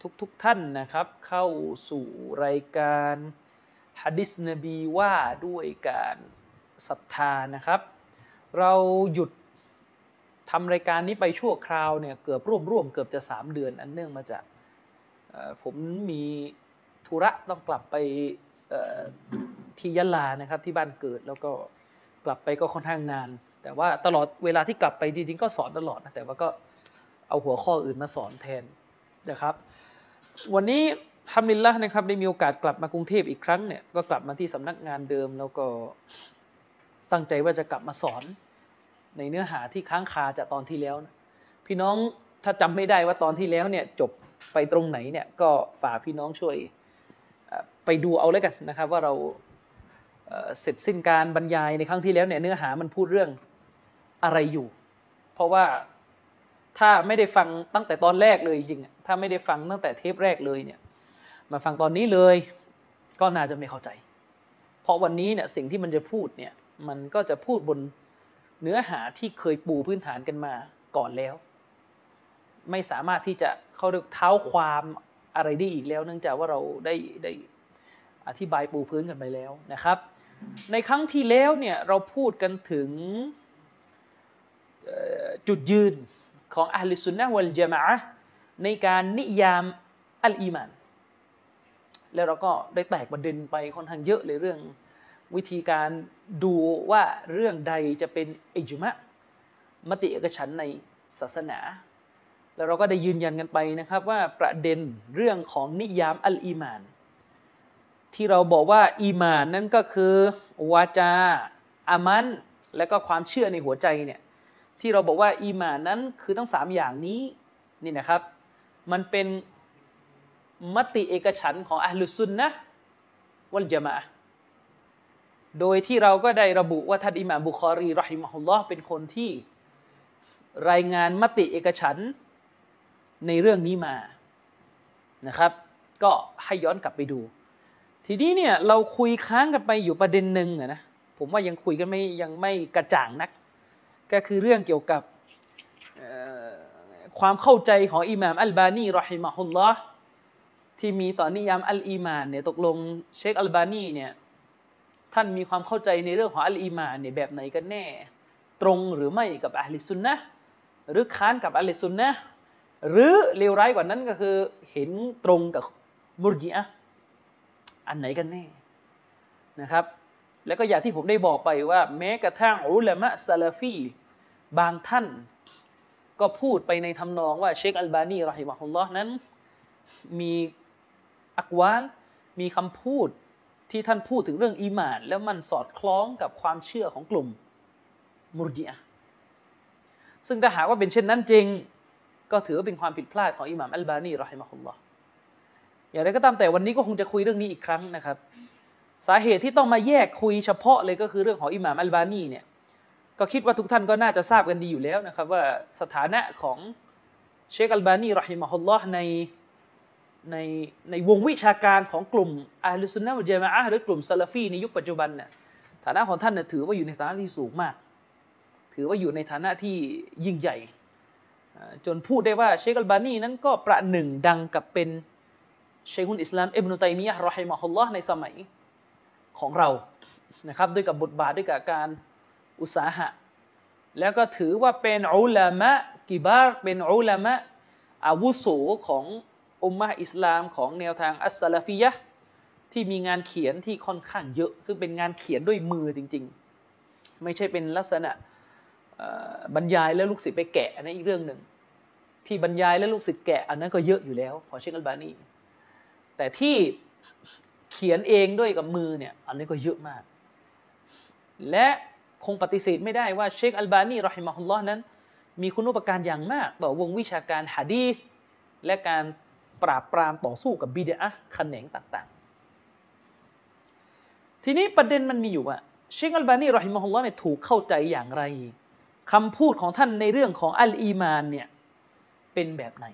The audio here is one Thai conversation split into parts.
ทุกทุกท่านนะครับ เข้าสู่รายการฮัดิสนบีว่าด้วยการศรัทธานะครับ เราหยุดทำรายการนี้ไปชั่วคราวเนี่ยเกือบร่วมร่วมเกือบจะ 3 เดือนอันเนื่องมาจากผมมีธุระต้องกลับไปที่ยะลานะครับที่บ้านเกิดแล้วก็กลับไปก็ค่อนข้างนาน แต่ว่าตลอดเวลาที่กลับไปจริงๆก็สอนตลอดนะแต่ว่าก็เอาหัวข้ออื่นมาสอนแทน นะครับ วันนี้ทำลินละนะครับได้มีโอกาสกลับมากรุงเทพอีกครั้งเนี่ยก็กลับมาที่สำนักงานเดิมแล้วก็ตั้งใจว่าจะกลับมาสอน ในเนื้อหาที่ค้างคาจากตอนที่แล้วนะพี่น้องถ้าจำไม่ได้ว่าตอนที่แล้วเนี่ยจบไปตรงไหนเนี่ยก็ฝากพี่น้องช่วยไปดูเอาแล้วกันนะครับว่าเราเสร็จสิ้นการบรรยายในครั้งที่แล้วเนี่ยเนื้อหามันพูดเรื่องอะไรอยู่ เพราะว่าถ้าไม่ได้ฟังตั้งแต่ตอนแรกเลยจริงๆ ถ้าไม่ได้ฟังตั้งแต่เทปแรกเลยเนี่ยมาฟังตอนนี้เลยก็น่าจะไม่เข้าใจ เพราะวันนี้เนี่ยสิ่งที่มันจะพูดเนี่ยมันก็จะพูดบนเนื้อหาที่เคยปูพื้นฐานกันมาก่อนแล้ว ไม่สามารถที่จะเขาเรียกเท้าความอะไรได้อีกแล้ว เนื่องจากว่าเราได้ได้อธิบายปูพื้นกันไปแล้วนะครับ ในครั้งที่แล้วเนี่ยเราพูดกันถึงจุดยืนของอัลลิสุนนะวัลจามะ ในการนิยามอัลอีมาน แล้วเราก็ได้แตกประเด็นไปค่อนข้างเยอะเลยเรื่องวิธีการดูว่าเรื่องใดจะเป็นอิจมะมติเอกฉันในศาสนา แล้วเราก็ได้ยืนยันกันไปนะครับว่าประเด็นเรื่องของนิยามอัลอีมาน ที่เราบอกว่าอีมานนั่นก็คือวาจาอามันและก็ความเชื่อในหัวใจเนี่ยที่เราบอกว่าอีมานนั้นคือทั้งสามอย่างนี้นี่นะครับ มันเป็นมติเอกฉันของอัลลุซุนนะวัลจามะโดยที่เราก็ได้ระบุว่าท่านอิหม่ามบุคอรีรอฮิมะฮุลลอฮ์เป็นคนที่รายงานมติเอกฉันท์ในเรื่องนี้มานะครับ ก็ให้ย้อนกลับไปดู ทีนี้เนี่ยเราคุยค้างกันไปอยู่ประเด็นหนึ่งนะผมว่ายังคุยกันไม่ยังไม่กระจ่างนัก ก็คือเรื่องเกี่ยวกับ ความเข้าใจของอิหม่ามอัลบานีرحمه اللهที่มีต่อนิยามالإيمانเนี่ยตกลงเชคอัลบานีเนี่ยท่านมีความเข้าใจในเรื่องของالإيمانเนี่ยแบบไหนกันแน่ ตรงหรือไม่กับอัลลิซุนนะหรือค้านกับอัลลิซุนนะหรือเลวร้ายกว่านั้นก็คือเห็นตรงกับมุรจิอะอันไหนกันแน่นะครับ แล้วก็อย่างที่ผมได้บอกไปว่า แม้กระทั่งอุลามะซาลาฟีบางท่าน ก็พูดไปในทำนองว่าเชคอัลบานีรอฮิมะฮุลลอฮ์นั้น มีอักวานมีคำพูดที่ท่านพูดถึงเรื่องอีมาน แล้วมันสอดคล้องกับความเชื่อของกลุ่มมุรจิอะซึ่งถ้าหากว่าเป็นเช่นนั้นจริง ก็ถือว่าเป็นความผิดพลาดของอิหม่ามอัลบานีรอฮิมะฮุลลอฮ์อย่างไรก็ตามแต่วันนี้ก็คงจะคุยเรื่องนี้อีกครั้งนะครับ สาเหตุที่ต้องมาแยกคุยเฉพาะเลยก็คือเรื่องของอิหม่ามอัลบานีเนี่ย ก็คิดว่าทุกท่านก็น่าจะทราบกันดีอยู่แล้วนะครับว่าสถานะของเชคอัลบานีรอฮิมะฮุลลอฮ์ในในในวงวิชาการของกลุ่มอัลลุซุนนะวะจามะหรือกลุ่มซาลาฟีในยุคปัจจุบันเนี่ยฐานะของท่านเนี่ยถือว่าอยู่ในฐานะที่สูงมาก ถือว่าอยู่ในฐานะที่ยิ่งใหญ่ จนพูดได้ว่าเชคอัลบานีนั้นก็ประหนึ่งดังกับเป็นเชคุนอิสลามอิบนุตัยมียะห์รอฮิมะฮุลลอฮ์ในสมัยของเรานะครับด้วยกับบทบาทด้วยกับการ อุตสาหะ แล้วก็ถือว่าเป็นอุลามะกิบาร์เป็นอุลามะอาวุโสของอุมมะอิสลามของแนวทางอัสซาลฟียะที่มีงานเขียนที่ค่อนข้างเยอะ ซึ่งเป็นงานเขียนด้วยมือจริง ๆ ไม่ใช่เป็นลักษณะบรรยายแล้วลูกศิษย์ไปแกะอันนั้นอีกเรื่องหนึ่งที่บรรยายแล้วลูกศิษย์แกะอันนั้นก็เยอะอยู่แล้วของเชคอัลบานีแต่ที่เขียนเองด้วยกับมือเนี่ยอันนี้ก็เยอะมาก และ คงปฏิเสธไม่ได้ว่าเชคอัลบานีรอฮิมะฮุลลอฮ์นั้น มีคุณอุปการอย่างมาก ต่อวงวิชาการฮะดีสและการปราบปรามต่อสู้กับบิดอะแขนงต่างๆ ทีนี้ประเด็นมันมีอยู่ว่าเชคอัลบานีรอฮิมะฮุลลอฮ์เนี่ยถูกเข้าใจอย่างไรคำพูดของท่านในเรื่องของอัลอีมานเนี่ยเป็นแบบไหน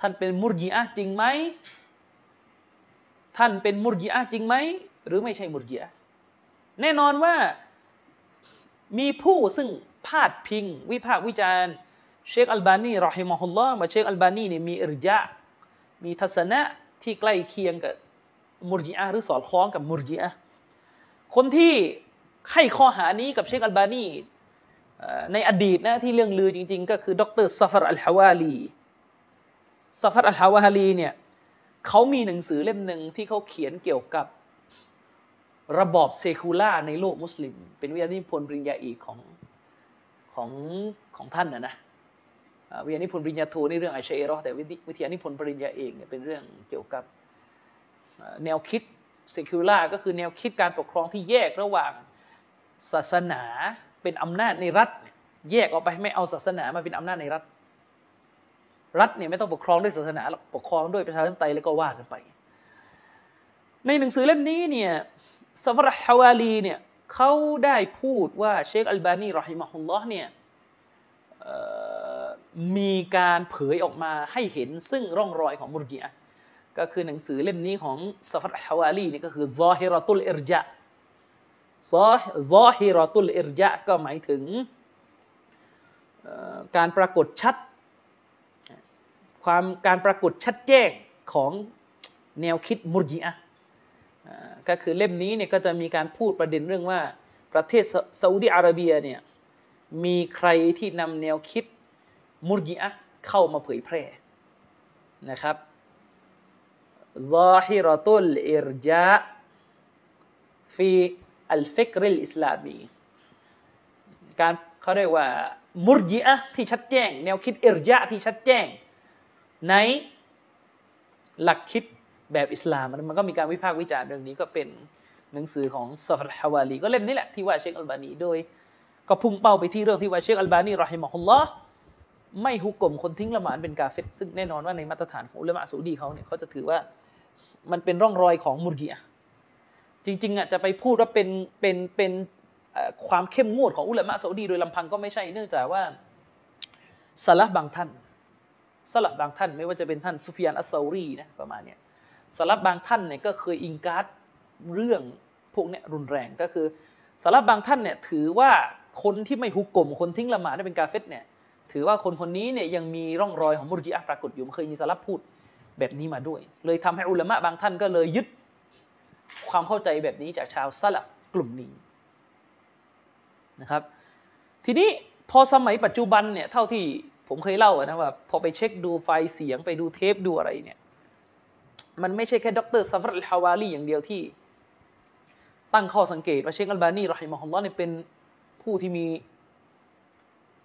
ท่านเป็นมุรจีอะจริงไหมท่านเป็นมุรจีอะจริงไหมหรือไม่ใช่มุรจีอะแน่นอนว่า มีผู้ซึ่งพาดพิง วิพากษ์วิจารณ์ เชคอัลบานีرحمه اللهมาเชคอัลบานีเนี่ยมีإرجاءมีทัศนะที่ใกล้เคียงกับมุรจิอะหรือสอดคล้องกับมุรจิอะคนที่ให้ข้อหานี้กับเชคอัลบานีในอดีตนะที่เรื่องลือจริง ๆ ก็คือดรซัฟรอัลฮาวาลีซัฟรอัลฮาวาลีเนี่ยเขามีหนังสือเล่มหนึ่งที่เขาเขียนเกี่ยวกับ ระบอบ secular ในโลกมุสลิม เป็นวิทยานิพนธ์ปริญญาเอกของของของท่านนะนะวิทยานิพนธ์ปริญญาโทในเรื่องไอชัยรอแต่วิทยานิพนธ์ปริญญาเอกเนี่ยเป็นเรื่องเกี่ยวกับแนวคิด secular ก็คือแนวคิดการปกครองที่แยกระหว่างศาสนาเป็นอำนาจในรัฐ แยกออกไปไม่เอาศาสนามาเป็นอำนาจในรัฐ รัฐเนี่ยไม่ต้องปกครองด้วยศาสนาหรอกปกครองด้วยประชาธิปไตยแล้วก็ว่ากันไป ในหนังสือเล่มนี้เนี่ย ซฟรฮาวาลีเนี่ยเขาได้พูดว่าเชคอัลบานีรอฮิมะฮุลลอฮ์เนี่ยมีการเผยออกมาให้เห็นซึ่งร่องรอยของมุรจิอะก็คือหนังสือเล่มนี้ของซฟรฮาวาลีนี่ก็คือซอฮิรตุลอิรจาซอซอฮิรตุลอิรจาก็หมายถึงการปรากฏชัด ความการปรากฏชัดแจ้งของแนวคิดมุรจิอะ ก็คือเล่มนี้เนี่ยก็จะมีการพูดประเด็นเรื่องว่าประเทศซาอุดิอาระเบียเนี่ยมีใครที่นำแนวคิดมุรจิอะเข้ามาเผยแพร่นะครับظاهرة الإرجاء في الفكر الإسلاميการเขาเรียกว่ามุรจิอะที่ชัดแจ้ง แนวคิด إرجاءที่ชัดแจ้ง ในหลักคิด แบบอิสลามมันก็มีการวิพากษ์วิจารณ์เรื่องนี้ก็เป็นหนังสือของซาฟรฮาวาลีก็เล่มนี้แหละที่ว่าเชคอัลบานีโดย ก็พุ่งเป้าไปที่เรื่องที่ว่าเชคอัลบานีرحمه اللهไม่ฮุกกลมคนทิ้งละหมาดเป็นกาเฟตซึ่งแน่นอนว่าในมาตรฐานของอุลามะซาอุดีเขาเนี่ยเขาจะถือว่ามันเป็นร่องรอยของมุรกีอะจริงๆอะจะไปพูดว่าเป็นเป็นเป็นความเข้มงวดของอุลามะซาอุดีโดยลำพังก็ไม่ใช่เนื่องจากว่าสลับบางท่านสลับบางท่านไม่ว่าจะเป็นท่านซุฟยานอัสซารีนะประมาณเนี้ย สลับบางท่านเนี่ยก็เคยอิงการ์ดเรื่องพวกนี้รุนแรงก็คือสลับบางท่านเนี่ยถือว่าคนที่ไม่ฮุกกลมคนทิ้งละหมาดได้เป็นกาเฟตเนี่ยถือว่าคนคนนี้เนี่ยยังมีร่องรอยของมุรจิอะปรากฏอยู่เคยมีสลับพูดแบบนี้มาด้วย เลยทำให้อุลามะบางท่านก็เลยยึดความเข้าใจแบบนี้จากชาวสลับกลุ่มนี้นะครับ ทีนี้พอสมัยปัจจุบันเนี่ยเท่าที่ผมเคยเล่านะว่าพอไปเช็คดูไฟล์เสียงไปดูเทปดูอะไรเนี่ย มันไม่ใช่แค่ดรซัฟรัลฮาวาลีอย่างเดียวที่ ตั้งข้อสังเกตว่าเชคอัลบานีرحمه اللهเนี่ยเป็นผู้ที่มี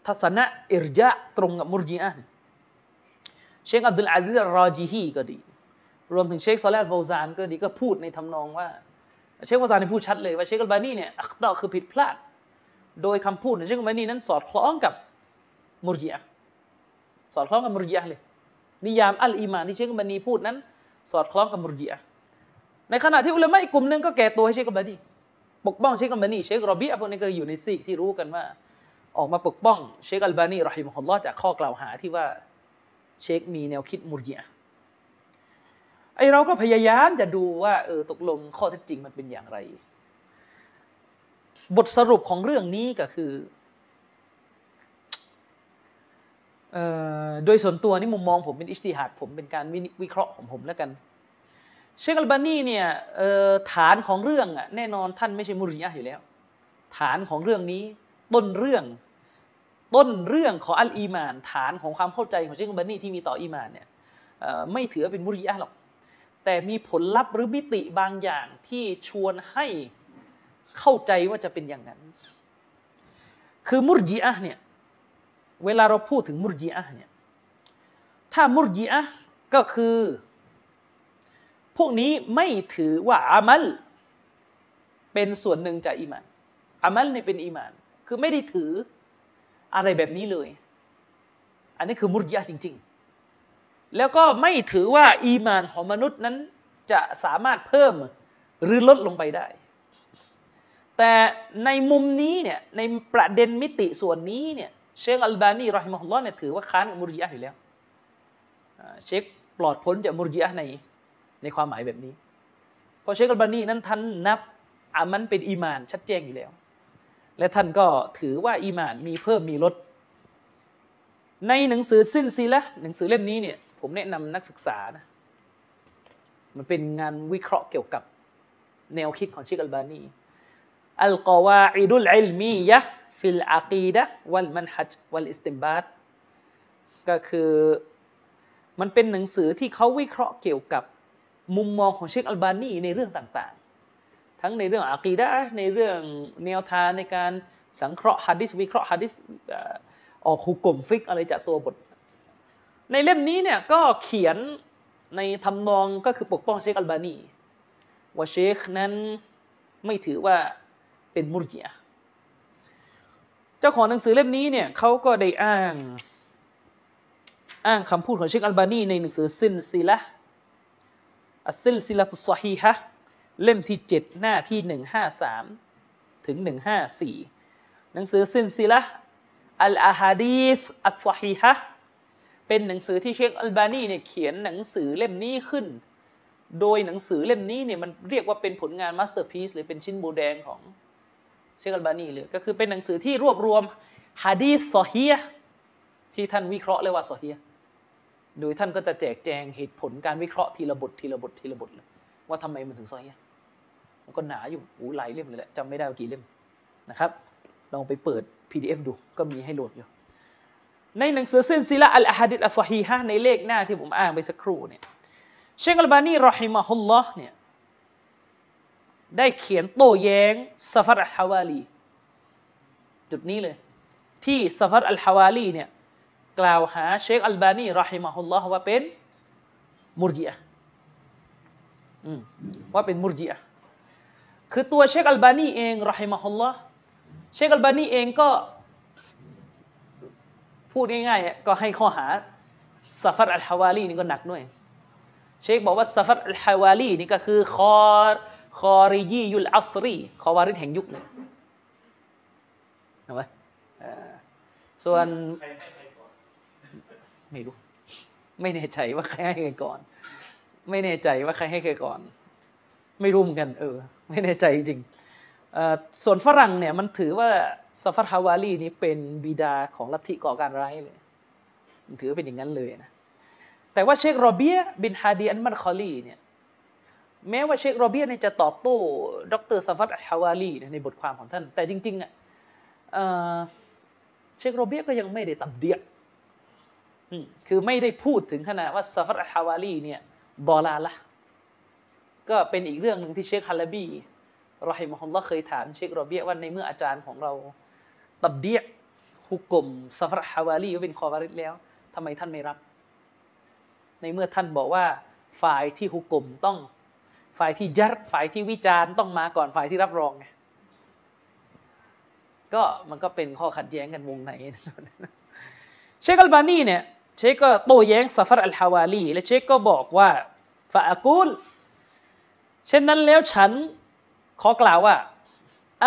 ทัศนะإرجاءตรงกับมุรจีอะเชคอับดุลอาซิซรอจีฮีก็ดี รวมถึงเชคซอและห์โฟซานก็ดีก็พูดในทำนองว่า เชคโฟซานพูดชัดเลยว่าเชคอัลบานีเนี่ยأخطأคือผิดพลาด โดยคำพูดของเชคอัลบานีนั้นสอดคล้องกับมุรจีอะสอดคล้องกับมุรจีอะเลย นิยามالإيمانที่เชคอัลบานีพูดนั้น สอดคล้องกับมุรจิอะในขณะที่อุลามะอีกกลุ่มหนึ่งก็แก่ตัวให้เชคกับบานีปกป้องเชคกับบานีเชครอบีอะพวกนี้ก็อยู่ในซีกที่รู้กันว่า ออกมาปกป้องเชคอัลบานีรอฮิมฮุลลอฮ์จากข้อกล่าวหาที่ว่าเชคมีแนวคิดมุรจิอะไอเราก็พยายามจะดูว่าเออตกลงข้อเท็จจริงมันเป็นอย่างไร บทสรุปของเรื่องนี้ก็คือ โดยส่วนตัวนี่มุมมองผมเป็นاجتهادผมเป็นการวิเคราะห์ของผมแล้วกัน เชคอัลบานีเนี่ยฐานของเรื่องอะแน่นอนท่านไม่ใช่มุรจิอะอยู่แล้ว ฐานของเรื่องนี้ต้นเรื่องต้นเรื่องของالإيمان ฐานของความเข้าใจของเชคอัลบานีที่มีต่อإيمانเนี่ยไม่ถือเป็นมุรจิอะหรอก แต่มีผลลัพธ์หรือมิติบางอย่างที่ชวนให้เข้าใจว่าจะเป็นอย่างนั้น คือมุรจิอะเนี่ย เวลาเราพูดถึงมุรจีอะเนี่ยถ้ามุรจีอะก็คือ พวกนี้ไม่ถือว่าอามัล เป็นส่วนหนึ่งจากอีมานอามัลนี่เป็นอีมาน คือไม่ได้ถืออะไรแบบนี้เลย อันนี้คือมุรจีอะจริง ๆ แล้วก็ไม่ถือว่าอีมานของมนุษย์นั้นจะสามารถเพิ่มหรือลดลงไปได้ แต่ในมุมนี้เนี่ยในประเด็นมิติส่วนนี้เนี่ย เชคอัลบานีรอฮิมฮุลลอฮ์เนี่ยถือว่าค้านกับมุรจิอะอยู่แล้วเชคปลอดพ้นจากมุรจิอะในในความหมายแบบนี้เพราะเชคอัลบานีนั้นท่านนับอามันเป็นอีมานชัดแจ้งอยู่แล้ว และท่านก็ถือว่าอีมานมีเพิ่มมีลด ในหนังสือสิ้นซีละหนังสือเล่มนี้เนี่ยผมแนะนำนักศึกษานะมันเป็นงานวิเคราะห์เกี่ยวกับแนวคิดของเชคอัลบานีالقواعد العلمية في العقيدة والمنهج والاستنباطก็คือมันเป็นหนังสือที่เขาวิเคราะห์เกี่ยวกับมุมมองของเชคอัลบานีในเรื่องต่างๆ ทั้งในเรื่อง عقيدةในเรื่องแนวทางในการสังเคราะห์ฮะดิษวิเคราะห์ฮะดิษออกحكم فقهอะไรจากตัวบท ในเล่มนี้เนี่ยก็เขียนในทำนองก็คือปกป้องเชคอัลบานี ว่าเชคนั้นไม่ถือว่าเป็นมุรจิอะ เจ้าของหนังสือเล่มนี้เนี่ยเขาก็ได้อ้าง อ้างคำพูดของเชคอัลบานีในหนังสือسلسلة السلسلة الصحيحةเล่มที่เจ็ดหน้าที่หนึ่งห้าสามถึงหนึ่งห้าสี่หนังสือسلسلة الأحاديث الصحيحةเป็นหนังสือที่เชคอัลบานีเนี่ยเขียนหนังสือเล่มนี้ขึ้น โดยหนังสือเล่มนี้เนี่ยมันเรียกว่าเป็นผลงาน masterpiece หรือเป็นชิ้นโบว์แดงของ เชคอัลบานีเลยก็คือเป็นหนังสือที่รวบรวมฮะดีส صحيحที่ท่านวิเคราะห์เลยว่าصحيحโดยท่านก็จะแจกแจงเหตุผลการวิเคราะห์ทีละบททีละบททีละบทเลย ว่าทำไมมันถึงصحيحมันก็หนาอยู่โอ้หลายเล่มเลยแหละจำไม่ได้ว่ากี่เล่มนะครับ ลองไปเปิด PDF ดูก็มีให้โหลดอยู่ ในหนังสือเส้นซิละอัลอาฮดิษอัลซอฮีฮะในเลขหน้าที่ผมอ่านไปสักครู่เนี่ยเชคอัลบานีรอฮิมะฮุลลอฮ์เนี่ย ได้เขียนโต้แย้งซาฟัรอัลฮาวาลี จุดนี้เลย ที่ซาฟัรอัลฮาวาลีเนี่ยกล่าวหาเชคอัลบานีรอฮิมะฮุลลอฮ์ว่าเป็นมุรจิอะว่าเป็นมุรจิอะคือตัวเชคอัลบานีเองرحمه اللهเชคอัลบานีเองก็พูดง่ายๆก็ให้ข้อหาซาฟัรอัลฮาวาลีนี่ก็หนักด้วย เชคบอกว่าซาฟัรอัลฮาวาลีนี่ก็คือคอ คอริยียุลอัสรีคอวาริดแห่งยุคเลยเห็นไหมส่วนไม่รู้ ไม่แน่ใจว่าใครให้ใครก่อน ไม่แน่ใจว่าใครให้ใครก่อน ไม่รู้เหมือนกัน เออ ไม่แน่ใจจริงส่วนฝรั่งเนี่ยมันถือว่าซาฟัรฮาวาลีนี้เป็นบิดาของลัทธิก่อการร้ายเลย มันถือเป็นอย่างนั้นเลยนะ แต่ว่าเชครอเบียะอ์บินฮาดีอัลมัดคอลีเนี่ย แม้ว่าเชครอเบียะอ์เนี่ยจะตอบโต้ดรซาฟัรฮาวาลีในบทความของท่าน แต่จริงๆอะเชครอเบียะอ์ก็ยังไม่ได้ تبديع คือไม่ได้พูดถึงขนาดว่าซาฟัรฮาวาลีเนี่ย ضلالة ก็เป็นอีกเรื่องหนึ่งที่เชคฮาลาบีرحمه اللهเคยถามเชครอเบียะอ์ว่าในเมื่ออาจารย์ของเราตับเดียฮุกกลมซาฟัตฮาวาลีว่าเป็นคอวาริดแล้วทำไมท่านไม่รับ ในเมื่อท่านบอกว่าฝ่ายที่ฮุก่มต้อง ฝ่ายที่ جرحฝ่ายที่วิจารณ์ต้องมาก่อนฝ่ายที่รับรองไงก็มันก็เป็นข้อขัดแย้งกันวงในเชคอัลบานีเนี่ยเชคก็โต้แย้งซาฟัรอัลฮาวาลีและเชคก็บอกว่าฟาอากูล เช่นนั้นแล้วฉันขอกล่าวว่า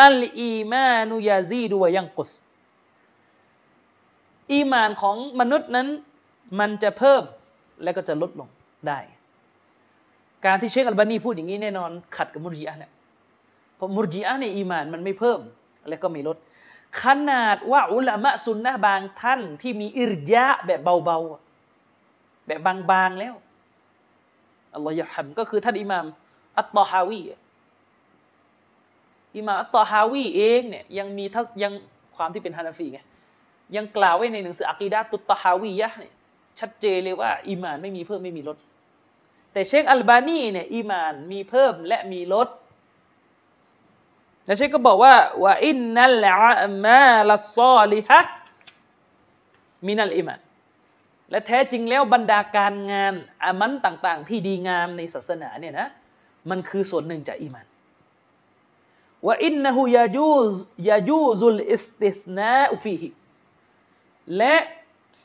الإيمان يزيد وينقص อีมานของมนุษย์นั้น มันจะเพิ่มและก็จะลดลงได้ การที่เชคอัลบานีพูดอย่างนี้แน่นอนขัดกับมุรจิอะเนี่ยเพราะมุรจิอะในอีมานมันไม่เพิ่ม และก็ไม่ลด ขนาดว่าอุลามะซุนนะบางท่านที่มีإرجاءแบบเบาๆ แบบบางๆแล้ว الله يرحمก็คือท่านอิหม่ามอัตตอฮาวีอิหม่ามอัตตอฮาวีเองเนี่ยยังมีทัยังความที่เป็นฮานาฟีไงยังกล่าวไว้ในหนังสืออะกีดะตุตตอฮาวียะเนี่ยชัดเจนเลยว่าอีมานไม่มีเพิ่มไม่มีลด แต่เชคอัลบานีเนี่ยอีมานมีเพิ่มและมีลดและเชคก็บอกว่าว่าอินนัลอามาลซอลิฮะมินัลอิมานและแท้จริงแล้วบรรดาการงานอามันต่างๆ ที่ดีงามในศาสนาเนี่ยนะมันคือส่วนหนึ่งจากอีมานว่าอินนะฮูยาจูยาจูซุลอิสติสนาอุฟีฮิและ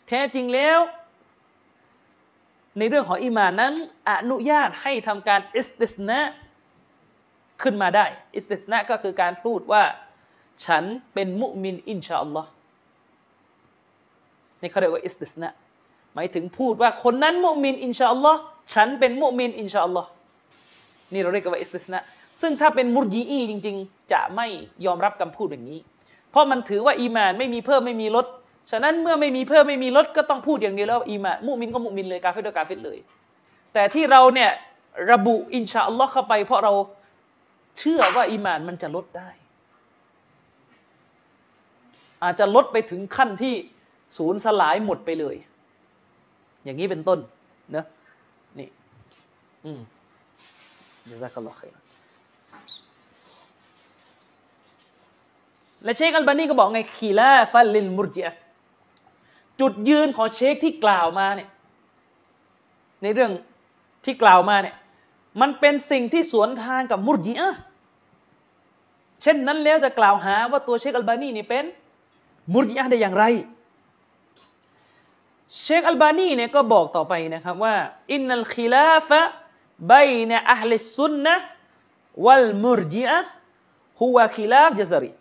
แท้จริงแล้ว ในเรื่องของอิมานนั้น อนุญาตให้ทำการاستثناءขึ้นมาได้ استثناءก็คือการพูดว่า ฉันเป็นมุมินإن شاء اللهนี่เขาเรียกว่าاستثناءหมายถึงพูดว่าคนนั้นมุมินإن شاء اللهฉันเป็นมุมินإن شاء اللهนี่เราเรียกว่าاستثناءซึ่งถ้าเป็นมุรจีอีจริง ๆ จะไม่ยอมรับคำพูดอย่างนี้ เพราะมันถือว่าอีมานไม่มีเพิ่มไม่มีลด ฉะนั้นเมื่อไม่มีเพิ่มไม่มีลดก็ต้องพูดอย่างเดียวแล้วอีมานมุมินก็มุมินเลยกาเฟตก็กาเฟตเลย แต่ที่เราเนี่ยระบุอินชาอัลลอฮ์เข้าไป เพราะเราเชื่อว่าอีมานมันจะลดได้ อาจจะลดไปถึงขั้นที่ศูนย์สลายหมดไปเลย อย่างนี้เป็นต้นเนะนี่อืมจซาคัลลอฮ์และเชคอัลบานีก็บอกไงخلافا للمرجئة จุดยืนของเชคที่กล่าวมาเนี่ยในเรื่องที่กล่าวมาเนี่ยมันเป็นสิ่งที่สวนทางกับมุรจิอะเช่นนั้นแล้วจะกล่าวหาว่าตัวเชคอัลบานีนี่เป็นมุรจิอะได้อย่างไร เชคอัลบานีเนี่ยก็บอกต่อไปนะครับว่าإن الخلاف بين أهل السنةวัลมุรจิอะฮุวะคิลาฟจซารี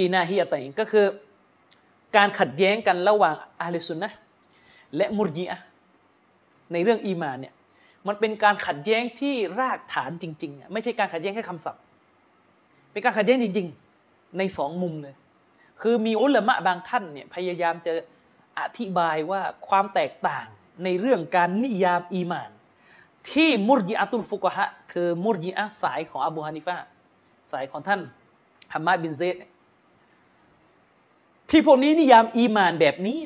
ฟีนาฮิยะตัยก็คือ การขัดแย้งกันระหว่างอาลิสุนนะและมุรีอะในเรื่องอีมานเนี่ยมันเป็นการขัดแย้งที่รากฐานจริงๆไม่ใช่การขัดแย้งแค่คำศัพท์ เป็นการขัดแย้งจริง ๆ ในสองมุมเลย คือมีอุลามะบางท่านเนี่ยพยายามจะอธิบายว่าความแตกต่างในเรื่องการนิยามอีมาน ที่مرجئة الفقهاءคือมุรจิอะสายของอบูฮานิฟาสายของท่านฮัมมาดบินเซด ที่พวกนี้นิยามอีมานแบบนี้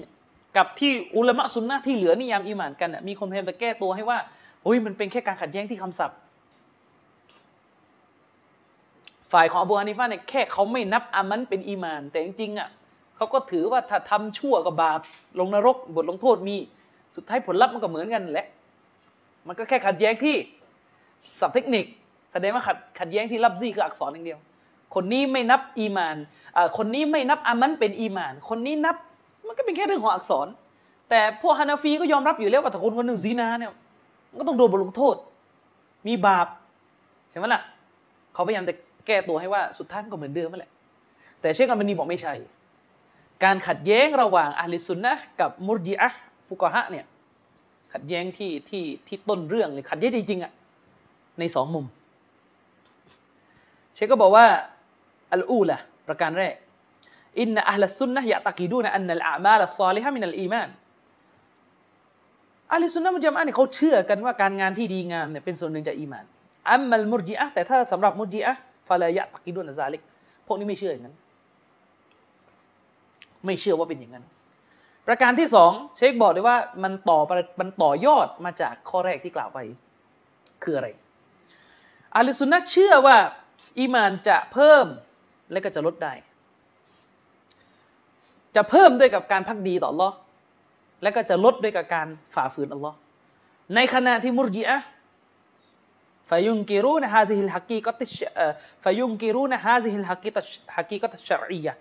กับที่อุลามะซุนนะที่เหลือนิยามอีมานกันมีคนพยายามจะแก้ตัวให้ว่าโอ้ยมันเป็นแค่การขัดแย้งที่คำศัพท์ ฝ่ายของอบูฮานิฟาเนี่ยแค่เขาไม่นับอามัลเป็นอีมาน แต่จริงๆอะเขาก็ถือว่าถ้าทำชั่วกับบาปลงนรกบทลงโทษมีสุดท้ายผลลัพธ์มันก็เหมือนกันแหละมันก็แค่ขัดแย้งที่ศัพท์เทคนิค แสดงว่าขัดขัดแย้งที่รับซี่คืออักษรอย่างเดียว คนนี้ไม่นับอีมานคนนี้ไม่นับอามันเป็นอีมาน คนนี้นับมันก็เป็นแค่เรื่องของอักษร แต่พวกฮานาฟีก็ยอมรับอยู่แล้วว่าถ้าคนคนหนึ่งซีนาเนี่ยก็ต้องโดนบทลงโทษ มีบาปใช่ไหมล่ะเขาพยายามจะแก้ตัวให้ว่าสุดท้ายก็เหมือนเดิมนั่นแหละแต่เชคกัมบันีบอกไม่ใช่ การขัดแย้งระหว่างอะลิสุนนะกับมุรจิอะฟุกฮะเนี่ยขัดแย้งที่ที่ที่ต้นเรื่องเลยขัดแย้งจริงๆอะในสองมุม เชคก็บอกว่า อัลอูละประการแรกอินนะอัลสุนนะยะตะกีดูนะอันนัลอามาลซอลิฮะมินัลอีมานอัลสุนนะมุจามะเนี่ยเขาเชื่อกันว่าการงานที่ดีงามเนี่ยเป็นส่วนหนึ่งจากอีมานอัมมัลมุรจิอะแต่ถ้าสำหรับมุรจิอะฟาลายะตะกีดูนะซาลิกพวกนี้ไม่เชื่ออย่างนั้น ไม่เชื่อว่าเป็นอย่างนั้น ประการที่สองเชคบอกเลยว่ามันต่อมันต่อยอดมาจากข้อแรกที่กล่าวไป คืออะไรอัลสุนนะเชื่อว่าอีมานจะเพิ่ม และก็จะลดได้ จะเพิ่มด้วยกับการพักดีต่อ Allah และก็จะลดด้วยกับการฝ่าฝืน Allah ในขณะที่มุรจิอะฟายุงกิรูนฮาซิฮิลฮักกีกติฟายุงกิรูนฮาซิฮิลฮักกีตฮักกีกตชรียะ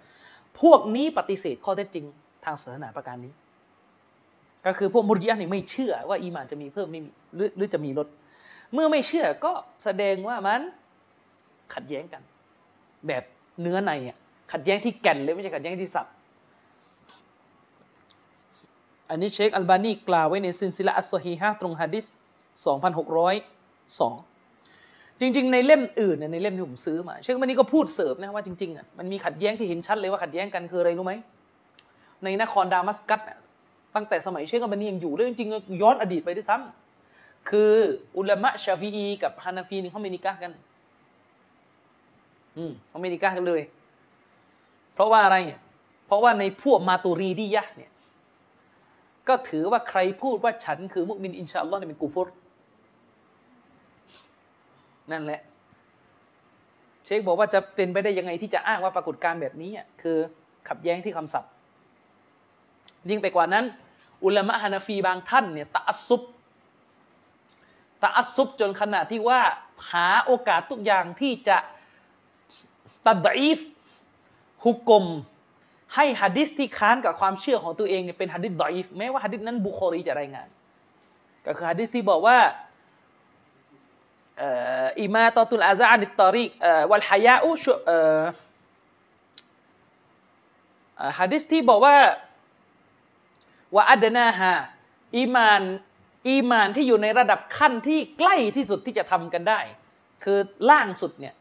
พวกนี้ปฏิเสธข้อเท็จจริงทางศาสนาประการนี้ ก็คือพวกมุรจิอะนี่ไม่เชื่อว่าอีมานจะมีเพิ่มไม่มีหรือหรือจะมีลด เมื่อไม่เชื่อก็แสดงว่ามันขัดแย้งกัน แบบ เนื้อในอะขัดแย้งที่แก่นเลยไม่ใช่ขัดแย้งที่สับอันนี้เชคอัลบานีกล่าวไว้ในซินซิละอัสซฮีฮะตรงฮะดิษ2602 จริง ๆ ในเล่มอื่นในเล่มที่ผมซื้อมา เชคอัลบานีก็พูดเสริมนะว่าจริงๆอะมันมีขัดแย้งที่เห็นชัดเลยว่าขัดแย้งกันคืออะไรรู้ไหมในนครดามัสกัสตั้งแต่สมัยเชคอัลบานียังอยู่เลยจริงๆย้อนอดีตไปด้วยซ้ำคืออุลามะชาฟีอีกับฮานาฟีนี่เขาไม่นิกากัน อืมเขาไม่นิกากันเลย เพราะว่าอะไรเพราะว่าในพวกมาตูรีดียะเนี่ย ก็ถือว่าใครพูดว่าฉันคือมุสลิมอินชาอัลลอฮ์เนี่ยเป็นกูฟรนั่นแหละ เชคบอกว่าจะเป็นไปได้ยังไงที่จะอ้างว่าปรากฏการณ์แบบนี้คือขับแย้งที่คำศัพท์ ยิ่งไปกว่านั้น อุลามะฮานาฟีบางท่านเนี่ยตะอัซุบตะอัซุบจนขนาดที่ว่าหาโอกาสทุกอย่างที่จะ ตัดอีฟฮุกกลมให้ฮะดิษที่ค้านกับความเชื่อของตัวเองเนี่ยเป็นฮะดิษضعيفแม้ว่าฮะดิษนั้นบุคอรีจะรายงาน ก็คือฮะดิษที่บอกว่าإماطة الأذى عن الطريق والحياءฮะดิษที่บอกว่าว่าأدناهاอีมานอีมานที่อยู่ในระดับขั้นที่ใกล้ที่สุดที่จะทำกันได้ คือล่างสุดเนี่ย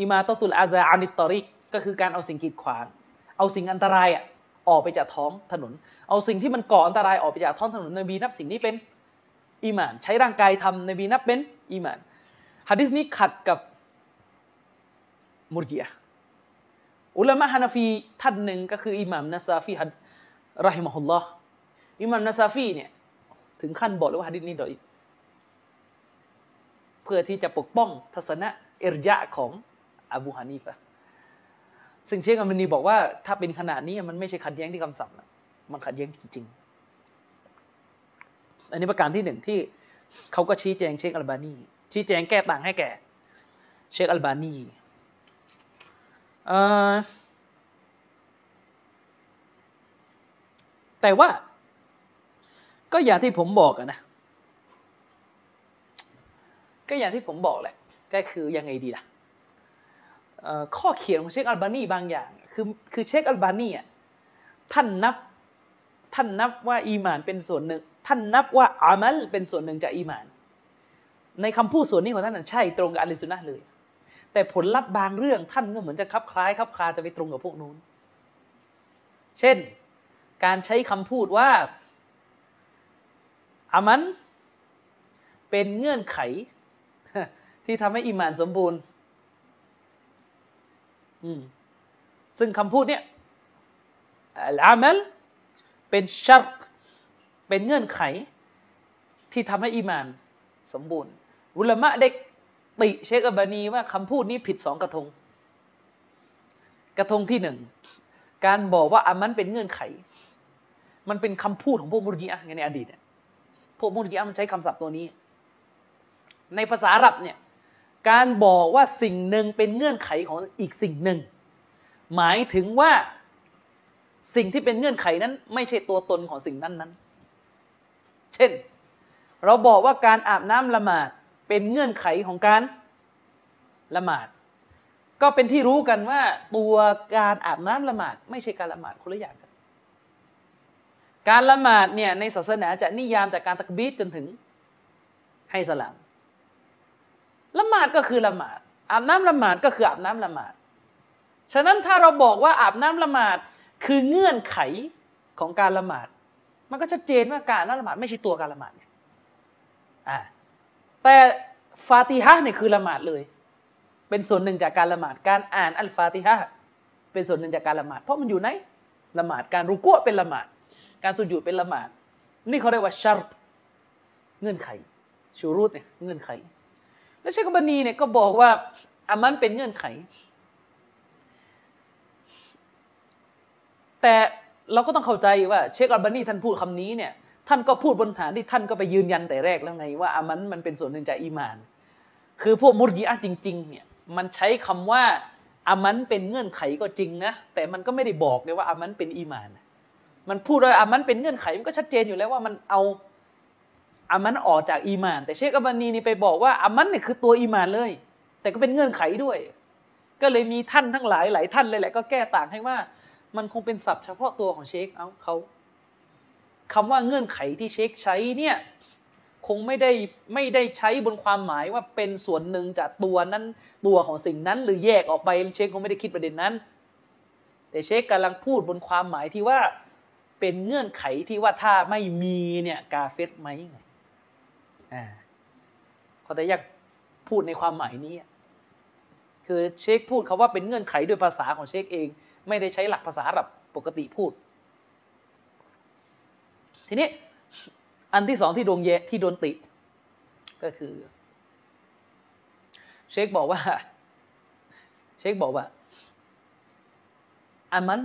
إماطة الأذى عن الطريقก็คือการเอาสิ่งกีดขวาง เอาสิ่งอันตรายอะออกไปจากท้องถนน เอาสิ่งที่มันก่ออันตรายออกไปจากท้องถนนนบีนับสิ่งนี้เป็นอีมาน ใช้ร่างกายทำนบีนับเป็นอีมานฮะดิษนี้ขัดกับมุรจิอะอุลามะฮานาฟีท่านหนึ่งก็คืออิหม่ามนาซาฟีرحمه اللهอิหม่ามนาซาฟีเนี่ยถึงขั้นบอกเลยว่าฮะดิษนี้ดอยเพื่อที่จะปกป้องทัศนะเอรยะของ อบูฮานีฟะซึ่งเชคอัมนีบอกว่าถ้าเป็นขนาดนี้มันไม่ใช่ขัดแย้งที่คำสั่งนะมันขัดแย้งจริงๆ อันนี้ประการที่หนึ่งที่เขาก็ชี้แจงเชคอัลบานี ชี้แจงแก้ต่างให้แก่ เชคอัลบานีแต่ว่า ก็อย่างที่ผมบอกนะ ก็อย่างที่ผมบอกแหละ ก็คือยังไงดีล่ะ ข้อเขียนของเชคอัลบานีบางอย่าง คือคือเชคอัลบานีอะท่านนับท่านนับว่าอีมานเป็นส่วนหนึ่ง ท่านนับว่าอามัลเป็นส่วนหนึ่งจากอีมาน ในคำพูดส่วนนี้ของท่านนั้นใช่ตรงกับอัลลิสุนนะเลย แต่ผลลัพธ์บางเรื่องท่านก็เหมือนจะคลับคล้ายคับคลาจะไปตรงกับพวกนู้น เช่น การใช้คำพูดว่าอามันเป็นเงื่อนไขที่ทำให้อิมานสมบูรณ์ ซึ่งคำพูดเนี่ยอัลอามัลเป็นชัรเป็นเงื่อนไข ที่ทำให้อีมาน สมบูรณ์ อุลามะเด็กติเชคอับานีว่าคำพูดนี้ผิดสองกระทง กระทงที่หนึ่ง การบอกว่าอามันเป็นเงื่อนไข มันเป็นคำพูดของพวกมุรจิอะในอดีตพวกมุรจิอะมันใช้คำศัพท์ตัวนี้ ในภาษาอาหรับเนี่ย การบอกว่าสิ่งหนึ่งเป็นเงื่อนไขของอีกสิ่งหนึ่ง หมายถึงว่าสิ่งที่เป็นเงื่อนไขนั้น ไม่ใช่ตัวตนของสิ่งนั้นนั้น เช่น เราบอกว่าการอาบน้ำละหมาดเป็นเงื่อนไขของการละหมาด ก็เป็นที่รู้กันว่า ตัวการอาบน้ำละหมาด ไม่ใช่การละหมาดคนละอย่างกัน การละหมาดเนี่ยในศาสนาจะนิยามแต่การตักบีดจนถึงให้สลาม ละหมาดก็คือละหมาด อาบน้ำละหมาดก็คืออาบน้ำละหมาด ฉะนั้นถ้าเราบอกว่าอาบน้ำละหมาดคือเงื่อนไขของการละหมาด มันก็ชัดเจนว่าการละหมาดไม่ใช่ตัวการละหมาดเนี่ยอ่าแต่ฟาติฮะเนี่ยคือละหมาดเลย เป็นส่วนหนึ่งจากการละหมาด การอ่านอัลฟาติฮะเป็นส่วนหนึ่งจากการละหมาด เพราะมันอยู่ในละหมาด การรุกัวเป็นละหมาด การสุญูดเป็นละหมาด นี่เขาเรียกว่าชาร์ตเงื่อนไขชูรุตเนี่ยเงื่อนไข แล้วเชคบันีเนี่ยก็บอกว่าอามันเป็นเงื่อนไข แต่เราก็ต้องเข้าใจว่าเชคอัลบานีท่านพูดคำนี้เนี่ยท่านก็พูดบนฐานที่ท่านก็ไปยืนยันแต่แรกแล้วไง ว่าอามันมันเป็นส่วนหนึ่งจากอีมาน คือพวกมุรจิอะจริงๆเนี่ยมันใช้คำว่าอามันเป็นเงื่อนไขก็จริงนะแต่มันก็ไม่ได้บอกเลยว่าอามันเป็นอีมาน มันพูดว่าอามันเป็นเงื่อนไขมันก็ชัดเจนอยู่แล้วว่ามันเอา อามันออกจากอีมาน แต่เชคอับานีนี่ไปบอกว่าอามันเนี่ยคือตัวอีมานเลย แต่ก็เป็นเงื่อนไขด้วย ก็เลยมีท่านทั้งหลายหลายท่านเลยแหละก็แก้ต่างให้ว่า มันคงเป็นศัพท์เฉพาะตัวของเชคเอาเขาคำว่าเงื่อนไขที่เชคใช้เนี่ยคงไม่ได้ไม่ได้ใช้บนความหมายว่าเป็นส่วนหนึ่งจากตัวนั้นตัวของสิ่งนั้น หรือแยกออกไปเชคคงไม่ได้คิดประเด็นนั้น แต่เชคกำลังพูดบนความหมายที่ว่าเป็นเงื่อนไขที่ว่าถ้าไม่มีเนี่ยกาเฟตไหม เขาแต่อยากพูดในความหมายนี้ คือเชคพูดเขาว่าเป็นเงื่อนไขด้วยภาษาของเชคเอง ไม่ได้ใช้หลักภาษาแบบปกติพูด ทีนี้อันที่สองที่โดนเยที่โดนติ ก็คือ เชคบอกว่า เชคบอกว่าอามัน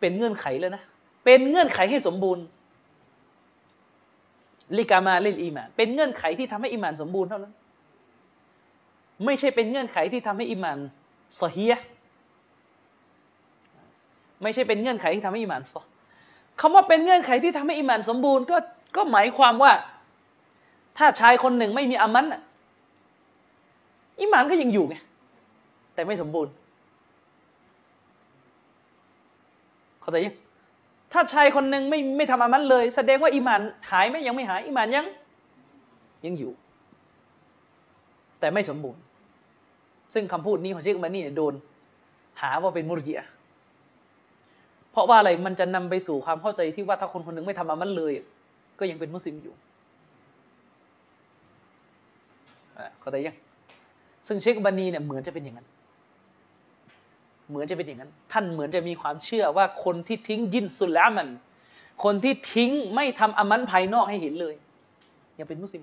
เป็นเงื่อนไขแล้วนะ เป็นเงื่อนไขให้สมบูรณ์ ลิกามาลิลอีมาน เป็นเงื่อนไขที่ทำให้อีมานสมบูรณ์เท่านั้น ไม่ใช่เป็นเงื่อนไขที่ทำให้อีมานสเฮียไม่ใช่เป็นเงื่อนไขที่ทำให้อิมานซอคำว่าเป็นเงื่อนไขที่ทำให้อิมานสมบูรณ์ก็ก็หมายความว่า ถ้าชายคนหนึ่งไม่มีอามันอิมานก็ยังอยู่ไงแต่ไม่สมบูรณ์เข้าใจยัง ถ้าชายคนหนึ่งไม่ไม่ทำอามันเลย แสดงว่าอิมานหายไหมยังไม่หายอิมานยัง ยังอยู่ แต่ไม่สมบูรณ์ ซึ่งคำพูดนี้ของเชคมานี่เนี่ยโดน หาว่าเป็นมุรจิอะเพราะว่าอะไรมันจะนำไปสู่ความเข้าใจที่ว่าถ้าคนคนหนึ่งไม่ทำอามันเลย ก็ยังเป็นมุสลิมอยู่เข้าใจยัง ซึ่งเชคบันีเนี่ยเหมือนจะเป็นอย่างนั้น เหมือนจะเป็นอย่างนั้น ท่านเหมือนจะมีความเชื่อว่าคนที่ทิ้งยินสุลละมัน คนที่ทิ้งไม่ทำอามันภายนอกให้เห็นเลย ยังเป็นมุสลิม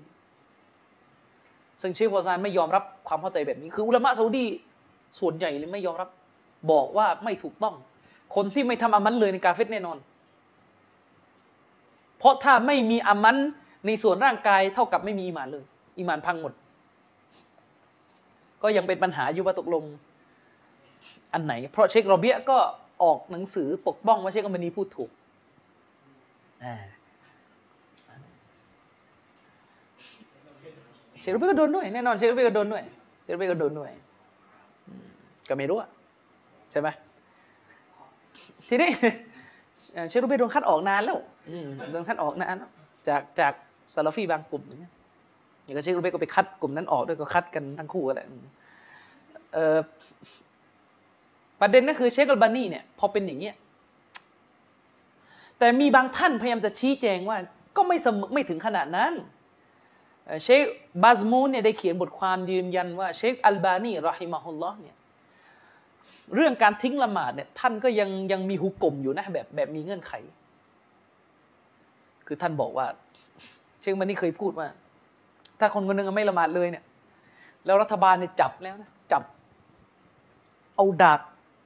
ซึ่งเชคฟอซานไม่ยอมรับความเข้าใจแบบนี้ คืออุลามะซาอุดีส่วนใหญ่เลยไม่ยอมรับ บอกว่าไม่ถูกต้อง คนที่ไม่ทำอามันเลยในกาเฟตแน่นอน เพราะถ้าไม่มีอามันในส่วนร่างกายเท่ากับไม่มีอีหมานเลยอีหมานพังหมด ก็ยังเป็นปัญหาอยู่ว่าตกลง อันไหน เพราะเชคโรเบียก็ออกหนังสือปกป้องว่าเชคอัมบานีพูดถูกอ่าเชคโรเบียก็โดนด้วยแน่นอนเชคโรเบียก็โดนด้วยเชคโรเบียก็โดนด้วยอืมก็ไม่รู้อะใช่ไหมทีนี้เอ่อเชคโรเบียโดนคัดออกนานแล้วอืมโดนคัดออกนานแล้วจากจากซาลาฟีบางกลุ่มอย่างเงี้ยอย่างก็เชคโรเบียก็ไปคัดกลุ่มนั้นออกด้วยก็คัดกันทั้งคู่แหละอืมเอ่อ ประเด็นก็คือเชคอัลบานีเนี่ยพอเป็นอย่างเงี้ยแต่มีบางท่านพยายามจะชี้แจงว่าก็ไม่สมไม่ถึงขนาดนั้น เชคบาซมูนเนี่ยได้เขียนบทความยืนยันว่าเชคอัลบานีرحمه اللهเนี่ยเรื่องการทิ้งละหมาดเนี่ยท่านก็ยังยังมีหุกกลมอยู่นะแบบแบบมีเงื่อนไข คือท่านบอกว่า เชคมันนี่เคยพูดว่า ถ้าคนคนหนึงไม่ละหมาดเลยเนี่ย แล้วรัฐบาลเนี่ยจับแล้วนะจับ เอาดาบ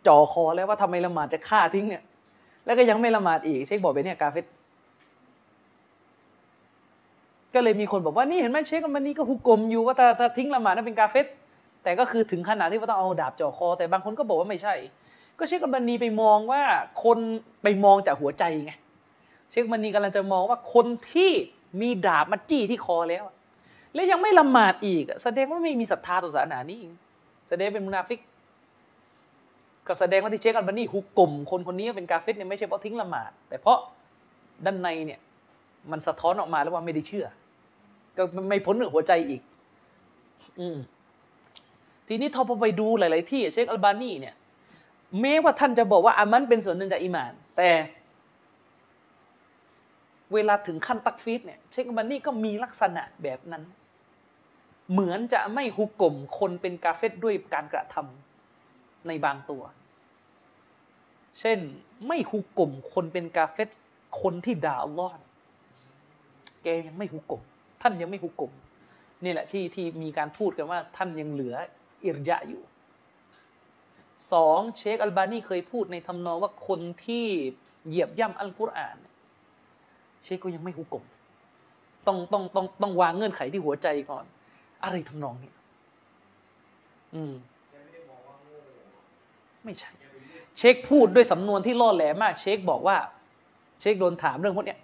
จ่อคอแล้วว่าทำไมละหมาดจะฆ่าทิ้งเนี่ย แล้วก็ยังไม่ละหมาดอีกเชคบอกไปเนี่ยกาเฟตก็เลยมีคนบอกว่านี่เห็นไหมเชคมันนี่ก็ฮุกกลมอยู่ว่าถ้าถ้าทิ้งละหมาดนั้นเป็นกาเฟตแต่ก็คือถึงขนาดที่ว่าต้องเอาดาบจ่อคอ แต่บางคนก็บอกว่าไม่ใช่ ก็เชคมันนีไปมองว่าคนไปมองจากหัวใจไงเชคมันนีกำลังจะมองว่าคนที่มีดาบมาจี้ที่คอแล้ว แล้วยังไม่ละหมาดอีกแสดงว่าไม่มีศรัทธาต่อศาสนานี้แสดงเป็นมุนาฟิก ก็แสดงว่าที่เชคอัลบานีฮุกกลมคนคนนี้เป็นกาเฟตเนี่ยไม่ใช่เพราะทิ้งละหมาด แต่เพราะด้านในเนี่ยมันสะท้อนออกมาแล้วว่าไม่ได้เชื่อ ก็ไม่พ้นหัวใจอีก อืมทีนี้ถ้าพอไปดูหลาย ๆ ที่เชคอัลบานีเนี่ยแม้ว่าท่านจะบอกว่าอามันเป็นส่วนหนึ่งจากอีมาน แต่เวลาถึงขั้นตักฟีดเนี่ยเชคอัลบานีก็มีลักษณะแบบนั้น เหมือนจะไม่ฮุกกลมคนเป็นกาเฟตด้วยการกระทำในบางตัว เช่นไม่ฮุกกลมคนเป็นกาเฟตคนที่ด่าอัลลอฮ์แกยังไม่ฮุกกลมท่านยังไม่ฮุกกลมนี่แหละที่ที่มีการพูดกันว่าท่านยังเหลืออิรยะอยู่สองเชคอัลบานีเคยพูดในทำนองว่าคนที่เหยียบย่ำอัลกุรอานเนี่ยเชคก็ยังไม่ฮุกกลมต้องต้องต้องต้องวางเงื่อนไขที่หัวใจก่อน อะไรทำนองเนี้ยอืมไม่ใช่ เชคพูดด้วยสำนวนที่ล่อแหลมมาก เชคบอกว่า เชคโดนถามเรื่องพวกเนี้ย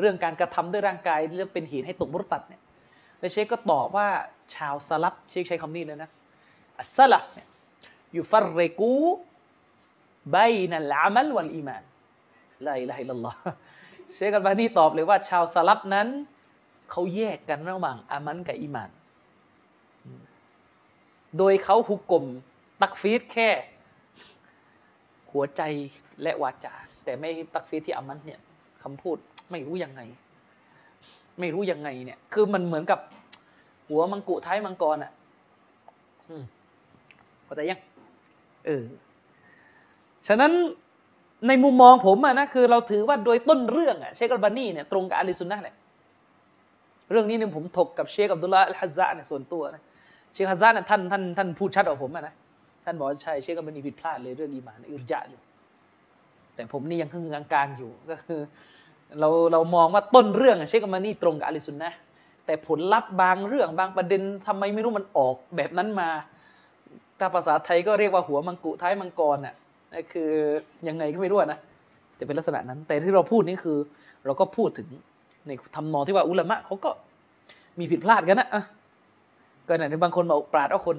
เรื่องการกระทำด้วยร่างกายเรื่องเป็นเหตุให้ตกมุรตัดเนี่ยแล้วเชคก็ตอบว่าชาวสลัฟเชคใช้คำนี้เลยนะอัสลับเนี่ยอยู่ฟัรเรกูใบนัลอามัลวัลอีมานลาอิลาฮิลลัลลอฮ์เชคกันบานี่ตอบเลยว่า ชาวสลัฟนั้นเขาแยกกันระหว่างอามัลกับอีมาน โดยเขาหุกกลมตักฟีดแค่ หัวใจและวาจา แต่ไม่ تكفير ที่อามัลเนี่ยคำพูดไม่รู้ยังไง ไม่รู้ยังไงเนี่ย คือมันเหมือนกับหัวมังกุท้ายมังกรอะอืมเข้าใจยังเออฉะนั้นในมุมมองผมอะนะคือเราถือว่าโดยต้นเรื่องอะเชคอัลบานีเนี่ยตรงกับอาลีซุนนะแหละเรื่องนี้เนี่ยผมถกกับเชคอับดุลลาห์อัลฮัซซะเนี่ยส่วนตัวนะเชคฮัซซะเนี่ยท่านท่านท่านพูดชัดกว่าผมอะนะ ท่านบอกว่าใช่เชคอัลบานีผิดพลาดเลยเรื่องอีมานอิรยะอยู่ แต่ผมนี่ยังครึ่งกลางๆอยู่ก็คือ เราเรามองว่าต้นเรื่องอะเชคอัลบานีตรงกับอาลีซุนนะแต่ผลลัพธ์บางเรื่องบางประเด็นทำไมไม่รู้มันออกแบบนั้นมาถ้าภาษาไทยก็เรียกว่าหัวมังกุท้ายมังกรน่ะนั่นคือยังไงก็ไม่รู้นะแต่เป็นลักษณะนั้น แต่ที่เราพูดนี่คือ เราก็พูดถึงในทำนองที่ว่าอุลามะเขาก็มีผิดพลาดกันนะอะก็ไหนบางคนบอกปราดเอาคน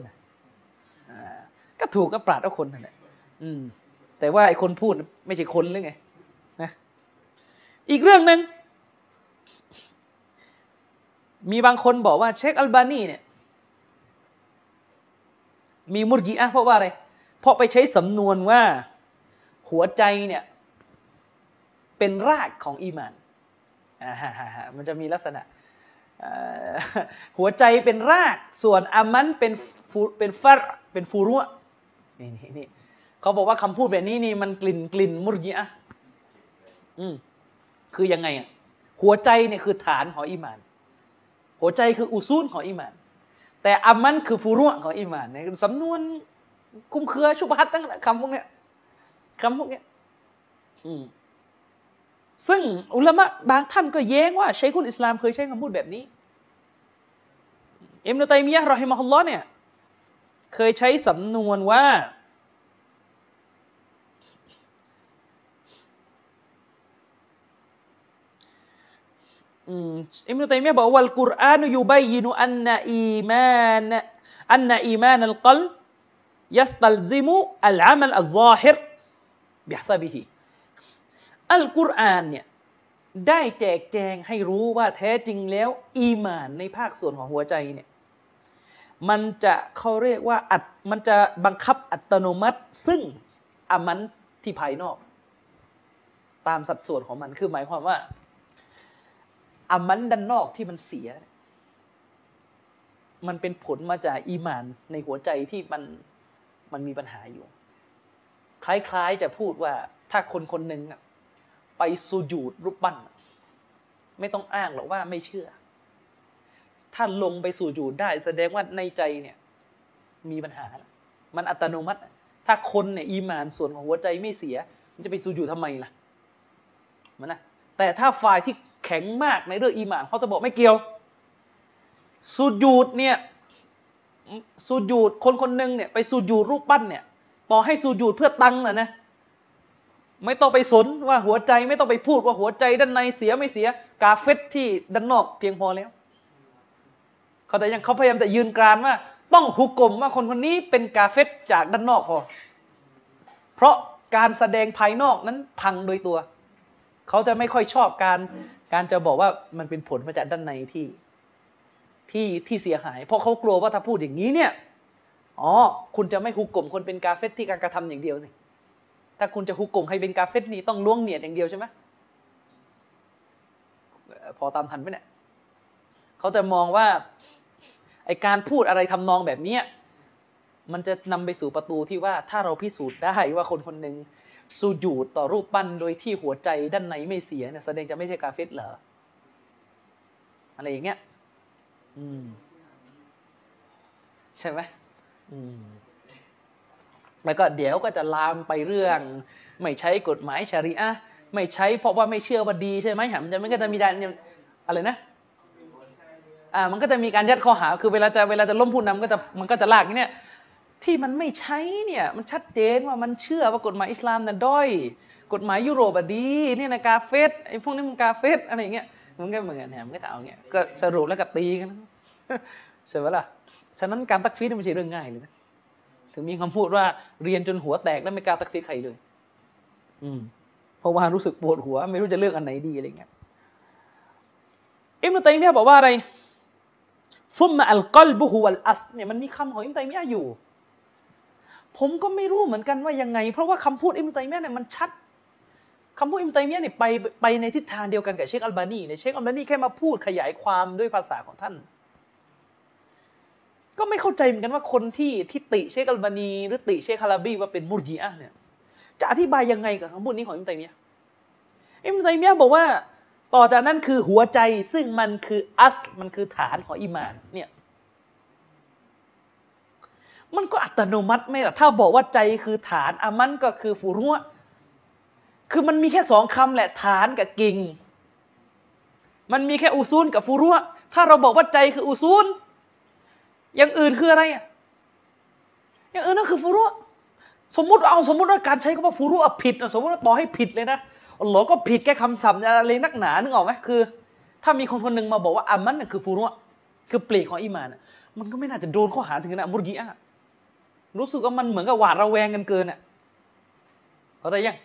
ก็ถูกก็ปราดเอาคนนั่นแหละอืม แต่ว่าไอ้คนพูดไม่ใช่คนหรือไงนะอีกเรื่องหนึ่งมีบางคนบอกว่าเชคอัลบานีเนี่ยมีมุรจิอะเพราะว่าอะไร เพราะไปใช้สำนวนว่าหัวใจเนี่ย เป็นรากของอีมานอ่ามันจะมีลักษณะ หัวใจเป็นรากส่วนอามันเป็นเป็นฟัรเป็นฟูรุ นี่นี่นี่เขาบอกว่าคำพูดแบบนี้นี่มันกลิ่นกลิ่นมุรจิอะอืมคือยังไงอะหัวใจเนี่ยคือฐานของอีมาน หัวใจคืออุซูลของอีมาน แต่อามันคือฟูรุ่งของอิมานเนี่ยสำนวนคุ้มเครือชุบฮัตตั้งคำพวกเนี้ยคำพวกเนี้ยอือซึ่งอุลามะบางท่านก็แย้งว่าใช้คุณอิสลามเคยใช้คำพูดแบบนี้อิมนุตัยมียะรอฮิมะฮุลลอฮ์เนี่ย เคยใช้สำนวนว่า อิมนุตัยมียะบอกว่าอัลกุรอานุยุบัยยินุอันนอีมานอันนอีมานอัลกลยัสตัลซิมุอัลอามัลอัลซาฮิรบิฮซาบิฮิอัลกุรอานเนี่ยได้แจกแจงให้รู้ว่าแท้จริงแล้ว อีมานในภาคส่วนของหัวใจเนี่ย มันจะเขาเรียกว่าอัดมันจะบังคับอัตโนมัติ ซึ่งอามันที่ภายนอก ตามสัดส่วนของมันคือหมายความว่าอามันด้านนอกที่มันเสีย มันเป็นผลมาจากอีมานในหัวใจที่มันมันมีปัญหาอยู่ คล้ายๆจะพูดว่าถ้าคนคนหนึ่งไปสูญูดรูปปั้น ไม่ต้องอ้างหรอกว่าไม่เชื่อ ถ้าลงไปสู่จูดได้ แสดงว่าในใจเนี่ยมีปัญหา มันอัตโนมัติ ถ้าคนเนี่ยอีมานส่วนของหัวใจไม่เสีย มันจะไปสู่จูดทำไมล่ะมันนะแต่ถ้าฝ่ายที่แข็งมากในเรื่องอีมานเขาจะบอกไม่เกี่ยวสุญูดเนี่ยสุญูดคนคนหนึ่งเนี่ยไปสุญูดรูปปั้นเนี่ยต่อให้สุญูดเพื่อตังค์นะนะไม่ต้องไปสนว่าหัวใจไม่ต้องไปพูดว่าหัวใจด้านในเสียไม่เสีย กาเฟตที่ด้านนอกเพียงพอแล้ว เขาแต่ยังเขาพยายามแต่ยืนกรานว่า ต้องหุกกลมว่าคนคนนี้เป็นกาเฟตจากด้านนอกพอ เพราะการแสดงภายนอกนั้นพังโดยตัว เขาจะไม่ค่อยชอบการการจะบอกว่ามันเป็นผลมาจากด้านในที่ที่ที่เสียหาย เพราะเขากลัวว่าถ้าพูดอย่างนี้เนี่ยอ๋อคุณจะไม่ฮุกกลมคนเป็นกาเฟตที่การกระทำอย่างเดียวสิถ้าคุณจะฮุกกลมใครเป็นกาเฟตนี่ต้องล้วงเนียดอย่างเดียวใช่ไหมพอตามทันไหมเนี่ยเขาจะมองว่า ไอการพูดอะไรทำนองแบบนี้มันจะนำไปสู่ประตูที่ว่าถ้าเราพิสูจน์ได้ว่าคนคนหนึ่งสูญูดต่อรูปปั้นโดยที่หัวใจด้านในไม่เสียเนี่ยแสดงจะไม่ใช่กาเฟตเหรออะไรอย่างเงี้ยอืมใช่ไหมอืมแล้วก็เดี๋ยวก็จะลามไปเรื่อง ไม่ใช้กฎหมายชาริอะไม่ใช้เพราะว่าไม่เชื่อว่าดีใช่ไหมหมันจะไม่ก็จะมีการอะไรนะ อ่ามันก็จะมีการยัดข้อหาคือเวลาจะเวลาจะล้มผู้นำก็จะมันก็จะลากอย่างเนี้ยที่มันไม่ใช้เนี่ยมันชัดเจนว่ามันเชื่อว่ากฎหมายอิสลามน่ะด้อย กฎหมายยุโรปอะดีนี่นะกาเฟสไอ้พวกนี้มันกาเฟสอะไรเงี้ยมันก็เหมือนกันเนี่ยมันก็จะเอาเงี้ยก็สรุปแล้วก็ตีกันใช่ไหมล่ะฉะนั้นการตักฟีดไม่ใช่เรื่องง่ายเลยนะถึงมีคำพูดว่าเรียนจนหัวแตกแล้วไม่กล้าตักฟีดใครเลย อืมเพราะว่ารู้สึกปวดหัว ไม่รู้จะเลือกอันไหนดีอะไรเงี้ยอิมนุตัยมียบอกว่าอะไร ฟุมมาอัลกอลบุฮุวัลอัสเนี่ยมันมีคำของอิมตัยมียะอยู่ ผมก็ไม่รู้เหมือนกันว่ายังไง เพราะว่าคำพูดอิมตัยมียะเนี่ยมันชัดคำพูดอิมตัยมียะเนี่ยไปไปในทิศทางเดียวกันกับเชคอัลบานีเนี่ยเชคอัลบานีแค่มาพูดขยายความด้วยภาษาของท่าน ก็ไม่เข้าใจเหมือนกันว่าคนที่ที่ติเชคอัลบานีหรือติเชคฮาราบีว่าเป็นมุรจีอะเนี่ยจะอธิบายยังไงกับคำพูดนี้ของอิมตัยมียะอิมตัยมียะบอกว่า ต่อจากนั้นคือหัวใจซึ่งมันคืออัสมันคือฐานของอิมานเนี่ยมันก็อัตโนมัติไม่ล่ะถ้าบอกว่าใจคือฐานอามันก็คือฟูรุะคือมันมีแค่สองคำแหละฐานกับกิ่ง มันมีแค่อุซูลกับฟูรุะถ้าเราบอกว่าใจคืออุซูลอย่างอื่นคืออะไรอะอย่างอื่นนั่นคือฟูรุะสมมติเอาสมมติว่าการใช้คำว่าฟูรุอะผิดสมมติว่าต่อให้ผิดเลยนะ อัลลอฮ์ก็ผิดแค่คำศัพท์อะไรนักหนานึกออกไหมคือ ถ้ามีคนคนหนึ่งมาบอกว่าอามันน่ะคือฟูรุคือเปลีกของอิมานมันก็ไม่น่าจะโดนข้อหาถึงขนาดมุรกีอะรู้สึกว่ามันเหมือนกับหวาดระแวงกันเกินอะเข้าใจยัง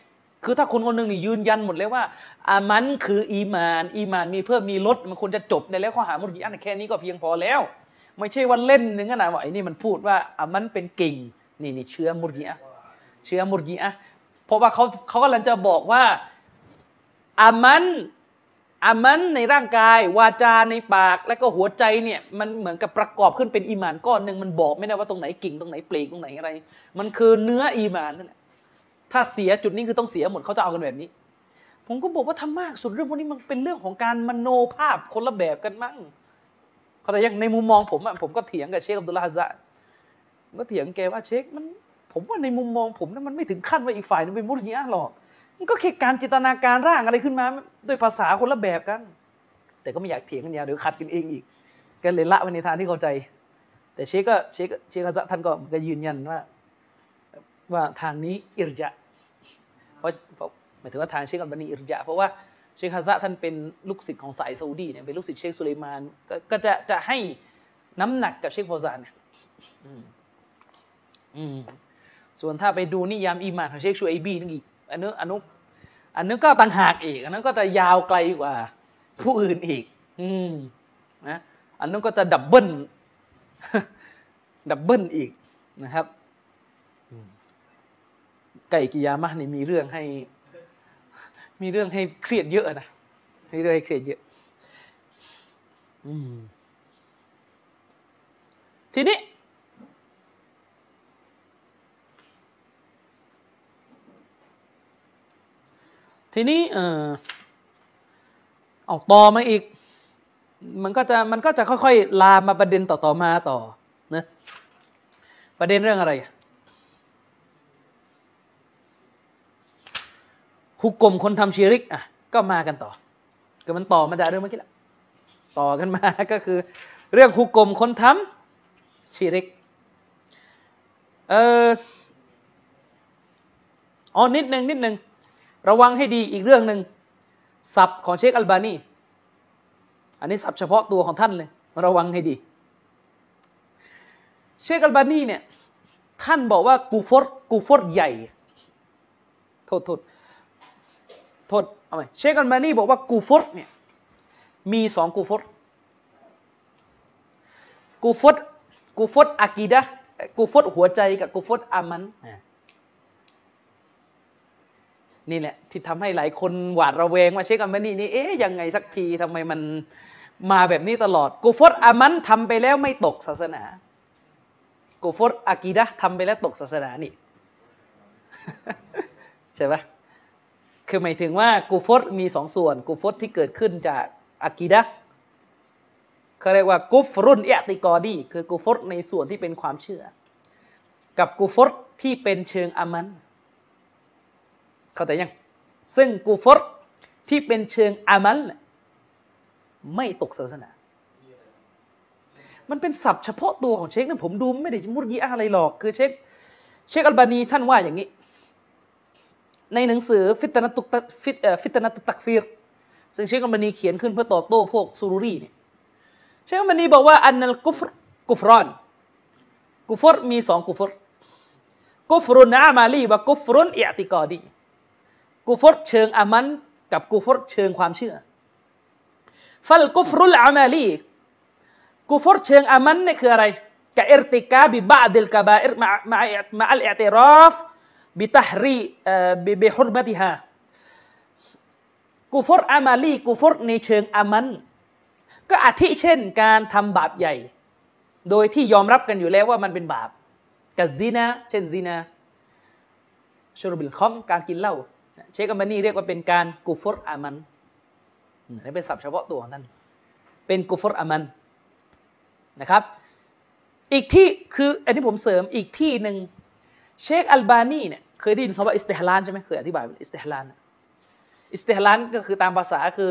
คือถ้าคนคนหนึ่งนี่ยืนยันหมดเลยว่าอามันคืออีมาน อีมานมีเพิ่มมีลดมันควรจะจบในแล้วข้อหามุรกีอะแค่นี้ก็เพียงพอแล้ว ไม่ใช่ว่าเล่นหนึ่งขนาดว่าไอ้นี่มันพูดว่าอามันเป็นเก่งนี่นี่เชื้อมุรกีอะเชื้อมุรกีอะเพราะว่าเขาเขากำลังจะบอกว่า อามันอามันในร่างกายวาจาในปาก และก็หัวใจเนี่ยมันเหมือนกับประกอบขึ้นเป็นอีมานก้อนหนึ่งมันบอกไม่ได้ว่าตรงไหนกิ่งตรงไหนเปลีกตรงไหนอะไร มันคือเนื้ออีมานนั่นแหละถ้าเสียจุดนี้คือต้องเสียหมดเขาจะเอากันแบบนี้ ผมก็บอกว่าทำมากสุดเรื่องพวกนี้มันเป็นเรื่องของการมโนภาพคนละแบบกันมั้งเขาแต่ยังในมุมมองผมอะผมก็เถียงกับเชคอับดุลลาฮซะก็เถียงแกว่าเชคมัน ผมว่าในมุมมองผมนะมันไม่ถึงขั้นว่าอีกฝ่ายนึงเป็นมุสลิมหรอก มันก็แค่การจินตนาการร่างอะไรขึ้นมาด้วยภาษาคนละแบบกัน แต่ก็ไม่อยากเถียงกันยาวเดี๋ยวขัดกันเองอีกก็เลยละไปในทางที่เข้าใจ แต่เชคก็เชคเชคฮะซะท่านก็ก็ยืนยันว่า ว่าทางนี้อิรจะเพราะหมายถึงว่าทางเชคอัลบานีอิรจะเพราะว่าเชคฮะซะท่านเป็นลูกศิษย์ของสายซาอุดีเนี่ยเป็นลูกศิษย์เชคสุเลมานก็ก็จะจะให้น้ำหนักกับเชคเฟาซานเนี่ยส่วนถ้าไปดูนิยามอีมานของเชคชูไอบีนึงอีก อันนู้นอันนู้อันนู้นก็ต่างหากอีก อันนั้นก็จะยาวไกลกว่า ผู้อื่นอีก อืมนะอันนู้นก็จะ double double อีกนะครับไก่กิยามะนี่มีเรื่องให้ มีเรื่องให้เครียดเยอะนะมีเรื่องให้เครียดเยอะ อืมทีนี้ ทีนี้เออเอาต่อมาอีก มันก็จะมันก็จะค่อยๆ ลามมาประเด็นต่อๆมาต่อนะประเด็นเรื่องอะไรฮุกกลมคนทำชีริกอะก็มากันต่อ ก็มันต่อมาจากเรื่องเมื่อกี้แหละต่อกันมาก็คือ เรื่องฮุกกลมคนทำชีริกเอออ๋อนิดหนึ่งนิดหนึ่ง ระวังให้ดีอีกเรื่องหนึ่งศัพท์ของเชคอัลบานี อันนี้ศัพท์เฉพาะตัวของท่านเลย ระวังให้ดี เชคอัลบานีเนี่ยท่านบอกว่ากูฟอร์กูฟอร์ใหญ่ โทษโทษโทษเอาไหมเชคอัลบานีบอกว่ากูฟอร์เนี่ยมีสองกูฟอร์กูฟอร์กูฟอร์อากีดะกูฟอร์หัวใจกับกูฟอร์อามัล นี่แหละที่ทำให้หลายคนหวาดระแวงว่าเชคอัมบานีนี่เอ๊ยยังไงสักทีทำไมมันมาแบบนี้ตลอดกูฟอดอามันทำไปแล้วไม่ตกศาสนากูฟอดอากีดะทำไปแล้วตกศาสนานี่ใช่ปะคือหมายถึงว่ากูฟอดมีสองส่วนกูฟอดที่เกิดขึ้นจากอากีดะเขาเรียกว่ากุฟรุนเอติกอดีคือกูฟอดในส่วนที่เป็นความเชื่อ กับกูฟอร์ที่เป็นเชิงอามัล เข้าใจยัง ซึ่งกูฟอร์ที่เป็นเชิงอามัลไม่ตกศาสนา มันเป็นศัพท์เฉพาะตัวของเชคนะผมดูไม่ได้มุรยีอะไรหรอก คือเชค เชคอัลบานีท่านว่าอย่างนี้ ในหนังสือفتنة فت فتنة التكفيرซึ่งเชคอัลบานีเขียนขึ้นเพื่อตอบโต้พวกซูรุรีเนี่ย เชคอัลบานีบอกว่าأن الكفر كفرانกุฟรมีสองกุฟรكفر عملي وكفر اعتقادي กูฟรเชิงอามัลกับกูฟรเชิงความเชื่อ فالكفر العمليกูฟรเชิงอามัลนี่คืออะไรكارتكاب بعض الكبائر مع مع مع الاعتراف بتحري ب بحرمتها كفر عمليกูฟรในเชิงอามัล ก็อาทิเช่นการทำบาปใหญ่ โดยที่ยอมรับกันอยู่แล้วว่ามันเป็นบาปกับซีนาเช่นซีนาشرب الخمرการกินเหล้า เชคอัลบานีเรียกว่าเป็นการกูฟอร์อามัลนี่เป็นศัพท์เฉพาะตัวของท่าน เป็นกูฟอร์อามัลนะครับ อีกที่คืออันที่ผมเสริมอีกที่หนึ่งเชคอัลบานีเนี่ยเคยได้ยินคำว่าอิสติฮลาลใช่ไหมเคยอธิบายเป็นอิสติฮลาลอิสติฮลาลก็คือตามภาษาคือ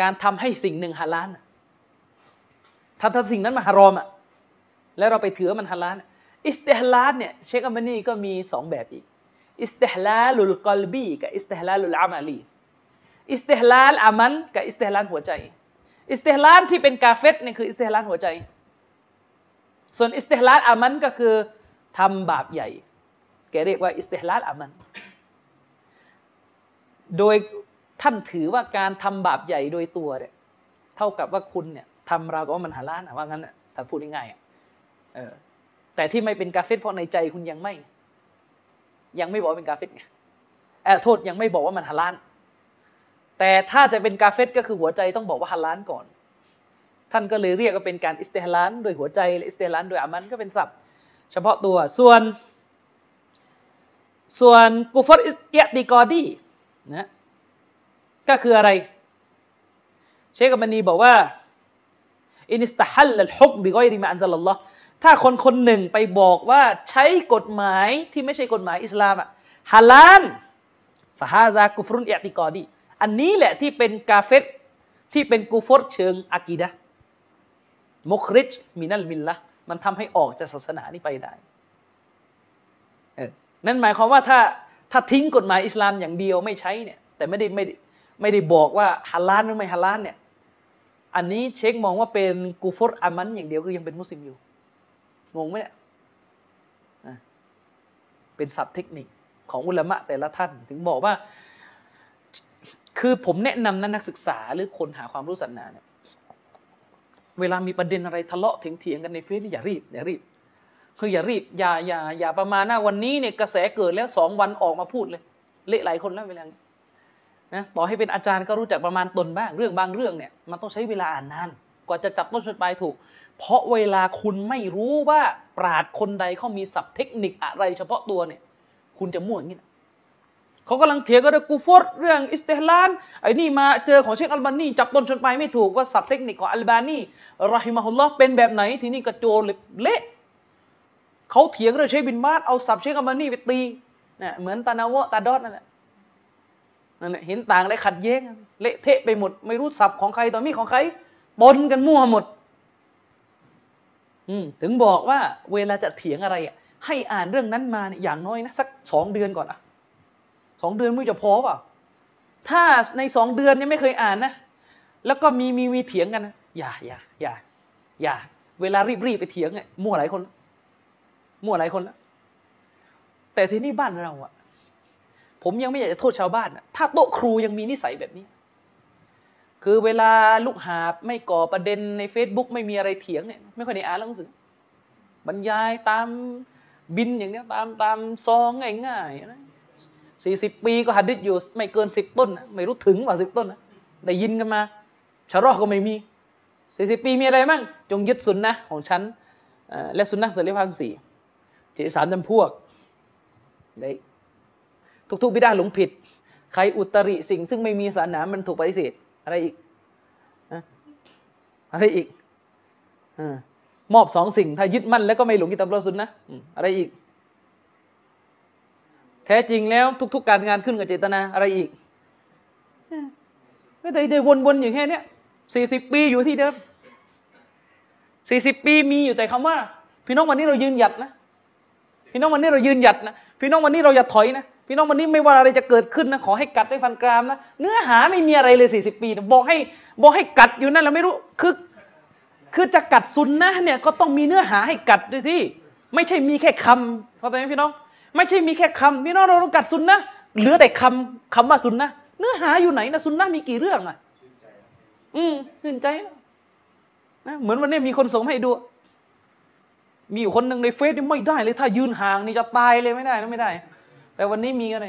การทำให้สิ่งหนึ่งฮาลาลถ้าถ้าสิ่งนั้นมาฮารอมอะแล้วเราไปถือมันฮาลาลอิสติฮลาลเนี่ยเชคอัลบานีก็มีสองแบบอีก استحلال القلبيกับاستحلال العمليอิสติฮลาลอามัลกับอิสติฮลาลหัวใจ อิสติฮลาลที่เป็นกาเฟรนี่คืออิสติฮลาลหัวใจ ส่วนอิสติฮลาลอามัลก็คือทำบาปใหญ่แกเรียกว่าอิสติฮลาลอามัล โดยท่านถือว่าการทำบาปใหญ่โดยตัวเนี่ยเท่ากับว่าคุณเนี่ยทำราวกับว่ามันฮาลาลว่างั้นถ้าพูดง่ายๆแต่ที่ไม่เป็นกาเฟรเพราะในใจคุณยังไม่ ยังไม่บอกเป็นกาเฟรไงออโทษยังไม่บอกว่ามันฮาลาลแต่ถ้าจะเป็นกาเฟรก็คือหัวใจต้องบอกว่าฮาลาลก่อน ท่านก็เลยเรียกว่าเป็นการอิสติฮลาลโดยหัวใจและอิสติฮลาลโดยอามัลก็เป็นศัพท์ เฉพาะตัวส่วน ส่วนكفر اعتقاديนะก็คืออะไร เชคอัลบานีบอกว่าإن استحل الحكم بغير ما أنزل الله ถ้าคนคนหนึ่งไปบอกว่าใช้กฎหมายที่ไม่ใช่กฎหมายอิสลามอะฮาลาลفهذا كفر اعتقاديอันนี้แหละที่เป็นกาเฟรที่เป็นกูฟรเชิงอากีดะมุคริจมินัลมิลละมันทำให้ออกจากศาสนานี้ไปได้เออนั่นหมายความว่าถ้าถ้าทิ้งกฎหมายอิสลามอย่างเดียวไม่ใช้เนี่ย แต่ไม่ได้ไม่ได้ไม่ได้บอกว่าฮาลาลหรือไม่ฮาลาลเนี่ย อันนี้เช็คมองว่าเป็นกูฟรอามันอย่างเดียวคือยังเป็นมุสลิมอยู่ งงไหมเนี่ยเป็นศัพท์เทคนิคของอุลามะแต่ละท่าน ถึงบอกว่า คือผมแนะนำนักศึกษาหรือคนหาความรู้ศาสนาเนี่ยเวลามีประเด็นอะไรทะเลาะเถียงกันในเฟซนี่อย่ารีบอย่ารีบ คืออย่ารีบอย่าอย่าอย่าประมาณนะวันนี้เนี่ยกระแสเกิดแล้วสองวันออกมาพูดเลย เละหลายคนแล้วเวลานะต่อให้เป็นอาจารย์ก็รู้จักประมาณตนบ้าง เรื่องบางเรื่องเนี่ยมันต้องใช้เวลาอ่านนาน กว่าจะจับต้นชนปลายถูก เพราะเวลาคุณไม่รู้ว่าปราดคนใดเขามีศัพท์เทคนิคอะไรเฉพาะตัวเนี่ย คุณจะมั่วอย่างนี้นะเขากำลังเถียงกันเรื่องกูฟอร์เรื่องอิสเตฮลานไอ้นี่มาเจอของเชคอัลบานีจับต้นชนปลายไม่ถูกว่าศัพท์เทคนิคของอัลบานีرحمه اللهเป็นแบบไหนทีนี้กระโจนเลยเละเขาเถียงเรื่องเชคบินบาสเอาศัพท์เชคอัลบานีไปตีนะเหมือนตานาวะตาดอดนั่นแหละนั่นแหละเห็นต่างและขัดแย้งเละเทะไปหมด ไม่รู้ศัพท์ของใครต่อมีของใครปนกันมั่วหมด ถึงบอกว่าเวลาจะเถียงอะไรอะให้อ่านเรื่องนั้นมาอย่างน้อยนะสักสองเดือนก่อนอะสองเดือนไม่จะพอเปล่าถ้าในสองเดือนยังไม่เคยอ่านนะแล้วก็มีมีมีเถียงกันนะอย่าอย่าอย่าอย่า เวลารีบรีบไปเถียงเนี่ยมั่วหลายคน มั่วหลายคนแล้วแต่ที่นี่บ้านเราอะผมยังไม่อยากจะโทษชาวบ้านนะถ้าโต๊ะครูยังมีนิสัยแบบนี้ คือเวลาลูกหาบไม่ก่อประเด็นใน Facebook ไม่มีอะไรเถียงเนี่ยไม่ค่อยได้อ่านหนังสือบรรยายตามบินอย่างเนี้ยตามตามซองง่ายๆนะสี่สิบปีก็หัดดิษอยู่ไม่เกินสิบต้นนะไม่รู้ถึงว่าสิบต้นนะได้ยินกันมาชะรอกก็ไม่มีสี่สิบปีมีอะไรบ้างจงยึดสุนนะของฉันและสุนนะเสรีภาพสี่เจสามจำพวกได้ทุกๆบิดาหลงผิด ใครอุตริสิ่งซึ่งไม่มีศาสนามันถูกปฏิเสธ อะไรอีกอะไรอีกมอบสองสิ่งถ้ายึดมั่นแล้วก็ไม่หลงกิตาบรสุนนะอะไรอีก แท้จริงแล้วทุก ๆ การงานขึ้นกับเจตนาอะไรอีกก็แต่จะวนๆอย่างแค่นี้สี่สิบปีอยู่ที่เดิมสี่สิบปีมีอยู่แต่คำว่า พี่น้องวันนี้เรายืนหยัดนะ พี่น้องวันนี้เรายืนหยัดนะ พี่น้องวันนี้เราอย่าถอยนะ พี่น้องวันนี้ไม่ว่าอะไรจะเกิดขึ้นนะขอให้กัดด้วยฟันกรามนะเนื้อหาไม่มีอะไรเลยสี่สิบปีนะบอกให้บอกให้กัดอยู่นั่นเราไม่รู้คือคือจะกัดซุนนะเนี่ยก็ต้องมีเนื้อหาให้กัดด้วยที่ไม่ใช่มีแค่คำเข้าใจไหมพี่น้อง ไม่ใช่มีแค่คำพี่น้องเราต้องกัดซุนนะเหลือแต่คำคำว่าซุนนะเนื้อหาอยู่ไหนนะซุนนะมีกี่เรื่องอะอืมชื่นใจนะเหมือนวันนี้มีคนส่งให้ดู มีอยู่คนหนึ่งในเฟซนี่ไม่ได้เลย ถ้ายืนห่างนี่จะตายเลยไม่ได้นะไม่ได้ แต่วันนี้มีอะไร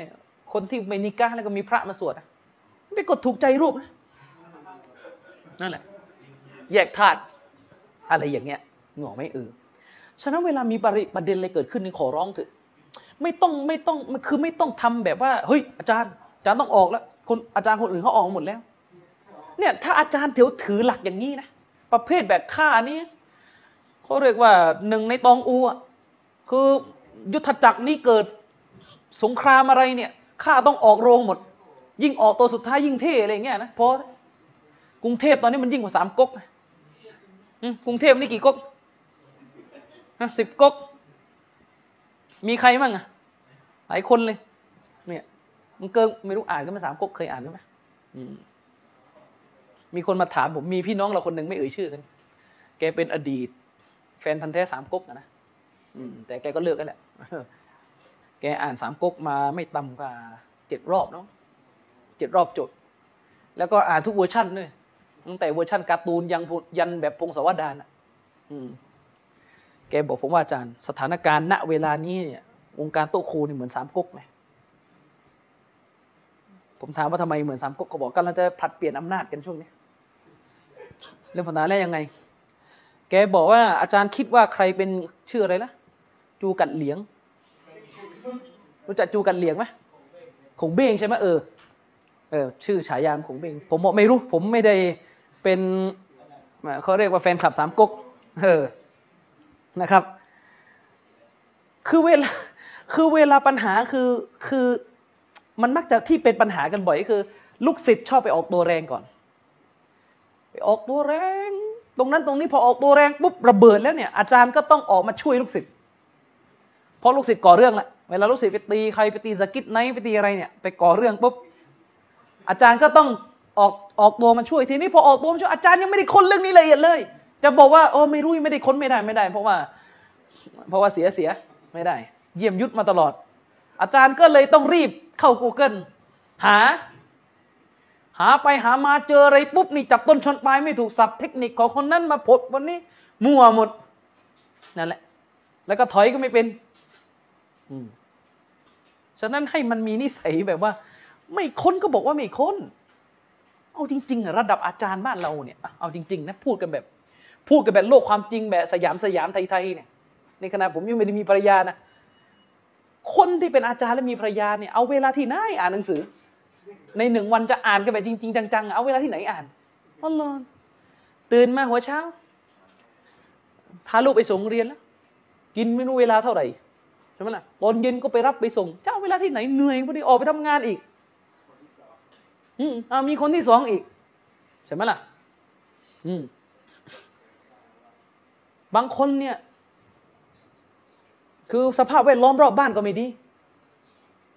คนที่ไมนิกาแล้วก็มีพระมาสวดไปกดถูกใจรูปนะนั่นแหละ แยกธาตุอะไรอย่างเงี้ยหงอไม่เออฉะนั้นเวลามีประเด็นอะไรเกิดขึ้นนี่ขอร้องเถอะไม่ต้องไม่ต้องคือไม่ต้องทำแบบว่าเฮ้ยอาจารย์อาจารย์ต้องออกแล้วคนอาจารย์คนอื่นเขาออกหมดแล้ว เนี่ยถ้าอาจารย์เถียวถือหลักอย่างนี้นะประเภทแบบฆ่านี้เขาเรียกว่าหนึ่งในตองอูอะคือยุทธจักรนี้เกิด สงครามอะไรเนี่ยข้าต้องออกโรงหมด ยิ่งออกตัวสุดท้ายยิ่งเท่อะไรเงี้ยนะเพราะกรุงเทพตอนนี้มันยิ่งกว่าสามก๊กกรุงเทพนี่กี่ก๊กสิบก๊กมีใครบ้างอะหลายคนเลย เนี่ย มันเกิงไม่รู้อ่านกันมาสามก๊กเคยอ่านไหมอืมมีคนมาถามผมมีพี่น้องเราคนหนึ่งไม่เอ่ยชื่อกัน แกเป็นอดีต แฟนพันธุ์แท้สามก๊กนะแต่แกก็เลิกกันแหละ แกอ่านสามก๊กมาไม่ต่ำกว่าเจ็ดรอบเนาะเจ็ดรอบจบแล้วก็อ่านทุกเวอร์ชันด้วยตั้งแต่เวอร์ชันการ์ตูนยังยันแบบพงศาวดารอะแกบอกผมว่าอาจารย์ สถานการณ์ณเวลานี้เนี่ยวงการโต๊ะครูนี่เหมือนสามก๊กไหมผมถามว่าทำไมเหมือนสามก๊กเขาบอกกำลังจะผลัดเปลี่ยนอำนาจกันช่วงนี้เรื่องปัญหาแรกยังไง แกบอกว่าอาจารย์คิดว่าใครเป็นชื่ออะไรนะ จูกัดเหลียง รู้จักจูกัดเหลียงไหมขงเบงใช่ไหมเออเออชื่อฉายามขงเบงผมบอกไม่รู้ ผมไม่ได้เป็นเขาเรียกว่าแฟนคลับสามก๊กเออนะครับ คือเวลาคือเวลาปัญหาคือคือมันมักจะที่เป็นปัญหากันบ่อยก็คือ ลูกศิษย์ชอบไปออกตัวแรงก่อน ไปออกตัวแรง ตรงนั้นตรงนี้พอออกตัวแรงปุ๊บระเบิดแล้วเนี่ยอาจารย์ก็ต้องออกมาช่วยลูกศิษย์เพราะลูกศิษย์ก่อเรื่องละ เวลาลูกศิษย์ไปตีใครไปตีสกิทไนไปตีอะไรเนี่ยไปก่อเรื่องปุ๊บอาจารย์ก็ต้องออกออกตัวมาช่วยทีนี้พอออกตัวมาช่วยอาจารย์ยังไม่ได้ค้นเรื่องนี้ละเอียดเลย จะบอกว่าโอ้ไม่รู้ไม่ได้ค้นไม่ได้ไม่ได้ เพราะว่า เพราะว่าเสียเสียไม่ได้ เยี่ยมยุทธมาตลอด อาจารย์ก็เลยต้องรีบเข้า Google หา หาไปหามาเจออะไรปุ๊บนี่จับต้นชนปลายไม่ถูกสับเทคนิคของคนนั้นมาพดวันนี้มั่วหมดนั่นแหละ แล้วก็ถอยก็ไม่เป็น ฉะนั้นให้มันมีนิสัยแบบว่า ไม่ค้นก็บอกว่าไม่ค้น เอาจริงๆระดับอาจารย์บ้านเราเนี่ย เอาจริง ๆ นะพูดกันแบบ พูดกันแบบโลกความจริงแบบสยามสยามไทยๆเนี่ย ในขณะผมยังไม่ได้มีภรรยานะ คนที่เป็นอาจารย์และมีภรรยาเนี่ยเอาเวลาที่ไหนอ่านหนังสือ ในหนึ่งวันจะอ่านกันแบบจริง ๆ จังๆ เอาเวลาที่ไหนอ่านอ๋อเหรอตื่นมาหัวเช้าพาลูกไปส่งเรียนแล้ว กินไม่รู้เวลาเท่าไหร่ ใช่ไหมล่ะตอนเย็นก็ไปรับไปส่ง เจ้าเวลาที่ไหนเหนื่อยพอดีออกไปทำงานอีกอืมอ่ามีคนที่สองอีก ใช่ไหมล่ะ อืมบางคนเนี่ย คือสภาพแวดล้อมรอบบ้านก็ไม่ดี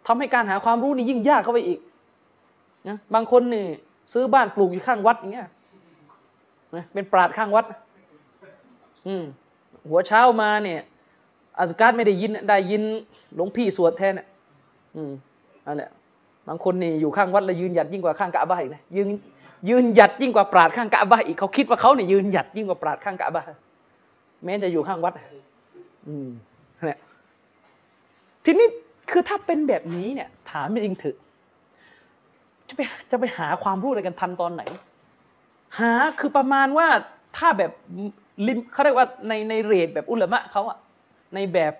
ทำให้การหาความรู้นี่ยิ่งยากเข้าไปอีกนะบางคนนี่ซื้อบ้านปลูกอยู่ข้างวัดอย่างเงี้ยนะเป็นปราดข้างวัด อืมหัวเช้ามาเนี่ย อาสการไม่ได้ยินได้ยินหลวงพี่สวดแทนอะอืมอันเนี้ยบางคนนี่อยู่ข้างวัดแล้วยืนหยัดยิ่งกว่าข้างกะบ้าอีกนะยืนยืนหยัดยิ่งกว่าปราดข้างกะบ้าอีกเขาคิดว่าเขาเนี่ยยืนหยัดยิ่งกว่าปราดข้างกะบ้าแม้จะอยู่ข้างวัด อืมเนี่ยทีนี้คือถ้าเป็นแบบนี้เนี่ย ถามจริงเถอะจะไปจะไปหาความรู้อะไรกันทันตอนไหน หาคือประมาณว่าถ้าแบบลิมเขาเรียกว่าในในเรทแบบอุลมะเขาอะ ในแบบ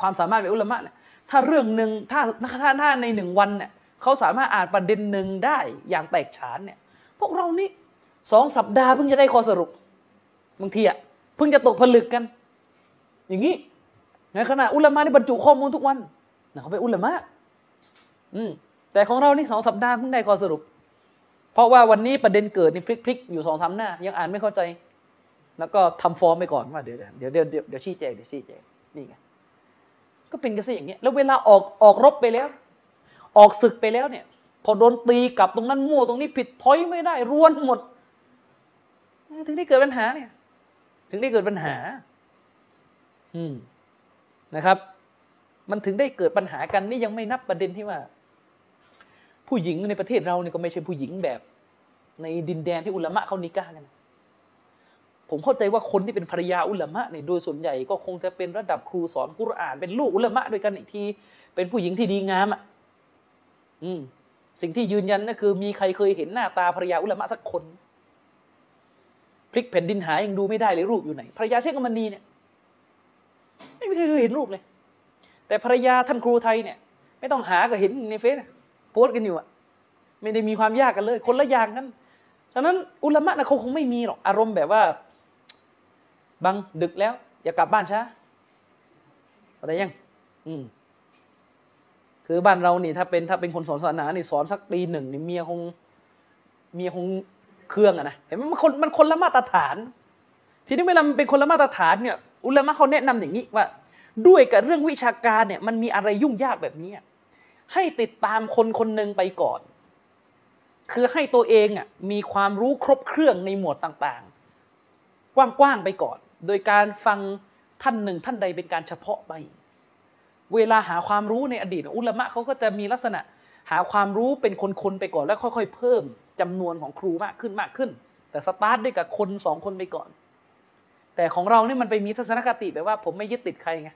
ความสามารถแบบอุลามะเนี่ยถ้าเรื่องหนึ่งถ้าถ้าถ้าในหนึ่งวันเนี่ยเขาสามารถอ่านประเด็นหนึ่งได้อย่างแตกฉานเนี่ย พวกเรานี่สองสัปดาห์เพิ่งจะได้ข้อสรุปบางทีอะเพิ่งจะตกผลึกกัน อย่างนี้ในขณะอุลามะนี่บรรจุข้อมูลทุกวันนะเขาเป็นอุลามะอืมแต่ของเรานี่สองสัปดาห์เพิ่งได้ข้อสรุป เพราะว่าวันนี้ประเด็นเกิดนี่พลิกๆอยู่สองสามหน้า ยังอ่านไม่เข้าใจ แล้วก็ทำฟอร์มไปก่อนว่าเดี๋ยวเดี๋ยวเดี๋ยวเดี๋ยวชี้แจงเดี๋ยวชี้แจง นี่ไงก็เป็นกันซะอย่างเงี้ยแล้วเวลาออกออกรบไปแล้ว ออกศึกไปแล้วเนี่ย พอโดนตีกลับตรงนั้นมั่วตรงนี้ผิดถอยไม่ได้รวนหมด ถึงได้เกิดปัญหาเนี่ย ถึงได้เกิดปัญหา อืมนะครับ มันถึงได้เกิดปัญหากันนี่ยังไม่นับประเด็นที่ว่า ผู้หญิงในประเทศเราเนี่ยก็ไม่ใช่ผู้หญิงแบบ ในดินแดนที่อุลามะเขานิกากัน ผมเข้าใจว่าคนที่เป็นภรรยาอุลามะเนี่ยโดยส่วนใหญ่ก็คงจะเป็นระดับครูสอนกุรอาน เป็นลูกอุลามะด้วยกันอีกที เป็นผู้หญิงที่ดีงามอะอืมสิ่งที่ยืนยันก็คือ มีใครเคยเห็นหน้าตาภรรยาอุลามะสักคนพลิกแผ่นดินหายังดูไม่ได้เลยรูปอยู่ไหนภรรยาเชคกมณีเนี่ย ไม่มีใครเคยเห็นรูปเลย แต่ภรรยาท่านครูไทยเนี่ย ไม่ต้องหาก็เห็นในเฟซโพสต์กันอยู่อะไม่ได้มีความยากกันเลย คนละอย่างกันฉะนั้นอุลามะนะเขาคงไม่มีหรอกอารมณ์แบบว่า บังดึกแล้ว อย่ากลับบ้านช้าอะไรยังอืมคือบ้านเรานี่ถ้าเป็นถ้าเป็นคนสอนศาสนานี่สอนสักตีหนึ่งนี่เมียคงเมียคงเครื่องอะนะเห็นไหมมันคนมันคนละมาตรฐาน ทีนี้เวลามันเป็นคนละมาตรฐานเนี่ย อุลามะเขาแนะนำอย่างนี้ว่า ด้วยกับเรื่องวิชาการเนี่ย มันมีอะไรยุ่งยากแบบนี้ให้ติดตามคนคนหนึ่งไปก่อน คือให้ตัวเองอะมีความรู้ครบเครื่องในหมวดต่างๆ กว้างๆไปก่อน โดยการฟังท่านหนึ่งท่านใดเป็นการเฉพาะไป เวลาหาความรู้ในอดีตอุลามะเขาก็จะมีลักษณะหาความรู้เป็นคนๆไปก่อนแล้วค่อย ๆ เพิ่มจำนวนของครูมากขึ้นมากขึ้น แต่สตาร์ทด้วยกับคนสองคนไปก่อน แต่ของเราเนี่ยมันไปมีทัศนคติแบบว่า ผมไม่ยึดติดใครไง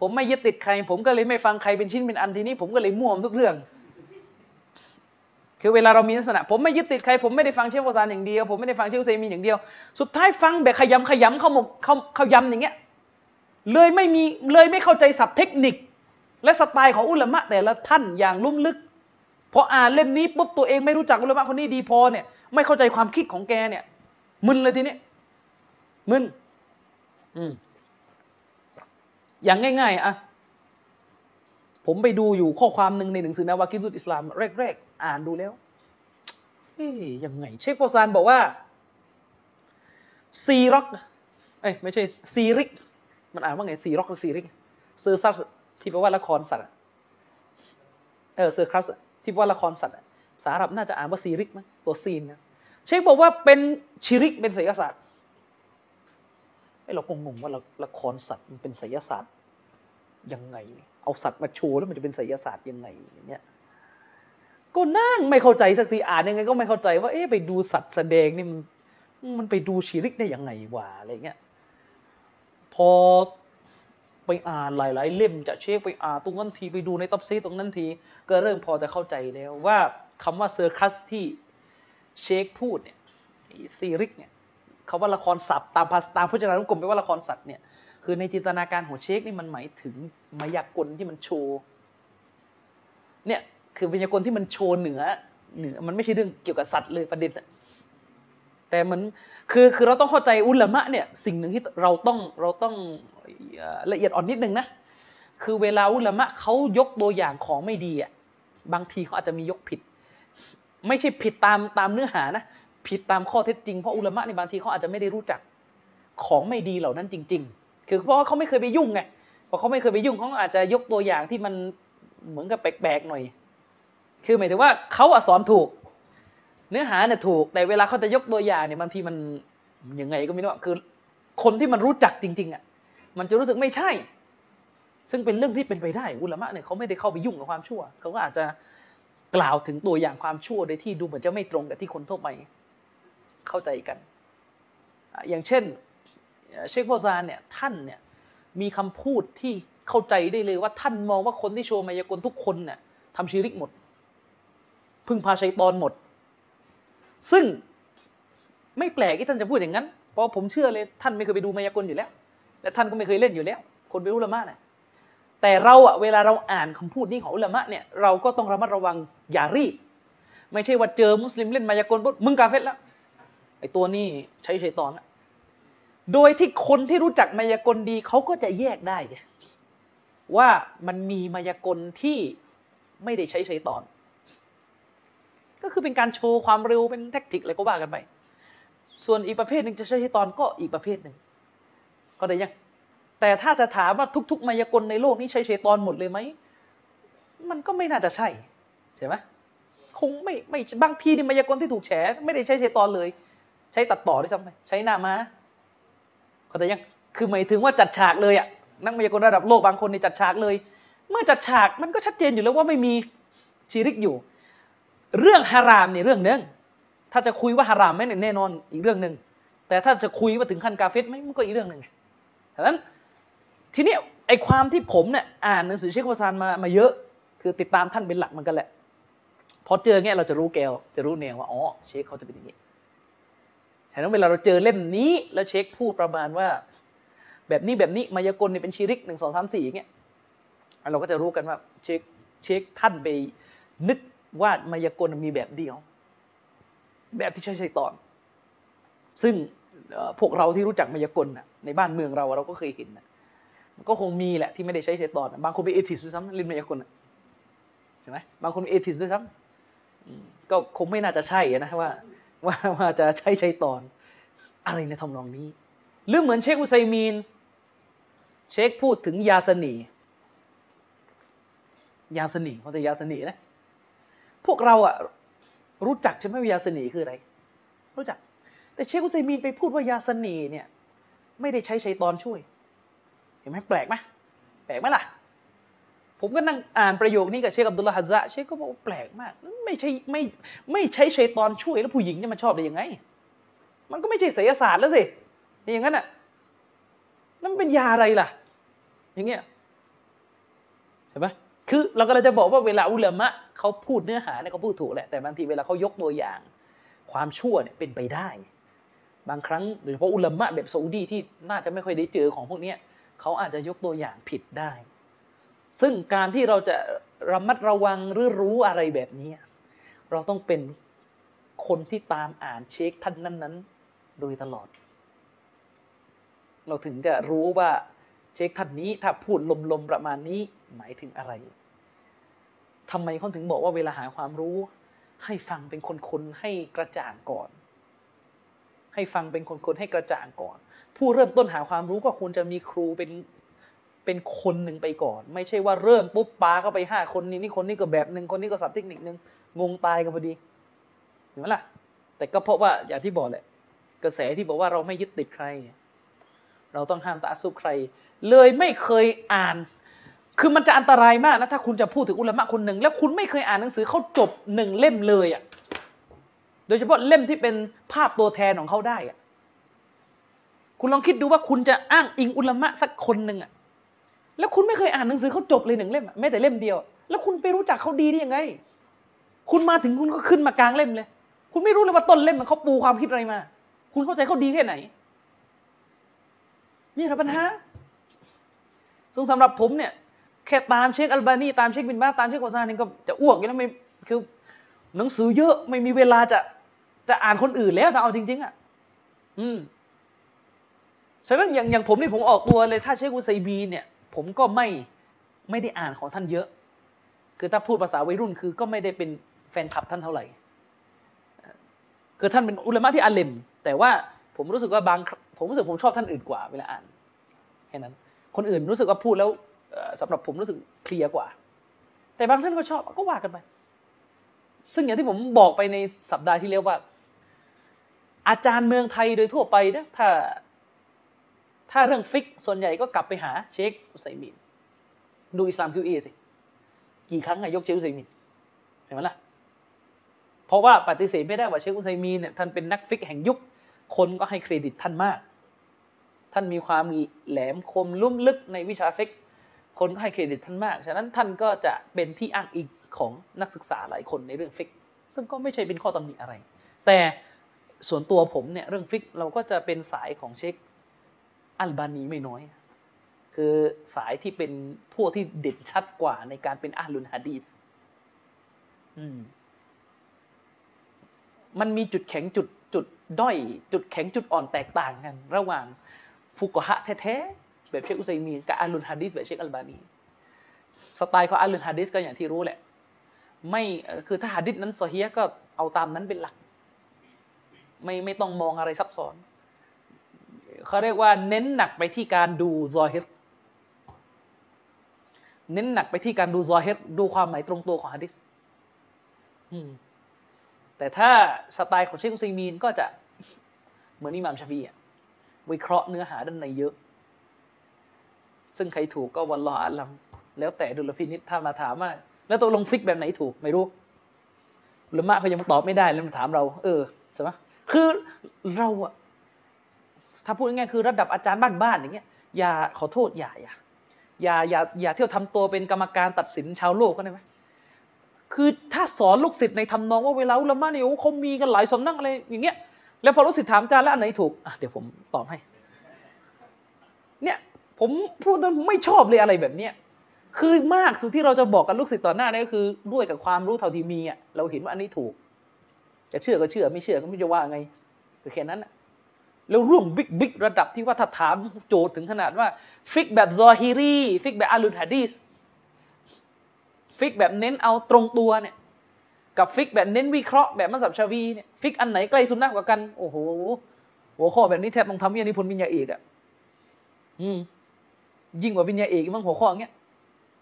ผมไม่ยึดติดใคร ผมก็เลยไม่ฟังใครเป็นชิ้นเป็นอันทีนี้ผมก็เลยมั่วทุกเรื่อง คือเวลาเรามีลักษณะ ผมไม่ยึดติดใคร ผมไม่ได้ฟังเชฟโอซานอย่างเดียว ผมไม่ได้ฟังเชฟเซมีอย่างเดียว สุดท้ายฟังแบบขยำขยำเข้าหมกเข้าเข้ายำอย่างเงี้ยเลยไม่มีเลยไม่เข้าใจศัพท์เทคนิค และสไตล์ของอุลามะแต่ละท่านอย่างลุ่มลึกพออ่านเล่มนี้ปุ๊บตัวเองไม่รู้จักอุลามะคนนี้ดีพอเนี่ยไม่เข้าใจความคิดของแกเนี่ยมึนเลยทีนี้มึนอืมอย่างง่าย ๆอะผมไปดูอยู่ข้อความหนึ่งในหนังสือنواقض الإسلامแรกๆ อ่านดูแล้วเฮ้ยยังไง เชคเฟาซานบอกว่าซีร็อกเอ้ยไม่ใช่ سيرك มันอ่านว่าไงซีร็อกหรือ سيرك circus ที่แปลว่าละครสัตว์เออ circus ที่แปลว่าละครสัตว์ภาษาอาหรับน่าจะอ่านว่าسيرك มั้ยตัวซีนนะเชคบอกว่าเป็นชิริกเป็นไสยศาสตร์ไอ้เราก็งงว่าละละครสัตว์มันเป็นไสยศาสตร์ยังไง เอาสัตว์มาโชว์แล้วมันจะเป็นไสยศาสตร์ยังไงอย่างเงี้ย ก็นั่งไม่เข้าใจสักทีอ่านยังไงก็ไม่เข้าใจว่าเอ๊ะไปดูสัตว์แสดงนี่มันมันไปดูชีริกได้ยังไงวะอะไรเงี้ยพอไปอ่านหลาย ๆ เล่มจะเช็คไปอ่านตรงนั้นทีไปดูในตับซีตรงนั้นที ก็เริ่มพอจะเข้าใจแล้วว่าคำว่า circus ที่เชคพูดเนี่ยسيركเนี่ยคำว่าละครสัตว์ตามภาษาตามพจนานุกรมแปลว่าละครสัตว์เนี่ยคือในจินตนาการของเชคนี่มันหมายถึงมายากลที่มันโชว์เนี่ย คือมายากลที่มันโชว์เหนือเหนือ มันไม่ใช่เรื่องเกี่ยวกับสัตว์เลยประเด็นอะแต่มันคือคือเราต้องเข้าใจอุลามะเนี่ยสิ่งหนึ่งที่เราต้องเราต้องละเอียดอ่อนนิดนึงนะคือเวลาอุลามะเขายกตัวอย่างของไม่ดีอะบางทีเขาอาจจะมียกผิด ไม่ใช่ผิดตามตามเนื้อหานะผิดตามข้อเท็จจริงเพราะอุลามะในบางทีเขาอาจจะไม่ได้รู้จักของไม่ดีเหล่านั้นจริง ๆ คือเพราะเขาไม่เคยไปยุ่งไงพอเขาไม่เคยไปยุ่งเขาอาจจะยกตัวอย่างที่มันเหมือนกับแปลกๆหน่อย คือหมายถึงว่าเขาอะสอนถูก เนื้อหาเนี่ยถูก แต่เวลาเขาจะยกตัวอย่างเนี่ยบางทีมันยังไงก็ไม่รู้คือคนที่มันรู้จักจริง ๆอะมันจะรู้สึกไม่ใช่ ซึ่งเป็นเรื่องที่เป็นไปได้อุลามะเนี่ยเขาไม่ได้เข้าไปยุ่งกับความชั่วเขาก็อาจจะกล่าวถึงตัวอย่างความชั่วโดยที่ดูเหมือนจะไม่ตรงกับที่คนทั่วไปเข้าใจกัน อย่างเช่น เชคโฟซานเนี่ยท่านเนี่ยมีคำพูดที่เข้าใจได้เลยว่าท่านมองว่าคนที่โชว์มายากลทุกคนเนี่ยทำชีริกหมด พึ่งพาชัยตอนหมด ซึ่งไม่แปลกที่ท่านจะพูดอย่างนั้น เพราะผมเชื่อเลยท่านไม่เคยไปดูมายากลอยู่แล้ว และท่านก็ไม่เคยเล่นอยู่แล้ว คนเป็นอุลามะเนี่ยแต่เราอะเวลาเราอ่านคำพูดนี้ของอุลามะเนี่ยเราก็ต้องระมัดระวังอย่ารีบ ไม่ใช่ว่าเจอมุสลิมเล่นมายากลปุ๊บมึงกาเฟตแล้วไอ้ตัวนี้ใช้ชัยตอนละโดยที่คนที่รู้จักมายากลดีเขาก็จะแยกได้ว่ามันมีมายากลที่ไม่ได้ใช้ชัยตอน ก็คือเป็นการโชว์ความเร็วเป็นแท็กติกอะไรก็ว่ากันไป ส่วนอีกประเภทหนึ่งจะใช้ชตอนก็อีกประเภทหนึ่งก็ได้ยัง แต่ถ้าจะถามว่าทุก ๆ มายากลในโลกนี้ใช้เชยตอนหมดเลยไหม มันก็ไม่น่าจะใช่ใช่ไหมคงไม่ไม่บางทีนี่มายากลที่ถูกแฉไม่ได้ใช้เชยตอนเลย ใช้ตัดต่อด้วยซ้ำไปใช้หน้ามาเข้าใจยังคือหมายถึงว่าจัดฉากเลยอะนักมายากลระดับโลกบางคนในจัดฉากเลย เมื่อจัดฉากมันก็ชัดเจนอยู่แล้วว่าไม่มีชีริกอยู่ เรื่องฮารามเนี่ยเรื่องหนึ่งถ้าจะคุยว่าฮารามไหมเนี่ยแน่นอนอีกเรื่องหนึ่งแต่ถ้าจะคุยว่าถึงขั้นกาเฟตไหมมันก็อีกเรื่องหนึ่งฉะนั้นทีนี้ไอความที่ผมเนี่ยอ่านหนังสือเชคโคซานมามาเยอะ คือติดตามท่านเป็นหลักมันกันแหละ พอเจอเงี้ยเราจะรู้แกวจะรู้แนวว่าอ๋อเชคเขาจะเป็นอย่างนี้ฉะนั้นเวลาเราเจอเล่มนี้แล้วเชคพูดประมาณว่า แบบนี้แบบนี้มายากลเนี่ยเป็นชีริกหนึ่งสองสามสี่อย่างเงี้ยเราก็จะรู้กันว่าเชคเชคท่านไปนึก ว่ามายากลมีแบบเดียว แบบที่ใช้ใช้ตอน ซึ่งพวกเราที่รู้จักมายากลในบ้านเมืองเราเราก็เคยเห็นมันก็คงมีแหละที่ไม่ได้ใช้ใช้ตอนบางคนเป็นเอทิสด้วยซ้ำล่นมายากลใช่ไหมบางคนเป็นเอทิสด้วยซ้ำก็คงไม่น่าจะใช่นะว่าว่าว่าจะใช้ใช้ตอน อะไรในทำนองนี้ หรือเหมือนเชคอุไซมีน เชคพูดถึงยาสนียาสนีเขาจะยาสนีนะ พวกเราอะรู้จักใช่ไหมว่ายาสนีคืออะไร รู้จัก แต่เชคอุซัยมีนไปพูดว่ายาสนีเนี่ย ไม่ได้ใช้ชัยตอนช่วย เห็นไหมแปลกไหมแปลกไหมล่ะ ผมก็นั่งอ่านประโยคนี้กับเชคอับดุลลาฮัซะเชคก็บอกแปลกมาก ไม่ใช่ไม่ไม่ใช้ชัยตอนช่วย แล้วผู้หญิงจะมาชอบได้ยังไง มันก็ไม่ใช่ไสยศาสตร์แล้วสิอย่างนั้นอะนั่นมันเป็นยาอะไรล่ะ อย่างเงี้ยใช่ไหม คือเราก็เลยจะบอกว่าเวลาอุลามะเขาพูดเนื้อหาเนี่ยเขาพูดถูกแหละแต่บางทีเวลาเขายกตัวอย่าง ความชั่วเนี่ยเป็นไปได้ บางครั้งโดยเฉพาะอุลามะแบบซาอุดีที่น่าจะไม่ค่อยได้เจอของพวกนี้เขาอาจจะยกตัวอย่างผิดได้ ซึ่งการที่เราจะระมัดระวังหรือรู้อะไรแบบนี้ เราต้องเป็นคนที่ตามอ่านเช็คท่านนั้น ๆ โดยตลอด เราถึงจะรู้ว่าเช็คท่านนี้ถ้าพูดลมๆประมาณนี้หมายถึงอะไร ทำไมเขาถึงบอกว่าเวลาหาความรู้ ให้ฟังเป็นคนๆให้กระจ่างก่อน ให้ฟังเป็นคนๆให้กระจ่างก่อน ผู้เริ่มต้นหาความรู้ก็ควรจะมีครูเป็นเป็นคนหนึ่งไปก่อน ไม่ใช่ว่าเริ่มปุ๊บปาเข้าไปห้าคนนี้นี่คนนี้ก็แบบหนึ่งคนนี้ก็สับเทคนิคหนึ่งงงตายกันพอดีเห็นไหมล่ะ แต่ก็เพราะว่าอย่างที่บอกแหละกระแสที่บอกว่าเราไม่ยึดติดใคร เราต้องห้ามตาสุใคร เลยไม่เคยอ่าน คือมันจะอันตรายมากนะถ้าคุณจะพูดถึงอุลามะคนหนึ่ง แล้วคุณไม่เคยอ่านหนังสือเขาจบหนึ่งเล่มเลยอะโดยเฉพาะเล่มที่เป็นภาพตัวแทนของเขาได้อะคุณลองคิดดูว่าคุณจะอ้างอิงอุลามะสักคนหนึ่งอะแล้วคุณไม่เคยอ่านหนังสือเขาจบเลยหนึ่งเล่มแม้แต่เล่มเดียว แล้วคุณไปรู้จักเขาดีได้ยังไง คุณมาถึงคุณก็ขึ้นมากลางเล่มเลย คุณไม่รู้เลยว่าต้นเล่มมันเขาปูความคิดอะไรมา คุณเข้าใจเขาดีแค่ไหน นี่แหละปัญหาซึ่งสำหรับผมเนี่ย แค่ตามเช็คอัลบานีตามเช็คบินบาสตามเช็ควาซานี่ก็จะอ้วกอยู่แล้วไม่คือหนังสือเยอะไม่มีเวลาจะจะอ่านคนอื่นแล้วถ้าเอาจริง ๆอะอืมฉะนั้นอย่างอย่างผมนี่ผมออกตัวเลยถ้าเชคอุซัยบีเนี่ย ผมก็ไม่ไม่ได้อ่านของท่านเยอะ คือถ้าพูดภาษาวัยรุ่นคือ ก็ไม่ได้เป็นแฟนคลับท่านเท่าไหร่คือท่านเป็นอุลามะที่อาเลมแต่ว่าผมรู้สึกว่าบางผมรู้สึกผมชอบท่านอื่นกว่าเวลาอ่านแค่นั้น คนอื่นรู้สึกว่าพูดแล้ว สำหรับผมรู้สึกเคลียร์กว่า แต่บางท่านก็ชอบก็ว่ากันไป ซึ่งอย่างที่ผมบอกไปในสัปดาห์ที่แล้วว่า อาจารย์เมืองไทยโดยทั่วไปนะถ้า ถ้าเรื่องฟิก ส่วนใหญ่ก็กลับไปหาเชคอุซัยมินดูอิสลามคิวเอสิ กี่ครั้งอะยกเชคอุซัยมินเห็นไหมล่ะเพราะว่าปฏิเสธไม่ได้ว่าเชคอุซัยมีนเนี่ยท่านเป็นนักฟิกแห่งยุค คนก็ให้เครดิตท่านมาก ท่านมีความแหลมคมลุ่มลึกในวิชาฟิก คนก็ให้เครดิตท่านมาก ฉะนั้นท่านก็จะเป็นที่อ้างอิงของนักศึกษาหลายคนในเรื่องฟิก ซึ่งก็ไม่ใช่เป็นข้อตำหนิอะไร แต่ส่วนตัวผมเนี่ยเรื่องฟิกเราก็จะเป็นสายของเชคอัลบานีไม่น้อย คือสายที่เป็นพวกที่เด่นชัดกว่าในการเป็นอาลุนฮะดีสมันมีจุดแข็งจุดจุดด้อย จุดแข็งจุดอ่อนแตกต่างกัน ระหว่างฟุกฮะแท้ๆ แบบเชคอุซัยมีนกับอาลุนฮะดีสแบบเชคอัลบานีสไตล์ของอาลุนฮะดีสก็อย่างที่รู้แหละ ไม่คือถ้าฮะดิษนั้นโซอฮียก็เอาตามนั้นเป็นหลัก ไม่ไม่ต้องมองอะไรซับซ้อนเขาเรียกว่าเน้นหนักไปที่การดูซอฮิรเน้นหนักไปที่การดูซอฮิรดูความหมายตรงตัวของฮะดิษแต่ถ้าสไตล์ของเชคอุซัยมีนก็จะเหมือนอิหม่ามชาฟีอะวิเคราะห์เนื้อหาด้านในเยอะ ซึ่งใครถูกก็วันรออัลลัมแล้วแต่ดุลพินิษถ้ามาถามว่าแล้วตกลงฟิกแบบไหนถูกไม่รู้หรือมะเขายังตอบไม่ได้แล้วมาถามเรา เออใช่ไหมคือเราอะถ้าพูดง่ายๆคือระดับอาจารย์บ้านๆอย่างเงี้ยอย่าขอโทษอย่าอย่าอย่าอย่าอย่าเที่ยวทำตัวเป็นกรรมการตัดสินชาวโลกเขาได้ไหมคือถ้าสอนลูกศิษย์ในทำนองว่าเวลาอุลามะเนี่ยโอ้เขามีกันหลายสำนักอะไรอย่างเงี้ยแล้วพอลูกศิษย์ถามอาจารย์แล้วอันไหนถูกอะเดี๋ยวผมตอบให้ เนี่ย ผมพูดตรงไม่ชอบเลยอะไรแบบเนี้ยคือมากสุดที่เราจะบอกกับลูกศิษย์ต่อหน้านี่ก็คือด้วยกับความรู้เท่าที่มีอะเราเห็นว่าอันนี้ถูก จะเชื่อก็เชื่อไม่เชื่อก็ไม่จะว่าไงคือแค่นั้นแล้วเรื่องบิ๊กบิ๊กระดับที่ว่าถ้าถามโจทย์ถึงขนาดว่า ฟิกแบบซอฮิรีฟิกแบบأهل الحديثฟิกแบบเน้นเอาตรงตัวเนี่ยกับฟิกแบบเน้นวิเคราะห์แบบมัสฮับชาฟิอีเนี่ยฟิกอันไหนใกล้สุนนะกว่ากัน โอ้โหหัวข้อแบบนี้แทบต้องทำวิทยานิพนธ์ปริญญาเอกอะอืม ยิ่งกว่าปริญญาเอกมั้งหัวข้ออย่างเงี้ย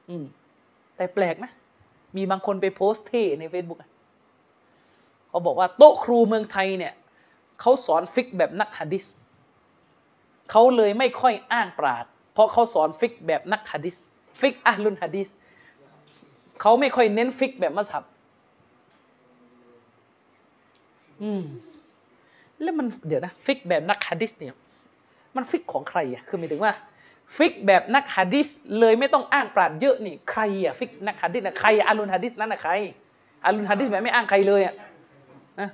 อืม แต่แปลกไหมมีบางคนไปโพสต์เท่ใน Facebook เขาบอกว่าโต๊ะครูเมืองไทยเนี่ยเขาสอนฟิกแบบนักฮะดิษเขาเลยไม่ค่อยอ้างปราชญ์ เพราะเขาสอนฟิกแบบนักฮะดิษฟิก أهل الحديثเขาไม่ค่อยเน้นฟิกแบบมัสฮับอืมแล้วมันเดี๋ยวนะ ฟิกแบบนักฮะดิษเนี่ย มันฟิกของใครอะคือหมายถึงว่า ฟิกแบบนักฮะดิษเลยไม่ต้องอ้างปราชญ์เยอะนี่ใครอะฟิกนักฮะดิษนะใครอะ أهل الحديث นั่นนะใคร أهل الحديث แบบไม่อ้างใครเลยอะนะ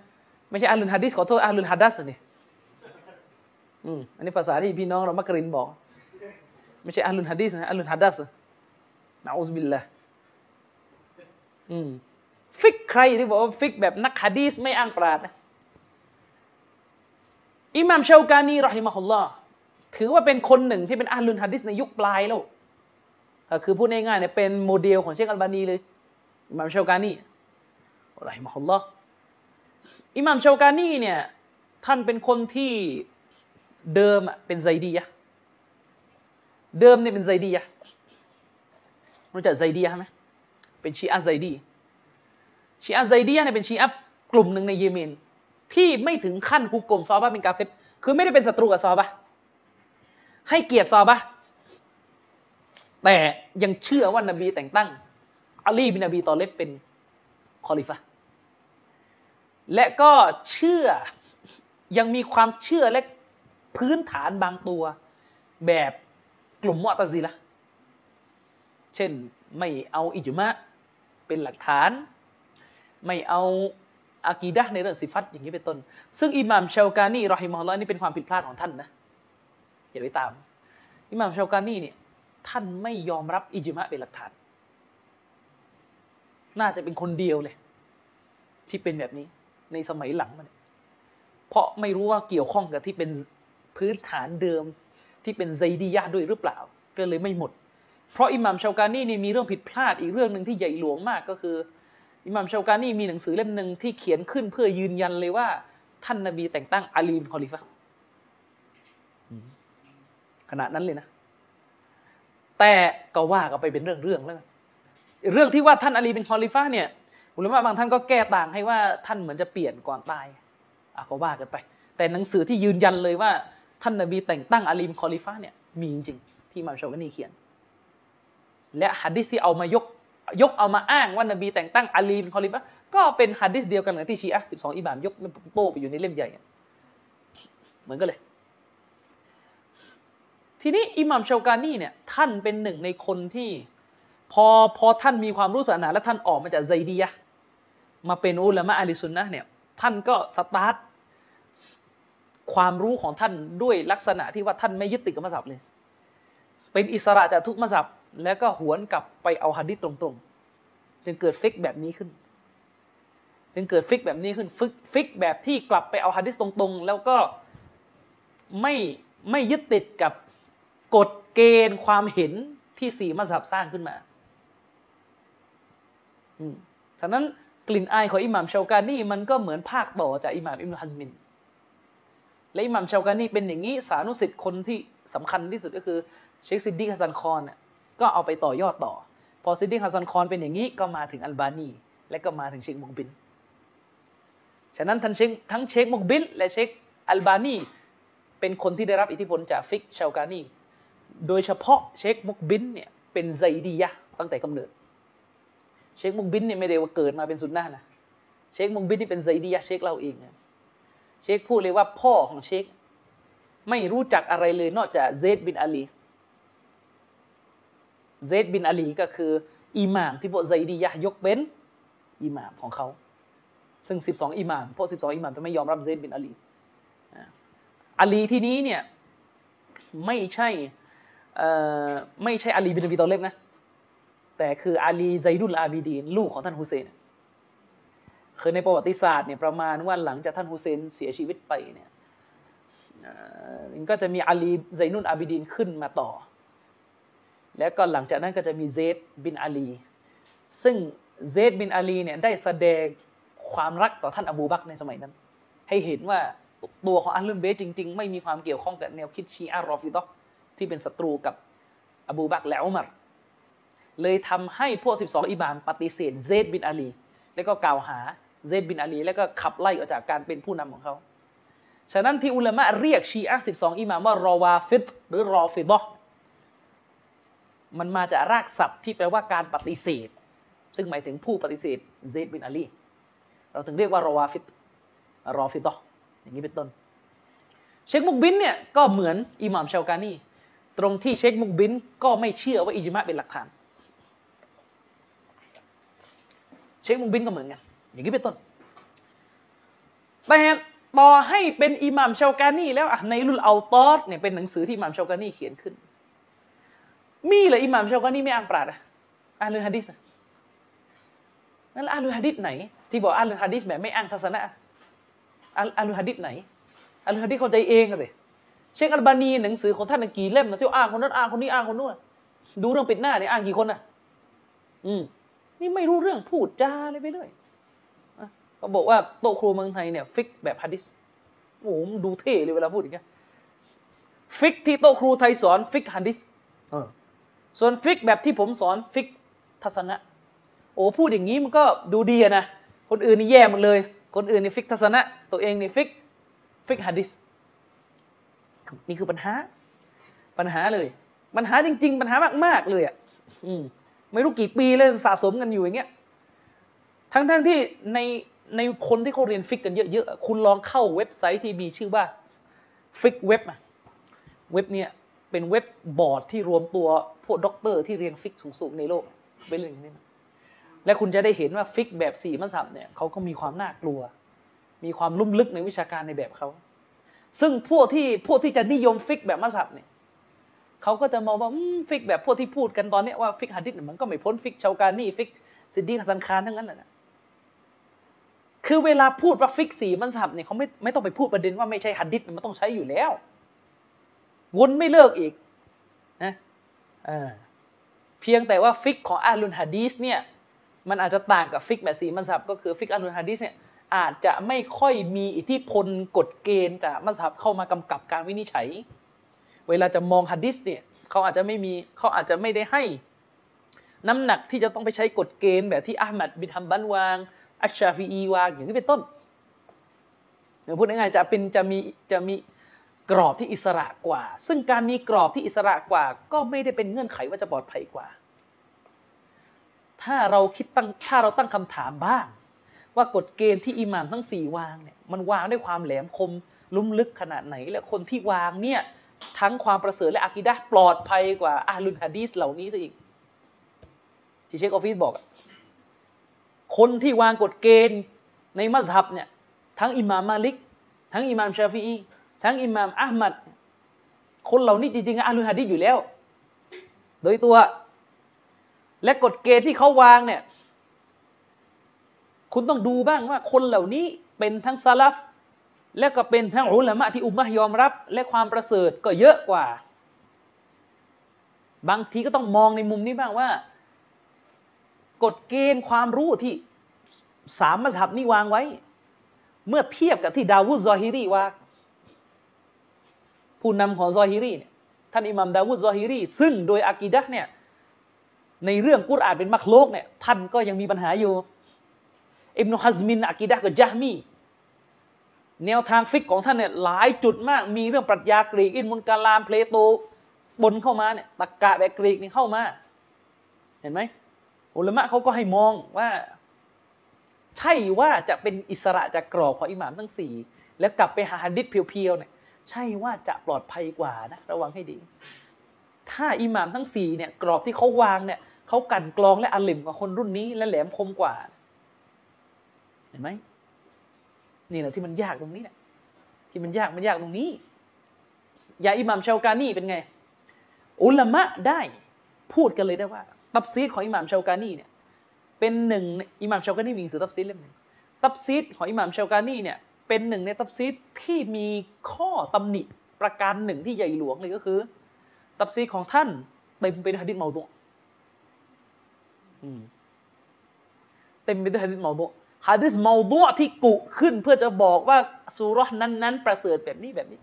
ไม่ใช่ أهل الحديث ขอโทษ أهل الحدث นี่อืมอันนี้ภาษาที่พี่น้องเรามักรินบอก ไม่ใช่ أهل الحديث นะ أهل الحدث نعوذ باللهอืมฟิกใครที่บอกว่าฟิกแบบนักฮะดีษไม่อ้างปราชญ์นะอิหม่ามชาวกานีرحمه الله ถือว่าเป็นคนหนึ่งที่เป็นأهل الحديثในยุคปลายแล้วก็คือพูดง่ายๆเนี่ยเป็นโมเดลของเชคอัลบานีเลยอิหม่ามชาวกานีرحمه اللهอิหม่ามชาวกานีเนี่ยท่านเป็นคนที่เดิมอะเป็นไซดียะเดิมเนี่ยเป็นไซดียะรู้จักไซดียะไหมเป็นชีอะไซดีชีอะไซดียะเนี่ยเป็นชีอะกลุ่มหนึ่งในเยเมน ที่ไม่ถึงขั้นฮุกกลมซอบะห์เป็นกาเฟรคือไม่ได้เป็นศัตรูกับซอบะ ให้เกียรติซอบะแต่ยังเชื่อว่านบีแต่งตั้งอาลีบินนบีตอเลบเป็นคอลิฟะและก็เชื่อยังมีความเชื่อและพื้นฐานบางตัว แบบกลุ่มมอตะซิละเช่นไม่เอาอิจมะเป็นหลักฐาน ไม่เอาอากีดะในเรื่องสิฟัตอย่างนี้เป็นต้น ซึ่งอิหม่ามเชาวกานีรอฮิมฮุลล์นี่เป็นความผิดพลาดของท่านนะ อย่าไปตามอิหม่ามชาวกานีเนี่ยท่านไม่ยอมรับอิจมะเป็นหลักฐาน น่าจะเป็นคนเดียวเลย ที่เป็นแบบนี้ในสมัยหลังมันเพราะไม่รู้ว่าเกี่ยวข้องกับที่เป็นพื้นฐานเดิมที่เป็นไซดียะด้วยหรือเปล่า ก็เลยไม่หมด เพราะอิหม่ามชาวกานีนี่มีเรื่องผิดพลาดอีกเรื่องหนึ่งที่ใหญ่หลวงมากก็คือ อิหม่ามชาวกานีมีหนังสือเล่มหนึ่งที่เขียนขึ้นเพื่อยืนยันเลยว่า ท่านนบีแต่งตั้งอาลีเป็นคอลิฟะ ขนาดนั้นเลยนะ แต่ก็ว่ากันไปเป็นเรื่องเรื่องแล้วเรื่องที่ว่าท่านอาลีเป็นคอลิฟะห์เนี่ยอุลามะบางท่านก็แก้ต่างให้ว่าท่านเหมือนจะเปลี่ยนก่อนตายอะก็ว่ากันไป แต่หนังสือที่ยืนยันเลยว่า ท่านนบีแต่งตั้งอาลีเป็นคอลิฟะห์เนี่ยมีจริงๆที่ม่ามชาวกนีเขียน และฮัดดิสที่เอามายกยกเอามาอ้างว่านบีแต่งตั้งอาลีเป็นคอลิฟะห์ก็เป็นฮัดดิสเดียวกันกับที่ชีอะห์สิบสองอิหม่ามยกโต้ไปอยู่ในเล่มใหญ่เหมือนกันเลย ทีนี้อิหม่ามชาวกานีเนี่ยท่านเป็นหนึ่งในคนที่ พอพอท่านมีความรู้ศาสนาและท่านออกมาจากไซดียะมาเป็นอุลามะ أهل السنةเนี่ยท่านก็สตาร์ทความรู้ของท่านด้วยลักษณะที่ว่าท่านไม่ยึดติดกับมัสฮับเลย เป็นอิสระจากทุกมัสฮับแล้วก็หวนกลับไปเอาฮะดิษตรงๆ จึงเกิดฟิกแบบนี้ขึ้น จึงเกิดฟิกแบบนี้ขึ้นฟิกฟิกแบบที่กลับไปเอาฮะดิษตรงๆ แล้วก็ไม่ไม่ยึดติดกับ กฎเกณฑ์ความเห็นที่สี่มัสฮับสร้างขึ้นมาฉะนั้นกลิ่นอายของอิหม่ามชาวกานีมันก็เหมือนภาคต่อจากอิหม่ามอิบนุฮัซมิน และอิหม่ามชาวกานีเป็นอย่างนี้สานุศิษย์คนที่สำคัญที่สุดก็คือเชคซิดดีกฮัสซันคอนเนี่ยก็เอาไปต่อยอดต่อ พอซิดดีกฮัสซันคอนเป็นอย่างนี้ก็มาถึงอัลบานี และก็มาถึงเชคมุกบิล ฉะนั้นทั้งเชคทั้งเชคมุกบิล และเชคอัลบานีเป็นคนที่ได้รับอิทธิพลจากฟิกชาวกานี โดยเฉพาะเชคมุกบิลเนี่ยเป็นไซดียะตั้งแต่กำเนิด เชคมุกบิลเนี่ยไม่ได้ว่าเกิดมาเป็นสุนนะนะเชคมุกบิลนี่เป็นไซดียะเชคเล่าเองนะเชคพูดเลยว่าพ่อของเชค ไม่รู้จักอะไรเลยนอกจากเซดบินอาลีเซดบินอาลีก็คืออิหม่ามที่พวกไซดียะยกเป็นอิหม่ามของเขา ซึ่ง 12 อิหม่ามพวก 12 อิหม่ามจะไม่ยอมรับเซดบินอาลีอาลีที่นี้เนี่ยไม่ใช่ ไม่ใช่อาลีบินอบีตอเลบนะ แต่คืออาลีไซนุลอาบิดีนลูกของท่านฮุเซนคือในประวัติศาสตร์เนี่ยประมาณว่าหลังจากท่านฮุเซนเสียชีวิตไปเนี่ยก็จะมีอาลีไซนุลอาบิดีนขึ้นมาต่อ แล้วก็หลังจากนั้นก็จะมีเซดบินอาลี ซึ่งเซดบินอาลีเนี่ยได้แสดงความรักต่อท่านอบูบักในสมัยนั้น ให้เห็นว่าตัวของأهل البيتจริง ๆ ไม่มีความเกี่ยวข้องกับแนวคิดชีอะรอฟิดอ ที่เป็นศัตรูกับอบูบักและอุมัรเลยทำให้พวก 12 อิหม่ามปฏิเสธเซดบินอาลี แล้วก็กล่าวหาเซดบินอาลี แล้วก็ขับไล่ออกจากการเป็นผู้นำของเขา ฉะนั้นที่อุลามะเรียกชีอะห์12 อิหม่ามว่ารอวาฟิดหรือรอฟิดะห์มันมาจากรากศัพท์ที่แปลว่าการปฏิเสธ ซึ่งหมายถึงผู้ปฏิเสธเซดบินอาลี เราถึงเรียกว่ารอวาฟิดรอฟิดะห์อย่างนี้เป็นต้น เชคมุกบินเนี่ยก็เหมือนอิหม่ามชาวกานี ตรงที่เชคมุกบินก็ไม่เชื่อว่าอิจมะเป็นหลักฐาน เชคมุกบินก็เหมือนกัน อย่างนี้เป็นต้น แต่ต่อให้เป็นอิหม่ามชาวกานีแล้วอะในรุลเอาตอดเนี่ยเป็นหนังสือที่อิหม่ามชาวกานีเขียนขึ้น มีเหรออิหม่ามชาวกานีไม่อ้างปราดอะอ่านเรื่องฮะดิษนั่นอ่านเรื่องฮะดิษไหน ที่บอกอ่านเรื่องฮะดิษแบบไม่อ้างทัศนะอ่านเรื่องฮะดิษไหนอ่านเรื่องฮะดิษเข้าใจเองอะสิ เชคอัลบานีหนังสือของท่านกี่เล่มนะที่อ้างคนนั้นอ้างคนนี้อ้างคนนู้นดูเรื่องปิดหน้าเนี่ยอ้างกี่คนอะ อืม นี่ไม่รู้เรื่องพูดจาเลยไปเรื่อยอะก็บอกว่าโต๊ะครูเมืองไทยเนี่ย ฟิกแบบฮะดิษโอ้โหมันดูเท่เลยเวลาพูดอย่างเงี้ยฟิกที่โต๊ะครูไทยสอนฟิกฮะดิษส่วนฟิกแบบที่ผมสอนฟิกทัศนะ โอ้พูดอย่างนี้มันก็ดูดีนะคนอื่นนี่แย่หมดเลย คนอื่นนี่ฟิกทัศนะ ตัวเองนี่ฟิกฟิกฮะดิษ นี่คือปัญหา ปัญหาเลย ปัญหาจริง ๆ ปัญหามาก ๆ เลยอะอืมไม่รู้กี่ปีเลยสะสมกันอยู่อย่างเงี้ยทั้งๆที่ในในคนที่เขาเรียนฟิกกันเยอะๆคุณลองเข้าเว็บไซต์ที่มีชื่อว่าฟิกเว็บอะเว็บเนี่ยเป็นเว็บบอร์ดที่รวมตัวพวกด็อกเตอร์ที่เรียนฟิกสูงๆในโลกไปเรื่องนี้และคุณจะได้เห็นว่าฟิกแบบสี่มัสฮับเนี่ยเขาก็มีความน่ากลัว มีความลุ่มลึกในวิชาการในแบบเขา ซึ่งพวกที่พวกที่จะนิยมฟิกแบบมัสฮับเนี่ยเขาก็จะมองว่าฟิกแบบพวกที่พูดกันตอนนี้ว่าฟิกฮะดิษมันก็ไม่พ้นฟิกชาวกานีฟิกซิดดีกฮัสซันคอนทั้งนั้นแหละคือเวลาพูดว่าฟิกสี่มัสฮับเนี่ยเขาไม่ไม่ต้องไปพูดประเด็นว่าไม่ใช่ฮะดิษมันต้องใช้อยู่แล้ว วนไม่เลิกอีกนะเพียงแต่ว่าฟิกของأهل الحديثเนี่ยมันอาจจะต่างกับฟิกแบบสี่มัสฮับก็คือฟิกأهل الحديثเนี่ย อาจจะไม่ค่อยมีอิทธิพลกฎเกณฑ์จากมัสฮับเข้ามากำกับการวินิจฉัย เวลาจะมองฮะดิษเนี่ยเขาอาจจะไม่มีเขาอาจจะไม่ได้ให้ น้ำหนักที่จะต้องไปใช้กฎเกณฑ์แบบที่อามัดบินฮัมบันวาง อัชชาฟีอีวางอย่างนี้เป็นต้นหรือพูดง่ายๆจะเป็นจะมีจะมีกรอบที่อิสระกว่า ซึ่งการมีกรอบที่อิสระกว่า ก็ไม่ได้เป็นเงื่อนไขว่าจะปลอดภัยกว่า ถ้าเราคิดตั้งถ้าเราตั้งคำถามบ้าง ว่ากฎเกณฑ์ที่อิหม่ามทั้งสี่วางเนี่ยมันวางด้วยความแหลมคมลุ่มลึกขนาดไหน และคนที่วางเนี่ยทั้งความประเสริฐและอากิดะปลอดภัยกว่าอาลุนฮะดีสเหล่านี้ซะอีกที่เชคออฟฟิศบอก คนที่วางกฎเกณฑ์ในมัสฮับเนี่ยทั้งอิหม่ามมาลิก ทั้งอิหม่ามชาฟีอีทั้งอิหม่ามอัลมัดคนเหล่านี้จริงๆอาลุนฮะดีสอยู่แล้ว โดยตัวและกฎเกณฑ์ที่เขาวางเนี่ย คุณต้องดูบ้างว่า คนเหล่านี้เป็นทั้งซาลฟและก็เป็นทั้งอุลามะที่อุมมะยอมรับ และความประเสริฐก็เยอะกว่า บางทีก็ต้องมองในมุมนี้บ้างว่า กฎเกณฑ์ความรู้ที่สามมัสฮับนี้วางไว้ เมื่อเทียบกับที่ดาวุฒซอฮิรีว่า ผู้นำของซอฮิรีเนี่ยท่านอิหมัมดาวุฒซอฮิรีซึ่งโดยอากีดะเนี่ยในเรื่องกุรอานเป็นมักโลกเนี่ยท่านก็ยังมีปัญหาอยู่ อิบนุฮัซมินอากีดะกับจามีแนวทางฟิกของท่านเนี่ยหลายจุดมาก มีเรื่องปรัชญากรีก อินมุนกาลามเพลโตบนเข้ามาเนี่ยตะกกะแบบกรีกนี่เข้ามา เห็นไหมอุลามะเขาก็ให้มองว่า ใช่ว่าจะเป็นอิสระจากกรอบของอิหม่ามทั้งสี่แล้วกลับไปหาฮัดดิษเพียวๆเนี่ยใช่ว่าจะปลอดภัยกว่านะระวังให้ดี ถ้าอิหม่ามทั้งสี่เนี่ยกรอบที่เขาวางเนี่ยเขากันกรองและอลิมกว่าคนรุ่นนี้และแหลมคมกว่า ห็นไหมนี่แหละที่มันยากตรงนี้แหละที่มันยากมันยากตรงนี้ยาอิหมัมชาวกานีเป็นไง อุลามะได้พูดกันเลยได้ว่า ตับซีดของอิหมัมชาวกานีเนี่ยเป็นหนึ่งอิหมัมชาวกานีมีหนังสือตับซีดเล่มหนึ่งตับซีดของอิหมัมชาวกานีเนี่ยเป็นหนึ่งในตับซีดที่มีข้อตำหนิประการหนึ่งที่ใหญ่หลวงเลยก็คือ ตับซีดของท่านเต็มไปด้วยฮะดิษเมาตุเต็มไปด้วยฮะดิษเมาตุ ฮะดิษเมาดุที่กุขึ้นเพื่อจะบอกว่าสุรษนั้นๆ ประเสริฐแบบนี้แบบนี้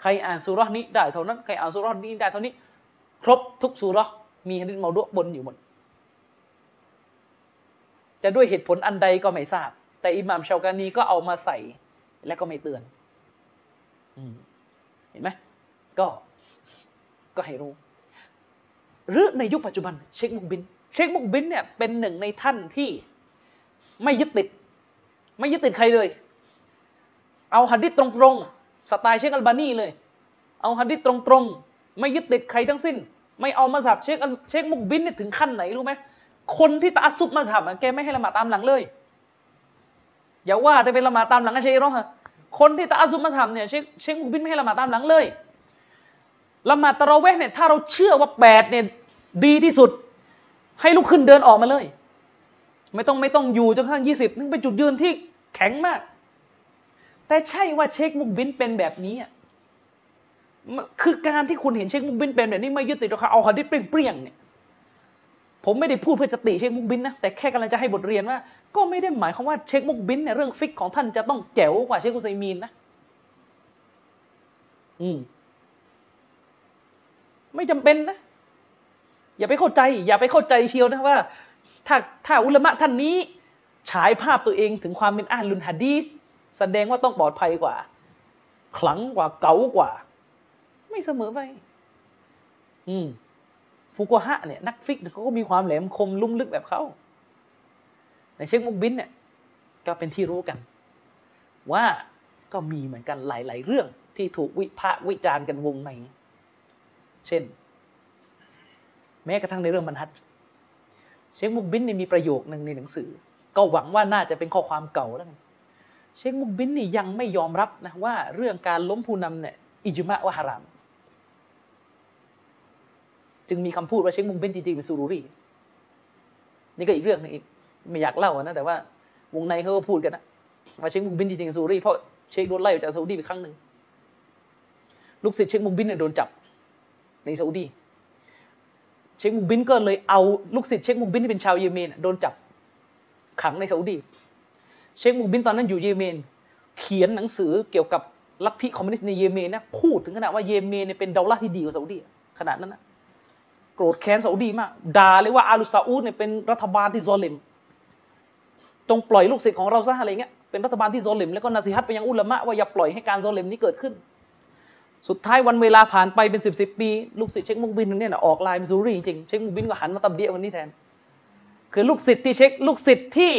ใครอ่านสุรษนี้ได้เท่านั้น ใครอ่านสุรษนี้ได้เท่านี้ ครบทุกสุรษมีฮะดิษเมาดุบนอยู่หมด จะด้วยเหตุผลอันใดก็ไม่ทราบ แต่อิหม่ามชาวกานีก็เอามาใส่และก็ไม่เตือนเห็นไหมก็ก็ให้รู้ หรือในยุคปัจจุบันเช็คมุกบิน เชคมุกบินเนี่ยเป็นหนึ่งในท่านที่ไม่ยึดติด ไม่ยึดติดใครเลย เอาฮัดดิษตรงๆสไตล์เชคอัลบานีเลย เอาฮัดดิษตรงๆไม่ยึดติดใครทั้งสิ้น ไม่เอามาสับเชคเชคมุกบินเนี่ยถึงขั้นไหนรู้ไหมคนที่ตาซุบมาสับแกไม่ให้ละหมาดตามหลังเลย อย่าว่าแต่เป็นละหมาดตามหลังเชคหรอกฮะคนที่ตาซุบมาสับเนี่ยเชคเชคมุกบินไม่ให้ละหมาดตามหลังเลยละหมาดตะเราเวห์เนี่ยถ้าเราเชื่อว่าแปดเนี่ยดีที่สุด ให้ลุกขึ้นเดินออกมาเลย ไม่ต้องไม่ต้องอยู่จนกระทั่งยี่สิบนึงเป็นจุดยืนที่แข็งมาก แต่ใช่ว่าเชคมุกบินเป็นแบบนี้คือการที่คุณเห็นเชคมุกบินเป็นแบบนี้ไม่ยึดติดกับเอาฮะดิเปรี้ยงๆเนี่ยผมไม่ได้พูดเพื่อจะติเชคมุกบินนะแต่แค่กำลังจะให้บทเรียนว่า ก็ไม่ได้หมายความว่าเชคมุกบินเนี่ยเรื่องฟิกของท่านจะต้องแจ๋วกว่าเชคอุซัยมีนนะอืมไม่จำเป็นนะ อย่าไปเข้าใจ อย่าไปเข้าใจเชียวนะว่า ถ้าถ้าอุลามะท่านนี้ฉายภาพตัวเองถึงความเป็นอ่านลุนฮะดีสแสดงว่าต้องปลอดภัยกว่า ขลังกว่าเก๋ากว่า ไม่เสมอไปอืมฟุกุฮะเนี่ยนักฟิกเขาก็มีความแหลมคมลุ่มลึกแบบเขาในเชคมุกบินเนี่ยก็เป็นที่รู้กัน ว่าก็มีเหมือนกันหลาย ๆ เรื่องที่ถูกวิพากษ์วิจารณ์กันวงใน เช่น แม้กระทั่งในเรื่องบรรทัด เชคมุกบินนี่มีประโยคหนึ่งในหนังสือ ก็หวังว่าน่าจะเป็นข้อความเก่าแล้วกันเชคมุกบินนี่ยังไม่ยอมรับนะว่าเรื่องการล้มผู้นำเนี่ยอิจุมะวะฮาราม จึงมีคำพูดว่าเชคมุกบินจริงๆเป็นซูรุรีนี่ก็อีกเรื่องนึงอีกไม่อยากเล่านะแต่ว่าวงในเขาก็พูดกันนะว่าเชคมุกบินจริงๆซูรุรีเพราะเชคโดนไล่ออกจากซาอุดีไปครั้งหนึ่งลูกศิษย์เชคมุกบินเนี่ยโดนจับในซาอุดี เชคมุกบินก็เลยเอาลูกศิษย์เชคมุกบินที่เป็นชาวเยเมนโดนจับขังในซาอุดี เชคมุกบิลตอนนั้นอยู่เยเมน เขียนหนังสือเกี่ยวกับลัทธิคอมมิวนิสต์ในเยเมนนะพูดถึงขนาดว่าเยเมนเนี่ยเป็นدولةที่ดีกว่าซาอุดีขนาดนั้นนะโกรธแค้นซาอุดีมากด่าเลยว่าอาลซาอูดเนี่ยเป็นรัฐบาลที่ซอลิมจงปล่อยลูกศิษย์ของเราซะอะไรเงี้ยเป็นรัฐบาลที่ซอลิมแล้วก็นาซีฮัตไปยังอุลามะว่าอย่าปล่อยให้การซอลิมนี้เกิดขึ้น สุดท้ายวันเวลาผ่านไปเป็นสิบสิบปี ลูกศิษย์เชคมุกบิลเนี่ยออกลายเป็นซูรูรีจริงเช็คมุกบินก็หันมาตับเดียวันนี้แทน คือลูกศิษย์ที่เช็คลูกศิษย์ที่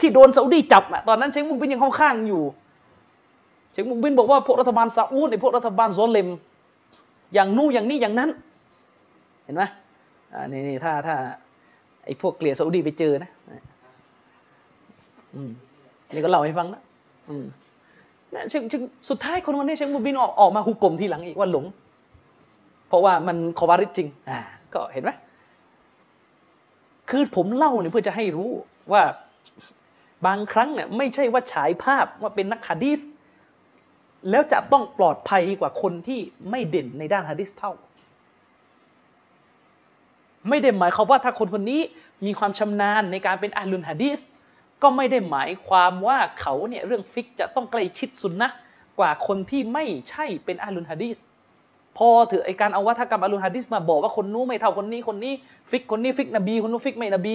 ที่โดนซาอุดีจับอะตอนนั้นเช็คมุกบินยังค่อนข้างอยู่ เช็คมุกบินบอกว่าพวกรัฐบาลซาอุดในพวกรัฐบาลโซเลมอย่างนู่อย่างนี้อย่างนั้น เห็นไหมอ่านี่นี่ถ้าถ้าไอ้พวกเกลียดซาอุดีไปเจอนะอืมนี่ก็เล่าให้ฟังนะอืม นะชงสุดท้ายคนคนนี้เชงมูบินออกออกมาฮุกกลมทีหลังอีกว่าหลง เพราะว่ามันคอวาริจริงอ่าก็เห็นไหมคือผมเล่าเนี่ยเพื่อจะให้รู้ว่าบางครั้งเนี่ยไม่ใช่ว่าฉายภาพว่าเป็นนักฮะดีสแล้วจะต้องปลอดภัยกว่าคนที่ไม่เด่นในด้านฮะดีสเท่า ไม่ได้หมายความว่าถ้าคนคนนี้มีความชำนาญในการเป็นอาลุนฮะดีส ก็ไม่ได้หมายความว่าเขาเนี่ยเรื่องฟิกจะต้องใกล้ชิดสุนนะกว่าคนที่ไม่ใช่เป็นอาลุนฮะดีสพอถือไอการเอาวัฒกรรมอาลุนฮะดีสมาบอกว่าคนนู้ไม่เท่าคนนี้คนนี้ ฟิกคนนี้ฟิกนบีคนนู้ฟิกไม่นบี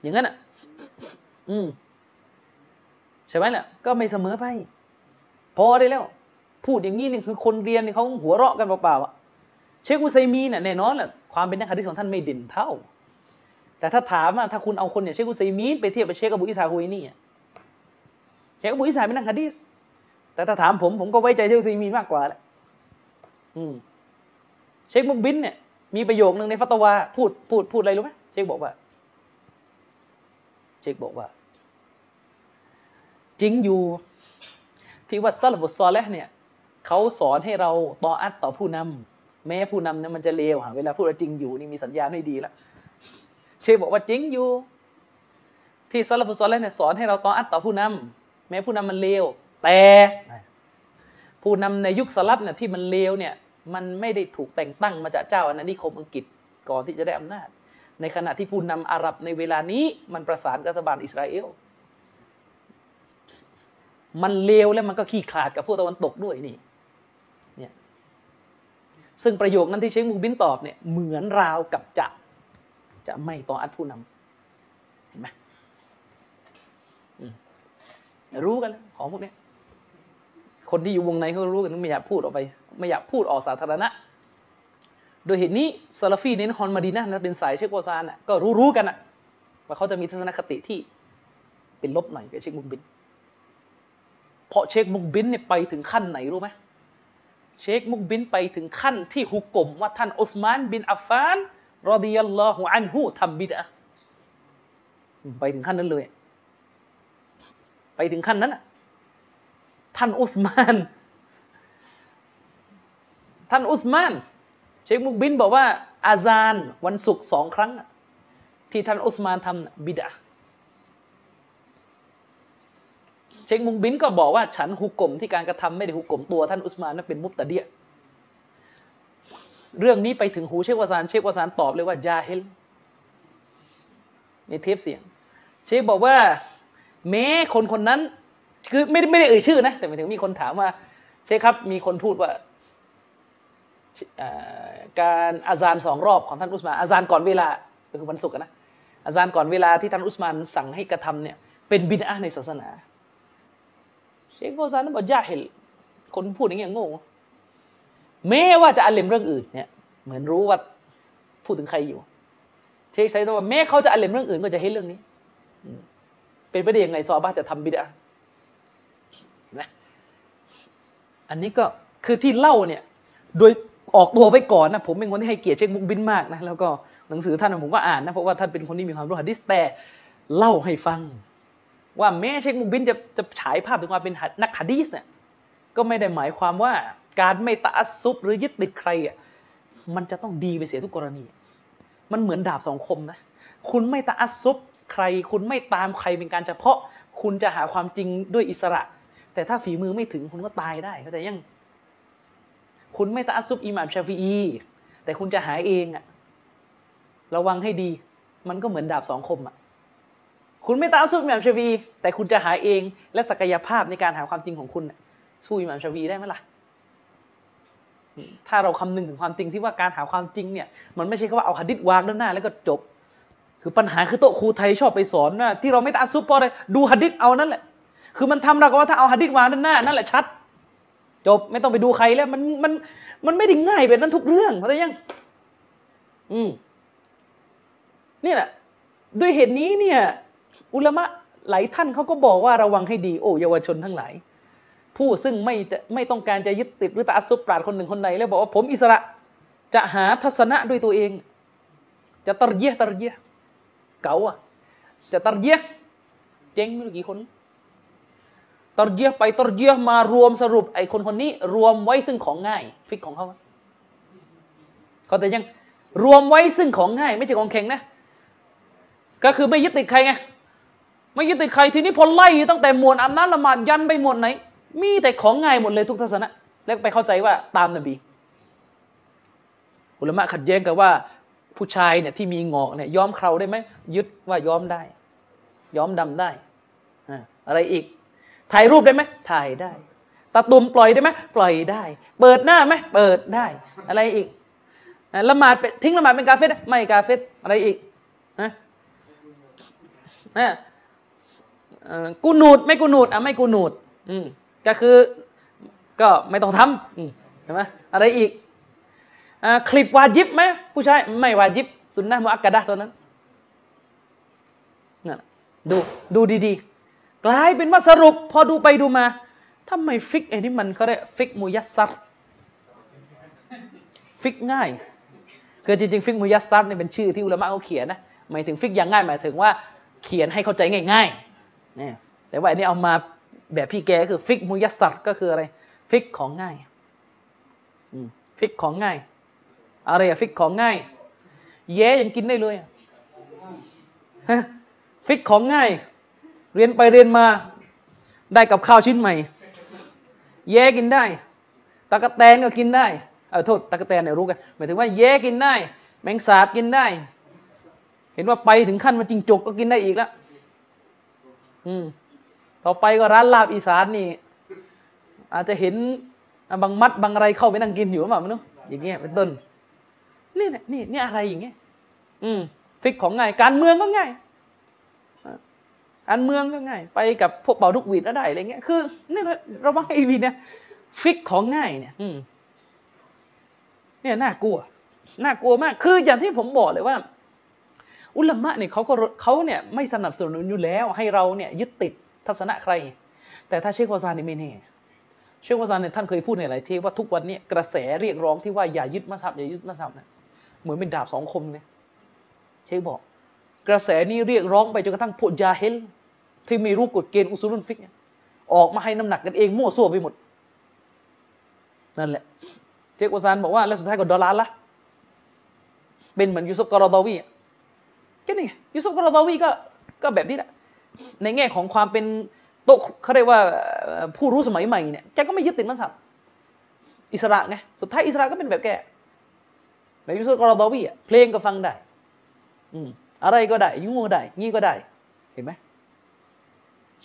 อย่างนั้นอะ อืมใช่ไหมล่ะก็ไม่เสมอไป พอได้แล้ว พูดอย่างนี้นี่คือคนเรียนนี่เขาหัวเราะกันเปล่าๆอะเชคอุซัยมีน่ะแน่นอนแหละความเป็นนักฮะดีษของท่านไม่เด่นเท่า แต่ถ้าถามว่าถ้าคุณเอาคนอย่างเชคอุซัยมีนไปเทียบกับเชคอบูอิสาฮุยนี่เชคอบูอิสาเป็นนักฮะดีษแต่ถ้าถามผมผมก็ไว้ใจเชคอุซัยมีนมากกว่าแหละเชคมุกบินเนี่ยมีประโยคนึงในฟัตวาพูดพูดพูดอะไรรู้ไหมเชคบอกว่า เชคบอกว่า จริงอยู่ ที่ว่าซัลฟุตซอลและเนี่ยเขาสอนให้เราต่ออัดต่อผู้นำแม้ผู้นำเนี่ยมันจะเลวเวลาพูดจริงอยู่นี่มีสัญญาณไม่ดีแล้ว เชคบอกว่าจริงอยู่ ที่ซาลฟุซอลเนี่ยสอนให้เราต่ออัดต่อผู้นำแม้ผู้นำมันเลวแต่ผู้นำในยุคสลับเนี่ยที่มันเลวเนี่ยมันไม่ได้ถูกแต่งตั้งมาจากเจ้าอาณานิคมอังกฤษก่อนที่จะได้อำนาจ ในขณะที่ผู้นำอาหรับในเวลานี้มันประสานรัฐบาลอิสราเอลมันเลวแล้วมันก็ขี้ขลาดกับพวกตะวันตกด้วยนี่เนี่ยซึ่งประโยคนั้นที่เชคมุกบินตอบเนี่ยเหมือนราวกับจะ จะไม่ต่ออัดผู้นำเห็นไหมรู้กันของพวกนี้คนที่อยู่วงในเขารู้กันไม่อยากพูดออกไป ไม่อยากพูดออกสาธารณะ โดยเหตุนี้ซาลาฟีในนครมาดีนะนะเป็นสายเชควาซานอะก็รู้รู้กันอะว่าเขาจะมีทัศนคติที่เป็นลบหน่อยกับเชคมุกบิน เพราะเชคมุกบินเนี่ยไปถึงขั้นไหนรู้ไหมเชคมุกบินไปถึงขั้นที่ฮุกกลมว่าท่านอุสมานบินอัฟฟาน รอดิยัลลอฮุอันฮูทำบิดะไปถึงขั้นนั้นเลย ไปถึงขั้นนั้นท่านอุสมาน ท่านอุสมาน เชคมุกบินบอกว่า อาซานวันศุกร์สองครั้ง ที่ท่านอุสมานทำบิดะเชคมุกบินก็บอกว่า ฉันฮุกกลมที่การกระทำไม่ได้ฮุกกลมตัวท่านอุสมานนั้นเป็นมุตตะเดีย เรื่องนี้ไปถึงหูเชควาซานเชควาซานตอบเลยว่ายาเฮลในเทปเสียง เชคบอกว่า แม้คนคนนั้น คือไม่ได้ไม่ได้เอ่ยชื่อนะ แต่หมายถึงมีคนถามว่า เชคครับ มีคนพูดว่าการอาซานสองรอบของท่านอุสมานอาซานก่อนเวลาคือวันศุกร์นะอาซานก่อนเวลาที่ท่านอุสมานสั่งให้กระทำเนี่ยเป็นบิดาในศาสนา เชคโฟซานบอกยาเฮลคนพูดอย่างเงี้ยโง่ แม้ว่าจะอัลเลมเรื่องอื่นเนี่ยเหมือนรู้ว่าพูดถึงใครอยู่ เชคใช้คำว่าแม้เขาจะอัลเลมเรื่องอื่นก็จะเห็นเรื่องนี้ เป็นไปได้ยังไงซอบ้าจะทำบิดานะอันนี้ก็คือที่เล่าเนี่ยโดยออกตัวไปก่อนนะผมเป็นคนที่ให้เกียรติเชคมุกบินมากนะแล้วก็หนังสือท่านผมก็อ่านนะเพราะว่าท่านเป็นคนที่มีความรู้ฮะดิษแต่เล่าให้ฟัง ว่าแม้เชคมุกบินจะจะฉายภาพถึงความเป็นนักฮะดีษเนี่ยก็ไม่ได้หมายความว่า การไม่ตะอัซุบหรือยึดติดใครอะมันจะต้องดีไปเสียทุกกรณี มันเหมือนดาบสองคมนะ คุณไม่ตะอัซุบใคร คุณไม่ตามใครเป็นการเฉพาะ คุณจะหาความจริงด้วยอิสระ แต่ถ้าฝีมือไม่ถึงคุณก็ตายได้เข้าใจยัง คุณไม่ตะอัซุบอิหม่ามชาฟีอีแต่คุณจะหาเองอะระวังให้ดี มันก็เหมือนดาบสองคมอะคุณไม่ตะอัซุบอิหม่ามชาฟีแต่คุณจะหาเองและศักยภาพในการหาความจริงของคุณสู้อิหม่ามชาฟีได้ไหมล่ะ ถ้าเราคำนึงถึงความจริงที่ว่าการหาความจริงเนี่ยมันไม่ใช่แค่ว่าเอาหะดิษวางด้านหน้า แล้วก็จบ คือปัญหาคือโต๊ะครูไทยชอบไปสอนว่าที่เราไม่ตาซุปพราะอะไรดูหะดิษเอานั่นแหละ คือมันทำเราก็ว่าถ้าเอาหะดิษวางด้านหน้านั่นแหละชัด จบไม่ต้องไปดูใครแล้วมันมันมันไม่ได้ง่ายแบบนั้นทุกเรื่องเข้าใจยัง อืมนี่แหละด้วยเหตุนี้เนี่ย อุลามะหลายท่านเขาก็บอกว่าระวังให้ดี โอ้เยาวชนทั้งหลาย ผู้ซึ่งไม่ไม่ต้องการจะยึดติดหรือตาสุปราดคนหนึ่งคนใดแล้วบอกว่าผมอิสระจะหาทัศนะด้วยตัวเอง จะตรเยียตรเยียเก่าอะจะตรเยียเจ๊งไม่รู้กี่คนตรเยียไปตรเยียมารวมสรุปไอ้คนคนนี้ รวมไว้ซึ่งของง่าย ฟิกของเขาเขาแต่ยังรวมไว้ซึ่งของง่าย ไม่ใช่ของแข็งนะ ก็คือไม่ยึดติดใครไงไม่ยึดติดใครทีนี้พอไล่ตั้งแต่หมวดอาบน้ำละหมาดยันไปหมวดไหน มีแต่ของง่ายหมดเลยทุกทัศนะ แล้วไปเข้าใจว่าตามนบี อุลามะขัดแย้งกันว่า ผู้ชายเนี่ยที่มีงอกเนี่ยย้อมเคราได้ไหมยึดว่าย้อมได้ ย้อมดำได้ อะไรอีก ถ่ายรูปได้ไหมถ่ายได้ตาตุ่มปล่อยได้ไหมปล่อยได้ เปิดหน้าไหมเปิดได้ อะไรอีกละหมาดทิ้งละหมาดเป็นกาเฟตไม่กาเฟตอะไรอีกนะนะกูนูดไม่กูนูดอะไม่กูนูดอืม ก็คือก็ไม่ต้องทำใช่ไหมอะไรอีกอคลิปวาจิบไหมผู้ชายไม่วาจิบسنة مؤكدةตัวนั้นนั่นดูดูดีๆ กลายเป็นว่าสรุป พอดูไปดูมาทำไมฟิกไอ้นี่มันเขาเรียกفقه ميسر ฟิกง่ายคือจริงๆ فقه ميسر นี่เป็นชื่อที่อุลามะเขาเขียนนะหมายถึงฟิกอย่างง่ายหมายถึงว่าเขียนให้เข้าใจง่ายๆนี่แต่ว่าอันนี้เอามา แบบพี่แกคือفقه ميسرก็คืออะไร ฟิกของง่ายฟิกของง่าย อะไรอะฟิกของง่าย แย้ยังกินได้เลยฮะฟิกของง่าย เรียนไปเรียนมาได้กับข้าวชิ้นใหม่ แย้กินได้ตั๊กแตนก็กินได้ขอโทษตั๊กแตนเนี่ยรู้กันหมายถึงว่าแย้กินได้ แมงสาบกินได้ เห็นว่าไปถึงขั้นมาจิงจกก็กินได้อีกแล้วอืม ต่อไปก็ร้านลาบอีสานนี่ อาจจะเห็นบางมัดบางอะไรเข้าไปนั่งกินอยู่หรือเปล่าไม่รู้อย่างเงี้ยเป็นต้นนี่นะนี่นี่อะไรอย่างเงี้ยอืมฟิกของง่าย การเมืองก็ง่ายการเมืองก็ง่าย ไปกับพวกเป่าทุกวีดก็ได้อะไรเงี้ยคือนี่เราว่าไอวีเนี่ยฟิกของง่ายเนี่ยอืมเนี่ยน่ากลัวน่ากลัวมาก คืออย่างที่ผมบอกเลยว่า อุลามะเนี่ยเขาก็เขาเนี่ยไม่สนับสนุนอยู่แล้ว ให้เราเนี่ยยึดติด ทัศนะใคร แต่ถ้าเชควาซานนี่ไม่แน่เชควาซานเนี่ยท่านเคยพูดในหลายทีว่าทุกวันนี้กระแสเรียกร้องที่ว่าอย่ายึดมัสยิดอย่ายึดมัสยิดนะเหมือนเป็นดาบสองคมเลยเชคบอก กระแสนี้เรียกร้องไปจนกระทั่งพวกยาเฮลที่ไม่รู้กฎเกณฑ์อุซุลุนฟิกออกมาให้น้ำหนักกันเองมั่วซั่วไปหมด นั่นแหละ เชควาซานบอกว่าแล้วสุดท้ายก็ดอลลาร์ละเป็นเหมือนยูซุฟกอรอดาวีก็นี่ยูซุฟกอรอดาวีก็ก็แบบนี้แหละ ในแง่ของความเป็นโตเขาเรียกว่าผู้รู้สมัยใหม่เนี่ยแกก็ไม่ยึดติดมัสยิดอิสระไงสุดท้ายอิสระก็เป็นแบบแกแบบยูซุฟกอรอดาวีอะเพลงก็ฟังได้ อืมอะไรก็ได้ยุ่งก็ได้งี้ก็ได้ เห็นไหม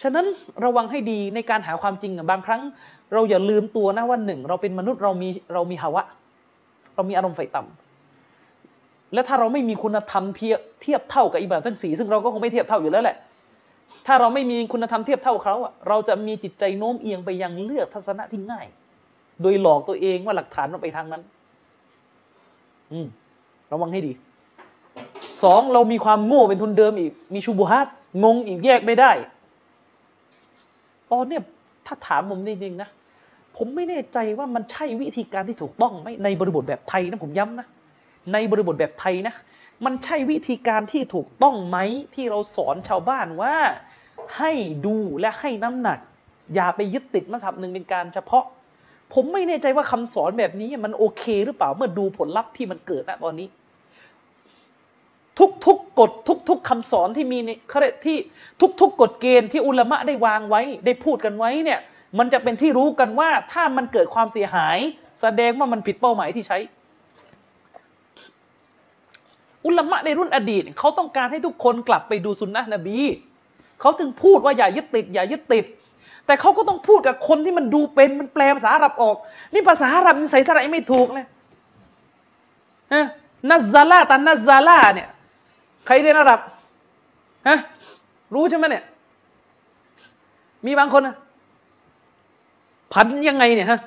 ฉะนั้นระวังให้ดีในการหาความจริงบางครั้ง เราอย่าลืมตัวนะว่าหนึ่งเราเป็นมนุษย์เรามีเรามีภาวะ เรามีอารมณ์ไฟต่ำและถ้าเราไม่มีคุณธรรมเทียบเทียบเท่ากับอิบาดทั้งสี่ซึ่งเราก็คงไม่เทียบเท่าอยู่แล้วแหละ ถ้าเราไม่มีคุณธรรมเทียบเท่าเขาอะเราจะมีจิตใจโน้มเอียงไปยังเลือกทัศนะที่ง่าย โดยหลอกตัวเองว่าหลักฐานมันไปทางนั้น อืมระวังให้ดีสองเรามีความโง่เป็นทุนเดิมอีก มีชูบูฮัตงงอีกแยกไม่ได้ ตอนเนี้ยถ้าถามผมจริงๆนะ ผมไม่แน่ใจว่ามันใช่วิธีการที่ถูกต้องไหมในบริบทแบบไทยนะผมย้ำนะ ในบริบทแบบไทยนะ มันใช่วิธีการที่ถูกต้องไหมที่เราสอนชาวบ้านว่า ให้ดูและให้น้ำหนัก อย่าไปยึดติดมาสับหนึ่งเป็นการเฉพาะ ผมไม่แน่ใจว่าคำสอนแบบนี้มันโอเคหรือเปล่าเมื่อดูผลลัพธ์ที่มันเกิดณตอนนี้ ทุกๆกกฎทุก ๆคำสอนที่มีในที่ทุกๆกกฎเกณฑ์ที่อุลามะได้วางไว้ได้พูดกันไว้เนี่ยมันจะเป็นที่รู้กันว่าถ้ามันเกิดความเสียหาย แสดงว่ามันผิดเป้าหมายที่ใช้ อุลามะในรุ่นอดีตเขาต้องการให้ทุกคนกลับไปดูสุนนะนบีเขาจึงพูดว่าอย่ายึดติด อย่ายึดติด แต่เขาก็ต้องพูดกับคนที่มันดูเป็นมันแปลภาษาอาหรับออก นี่ภาษาอาหรับนี่ใส่ทะไรไม่ถูกเลยนัซซาลาตันนัซซาลาเนี่ยใครเรียนอาหรับฮะรู้ใช่ไหมเนี่ย มีบางคนนะผันยังไงเนี่ยฮะ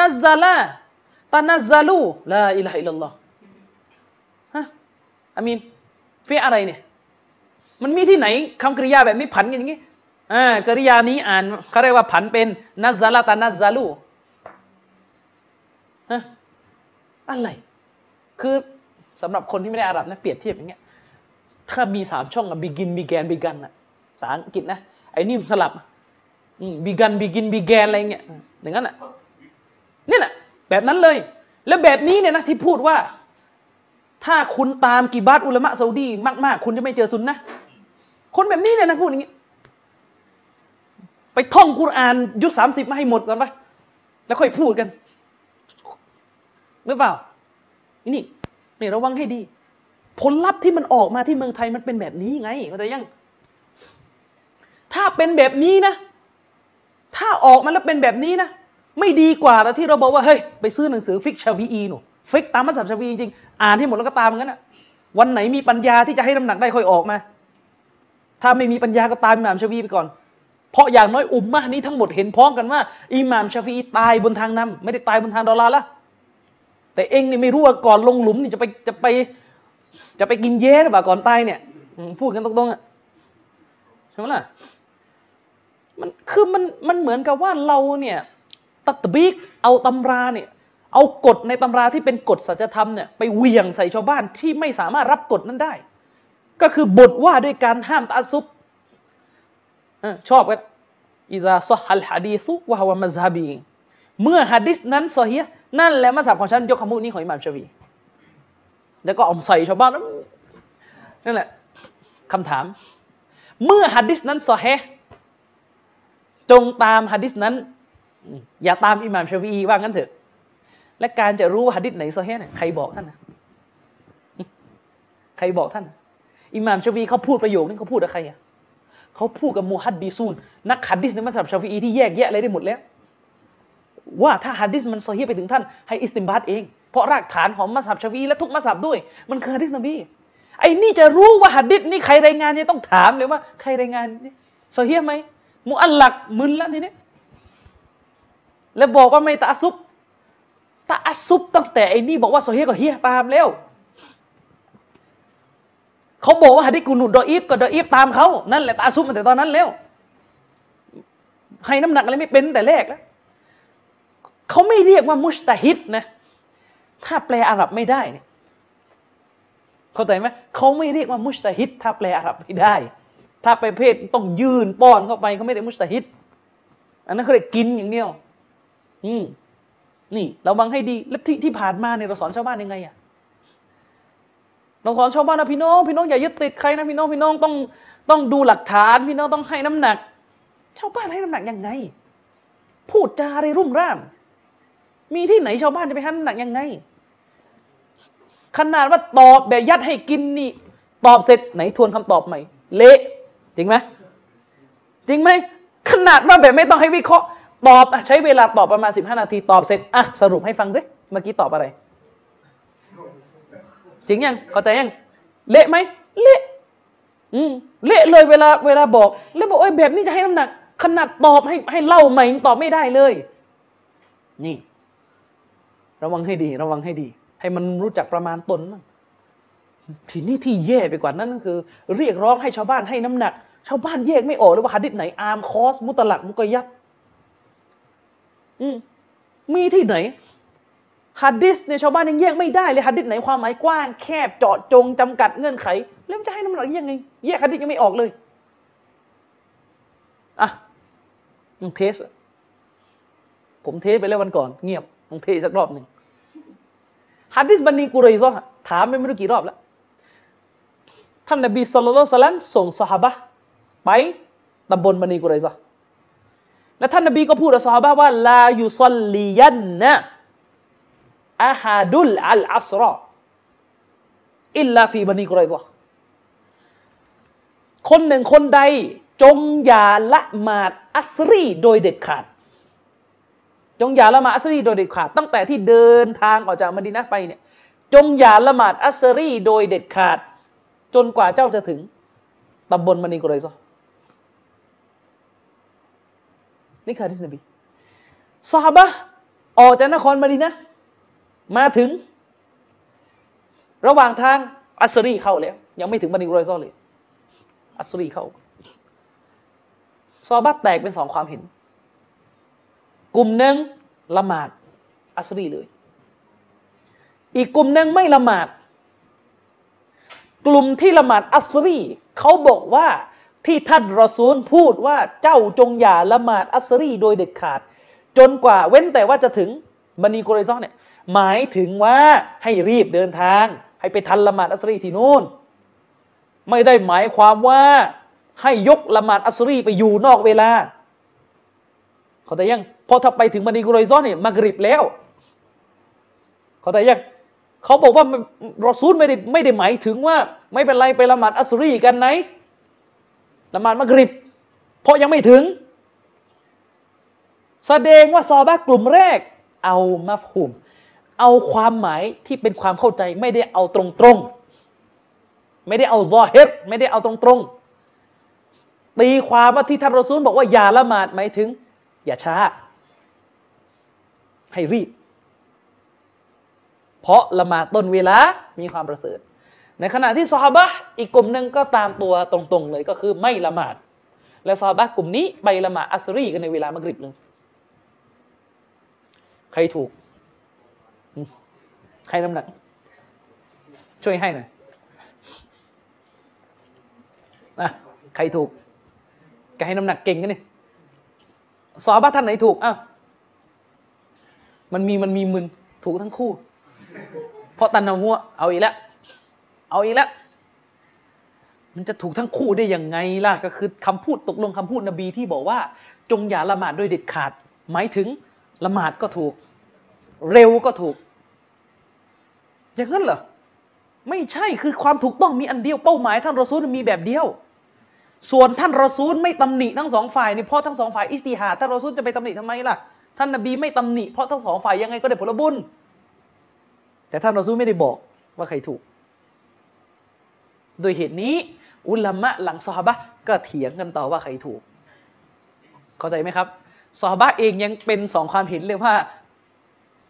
นัซาลาตานัซาลูลาอิลาฮิลลอฮ์ อามีนเฟีอะไรเนี่ย มันมีที่ไหนคำกริยาแบบนี้ผันกันอย่างนี้อ่ากริยานี้อ่านเขาเรียกว่าผันเป็นนัซาลาตานัซาลูฮะอะไร คือสำหรับคนที่ไม่ได้อาหรับนะเปรียบเทียบอย่างเงี้ย ถ้ามีสามช่องอะบิกินบิแกนบิกันอะภาษาอังกฤษนะ ไอ้นี่สลับบิกันบิกินบิแกนอะไรเงี้ยอย่างนั้นอะนี่แหละแบบนั้นเลย แล้วแบบนี้เนี่ยนะที่พูดว่า ถ้าคุณตามกีบาตอุลามะซาอุดีมากๆ คุณจะไม่เจอซุนนะคนแบบนี้เนี่ยนะพูดอย่างนี้ ไปท่องกุรอานยุซสามสิบมาให้หมดก่อนไปแล้วค่อยพูดกันหรือเปล่า นี่นี่ระวังให้ดี ผลลัพธ์ที่มันออกมาที่เมืองไทยมันเป็นแบบนี้ไงเข้าใจยัง ถ้าเป็นแบบนี้นะ ถ้าออกมาแล้วเป็นแบบนี้นะ ไม่ดีกว่าที่เราบอกว่าเฮ้ยไปซื้อหนังสือฟิกชาฟีอีหนู ฟิกตามมัซฮับชาฟีจริงๆอ่านที่หมดแล้วก็ตามงั้นนะวันไหนมีปัญญาที่จะให้น้ำหนักได้ค่อยออกมา ถ้าไม่มีปัญญาก็ตามอิหม่ามชาวีไปก่อน เพราะอย่างน้อยอุมมะนี้ทั้งหมดเห็นพ้องกันว่าอิหม่ามชาฟีตายบนทางนำไม่ได้ตายบนทางดอลลาร์ละแต่เองนี่ไม่รู้ว่าก่อนลงหลุมนี่จะไปจะไป จะไปกินเย้หรือเปล่าก่อนตายเนี่ยพูดกันตรงๆอะใช่ไหมล่ะมันคือมันมันเหมือนกับว่าเราเนี่ยตัดบิกเอาตำราเนี่ย เอากฎในตำราที่เป็นกฎสัจธรรมเนี่ยไปเวียงใส่ชาวบ้านที่ไม่สามารถรับกฎนั้นได้ ก็คือบทว่าด้วยการห้ามตาซุบชอบกันอิซาซฮัลฮะดีซุวะฮวะมัซฮบีเมื่อฮะดิษนั้นซอฮีนั่นแหละมัสยิดของฉันยกคำพูดนี้ของอิหม่ามชาวี แล้วก็อมใส่ชาวบ้านนั่นแหละคำถาม เมื่อฮัดดิสนั้นซอเฮจงตามฮัดดิสนั้น อย่าตามอิหม่ามชาวีว่างั้นเถอะ และการจะรู้ฮัดดิสไหนโซเฮเนี่ยใครบอกท่านนะใครบอกท่าน อิหม่ามชาวีเขาพูดประโยคนี้เขาพูดกับใครอะเขาพูดกับมูฮัดดิซูนนักฮัดดิสในมัสยิดชาวีที่แยกแยะอะไรได้หมดแล้ว ว่าถ้าฮัดดิสมันโซอฮีไปถึงท่านให้อิสติมบัตเอง เพราะรากฐานของมัสยิดชาฟีและทุกมัสยิดด้วย มันคือฮะดิษนบีไอ้นี่จะรู้ว่าหัดดิษนี่ใครรายงานเนี่ยต้องถามเลยว่าใครรายงานนี่โซเฮีไหมมุอัลลักมึนแล้วทีนี้แล้วบอกว่าไม่ตะซุบ ตะซุบตั้งแต่ไอ้นี่บอกว่าโซเฮก็เฮียตามแล้วเขาบอกว่าหัดดิกูนุดดออีฟก็ดออีฟตามเขานั่นแหละตะซุบมาแต่ตอนนั้นแล้วให้น้ำหนักอะไรไม่เป็นแต่แรกแล้วเขาไม่เรียกว่ามุชตะฮิดนะถ้าแปลอาหรับไม่ได้เนี่ยเข้าใจไหมเขาไม่เรียกว่ามุชตะฮิดถ้าแปลอาหรับไม่ได้ ถ้าไปเพศต้องยืนป้อนเข้าไปเขาไม่ได้มุชตะฮิดอันนั้นเขาเรียกกินอย่างเดียว อืม นี่เราบังให้ดีแล้วที่ที่ผ่านมาเนี่ยเราสอนชาวบ้านยังไงอะเราสอนชาวบ้านนะพี่น้องพี่น้องอย่ายึดติดใครนะพี่น้องพี่น้องต้องต้องดูหลักฐาน พี่น้องต้องให้น้ำหนัก ชาวบ้านให้น้ำหนักยังไง พูดจาอะไรรุ่มร่ามมีที่ไหนชาวบ้านจะไปให้น้ำหนักยังไง ขนาดว่าตอบแบบยัดให้กินนี่ ตอบเสร็จไหนทวนคำตอบใหม่ เละจริงไหมจริงไหมขนาดว่าแบบไม่ต้องให้วิเคราะห์ ตอบใช้เวลาตอบประมาณ 15 นาทีตอบเสร็จอะสรุปให้ฟังสิเมื่อกี้ตอบอะไร จริงยังเข้าใจยังเละไหมเละอืมเละเลยเวลาเวลาบอก แล้วบอกเอ้ยแบบนี้จะให้น้ำหนัก ขนาดตอบให้ให้เล่าใหม่ตอบไม่ได้เลย นี่ ระวังให้ดี ระวังให้ดี ให้มันรู้จักประมาณตนบ้างทีนี้ที่แย่ไปกว่านั้นก็คือ เรียกร้องให้ชาวบ้านให้น้ำหนัก ชาวบ้านแยกไม่ออกเลยว่าหัดดิษไหนอาร์มคอส มุตลักมุกยัด อืมมีที่ไหนฮะดิษเนี่ยชาวบ้านยังแยกไม่ได้เลยฮะดิษไหนความหมายกว้างแคบเจาะจงจำกัดเงื่อนไข แล้วจะให้น้ำหนักยังไง แยกฮะดิษยังไม่ออกเลยอะมึง test ผม test ไปแล้ววันก่อน เงียบมึง test สักรอบหนึ่งฮัดดิสบันนีกุเรยซอถามไปไม่รู้กี่รอบแล้ว ท่านนบีสุลต่านสัลลัมส่งสหบะไปตำบลบันนีกุเรยซอ และท่านนบีก็พูดกับสหบะว่าลายุซลลียันนะอาฮาดุลอัลอัสรออิลลาฟีบันีกุไรซะคนหนึ่งคนใดจงอย่าละหมาดอัสรีโดยเด็ดขาด จงอย่าละหมาดอัสรีโดยเด็ดขาด ตั้งแต่ที่เดินทางออกจากมดีนะไปเนี่ย จงอย่าละหมาดอัสรีโดยเด็ดขาด จนกว่าเจ้าจะถึงตำบลมณีกุไรซะ นี่คือที่นบีซาฮาบะออกจากนครมาดีนะ มาถึง ระหว่างทางอัสรีเข้าแล้ว ยังไม่ถึงบันิรอยซอเลย อัสรีเข้าซอบัตแตกเป็นสองความเห็น กลุ่มหนึ่งละหมาด อัสรีเลย อีกกลุ่มหนึ่งไม่ละหมาด กลุ่มที่ละหมาดอัสรีเขาบอกว่า ที่ท่านรอซูลพูดว่าเจ้าจงอย่าละหมาดอัสรีโดยเด็ดขาด จนกว่าเว้นแต่ว่าจะถึงบันีโกรซอนเนี่ยหมายถึงว่าให้รีบเดินทาง ให้ไปทันละหมาดอัสรีที่นู่น ไม่ได้หมายความว่าให้ยกละหมาดอัสรีไปอยู่นอกเวลาเขาแต่ยังพอถ้าไปถึงมานีกรอยซอนเนี่ยมากริบแล้วเขาแต่ยังเขาบอกว่ารอซูลไม่ได้ไม่ได้หมายถึงว่า ไม่เป็นไรไปละหมาดอัสรีกันไหน ละหมาดมากริบ เพราะยังไม่ถึง แสดงว่าซอบะกลุ่มแรก เอามาหุมเอาความหมายที่เป็นความเข้าใจไม่ได้เอาตรงตรงไม่ได้เอาซอเฮตไม่ได้เอาตรงตรงตีความว่าที่ท่านรอซูลบอกว่าอย่าละหมาดหมายถึง อย่าช้า ให้รีบ เพราะละหมาดต้นเวลามีความประเสริฐ ในขณะที่ซอฮาบะอีกกลุ่มหนึ่งก็ตามตัวตรงๆเลยก็คือไม่ละหมาด และซอฮาบะกลุ่มนี้ไปละหมาดอัสรีกันในเวลามะกริบเลยใครถูก ใครน้ำหนัก ช่วยให้หน่อยนะใครถูกกให้น้ำหนักเก่งกันนี่สอบบ้าท่านไหนถูกอะมันมีมันมีมึนถูกทั้งคู่ เพราะตันเอาหัวเอาอีกแล้ว เอาอีกแล้ว มันจะถูกทั้งคู่ได้ยังไงล่ะก็คือคำพูดตกลงคำพูดนบีที่บอกว่า จงอย่าละหมาดโดยเด็ดขาด หมายถึงละหมาดก็ถูก เร็วก็ถูก อย่างนั้นเหรอไม่ใช่คือความถูกต้องมีอันเดียวเป้าหมายท่านรอซูลมีแบบเดียว ส่วนท่านรอซูลไม่ตำหนิทั้งสองฝ่ายนี่เพราะทั้งสองฝ่ายอิสติฮาท่านรอซูลจะไปตำหนิทำไมล่ะ ท่านนบีไม่ตำหนิเพราะทั้งสองฝ่ายยังไงก็ได้ผลบุญแต่ท่านรอซูลไม่ได้บอกว่าใครถูก โดยเหตุนี้ อุลามะหลังซอฮาบะก็เถียงกันต่อว่าใครถูก เข้าใจไหมครับซอฮาบะเองยังเป็นสองความเห็นเลยว่า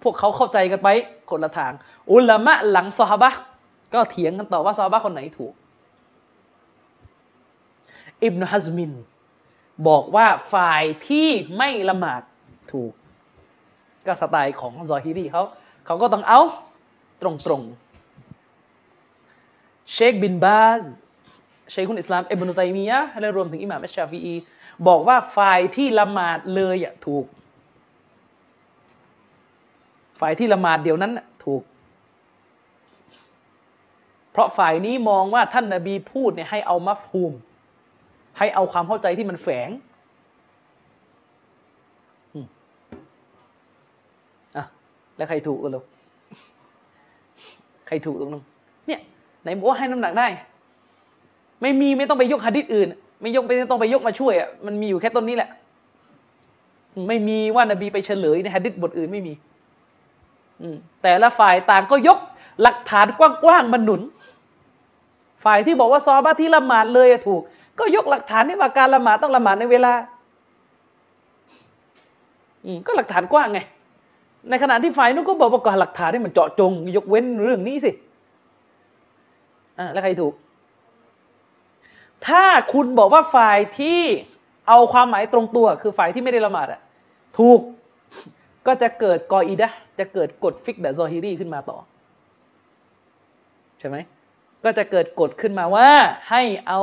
พวกเขาเข้าใจกันไปคนละทาง อุลามะหลังซอฮาบะก็เถียงกันต่อว่าซอฮาบะคนไหนถูก อิบนุฮัซมิน บอกว่าฝ่ายที่ไม่ละหมาดถูก ก็สไตล์ของซอฮิรีเขาเขาก็ต้องเอาตรงๆ เชคบินบาซเชคุนอิสลามเอิบนุตัยมียะห์และรวมถึงอิหม่ามอัชชาฟีอีบอกว่าฝ่ายที่ละหมาดเลยอะถูก ฝ่ายที่ละหมาดเดียวนั้นถูก เพราะฝ่ายนี้มองว่าท่านนาบีพูดเนี่ยให้เอามัฟฮูม ให้เอาความเข้าใจที่มันแฝงอะแล้วใครถูกกันลูกใครถูกตรงนั้น ไหนบอกว่าให้น้ำหนักได้ ไม่มีไม่ต้องไปยกหะดิษอื่น ไม่ยกไม่ต้องไปยกมาช่วยอะมันมีอยู่แค่ต้นนี้แหละ ไม่มีว่านบีไปเฉลยในหะดิษบทอื่นไม่มีอืแต่ละฝ่ายต่างก็ยกหลักฐานกว้างๆมาหนุน ฝ่ายที่บอกว่าซอฮาบะห์ที่ละหมาดเลยถูก ก็ยกหลักฐานที่ว่าการละหมาดต้องละหมาดในเวลาอืก็หลักฐานกว้างไง ในขณะที่ฝ่ายนู้นก็บอกว่าก็หลักฐานให้มันเจาะจง ยกเว้นเรื่องนี้สิ อ่าแล้วใครถูก ถ้าคุณบอกว่าฝ่ายที่เอาความหมายตรงตัว คือฝ่ายที่ไม่ได้ละหมาดอะถูกก็จะเกิดกออีดะจะเกิดกฎฟิกแบบซอฮิรีขึ้นมาต่อ ใช่ไหมก็จะเกิดกฎขึ้นมาว่า ให้เอา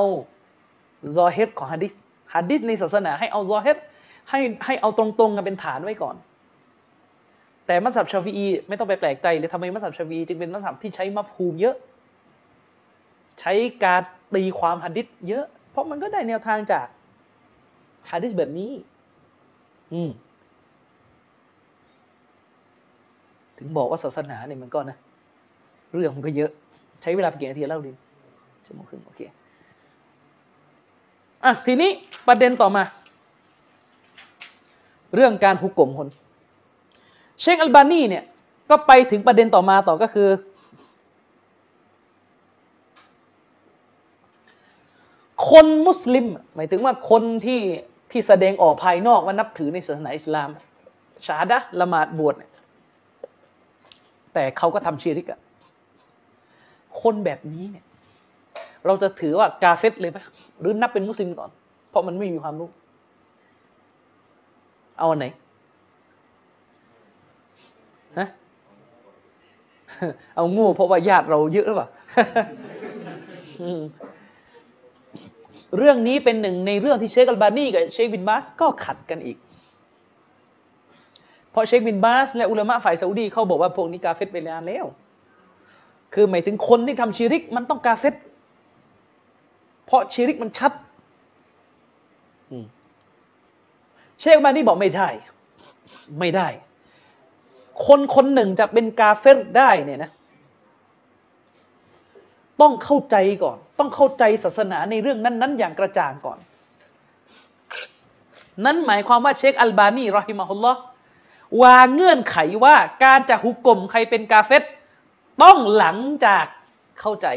ซอเฮดของฮะดิษฮะดิษในศาสนา ให้เอาซอเฮดให้ให้เอาตรงๆกันเป็นฐานไว้ก่อน แต่มัสยิดชาฟีอีไม่ต้องไปแปลกใจเลยทำไมมัสยิดชาฟีอีจึงเป็นมัสยิดที่ใช้มัฟฮูมเยอะ ใช้การตีความฮะดิษเยอะ เพราะมันก็ได้แนวทางจากฮะดิษแบบนี้ อืมถึงบอกว่าศาสนาเนี่ยมันก็นะ เรื่องมันก็เยอะ ใช้เวลาไปกี่นาทีเล่าดิชั่วโมงครึ่งโอเคอะทีนี้ประเด็นต่อมา เรื่องการหุกกลมคน เชคอัลบานีเนี่ยก็ไปถึงประเด็นต่อมาต่อก็คือ คนมุสลิม หมายถึงว่าคนที่ที่แสดงออกภายนอกว่านับถือในศาสนาอิสลามชาดะละหมาดบวชแต่เขาก็ทำชีริกอะคนแบบนี้เนี่ยเราจะถือว่ากาเฟตเลยไหมหรือนับเป็นมุสลิมก่อน เพราะมันไม่มีความรู้ เอาอันไหนฮะเอาโง่เพราะว่าญาติเราเยอะหรือเปล่า เรื่องนี้เป็นหนึ่งในเรื่องที่เชคอัลบานีกับเชคบินบาสก็ขัดกันอีก เพราะเชคบินบาส และอุลามะฝ่ายซาอุดีเขาบอกว่าพวกนี้กาเฟตไปนานแล้ว คือหมายถึงคนที่ทำชีริกมันต้องกาเฟตเพราะชีริกมันชัดเชคอัลบานีบอกไม่ได้ ไม่ได้ คนคนหนึ่งจะเป็นกาเฟตได้เนี่ยนะ ต้องเข้าใจก่อน ต้องเข้าใจศาสนาในเรื่องนั้น ๆ อย่างกระจ่างก่อน นั้นหมายความว่าเชคอัลบานีรอฮิมาฮุลลอฮ์วางเงื่อนไขว่าการจะหุกกลมใครเป็นกาเฟตต้องหลังจากเข้าใจ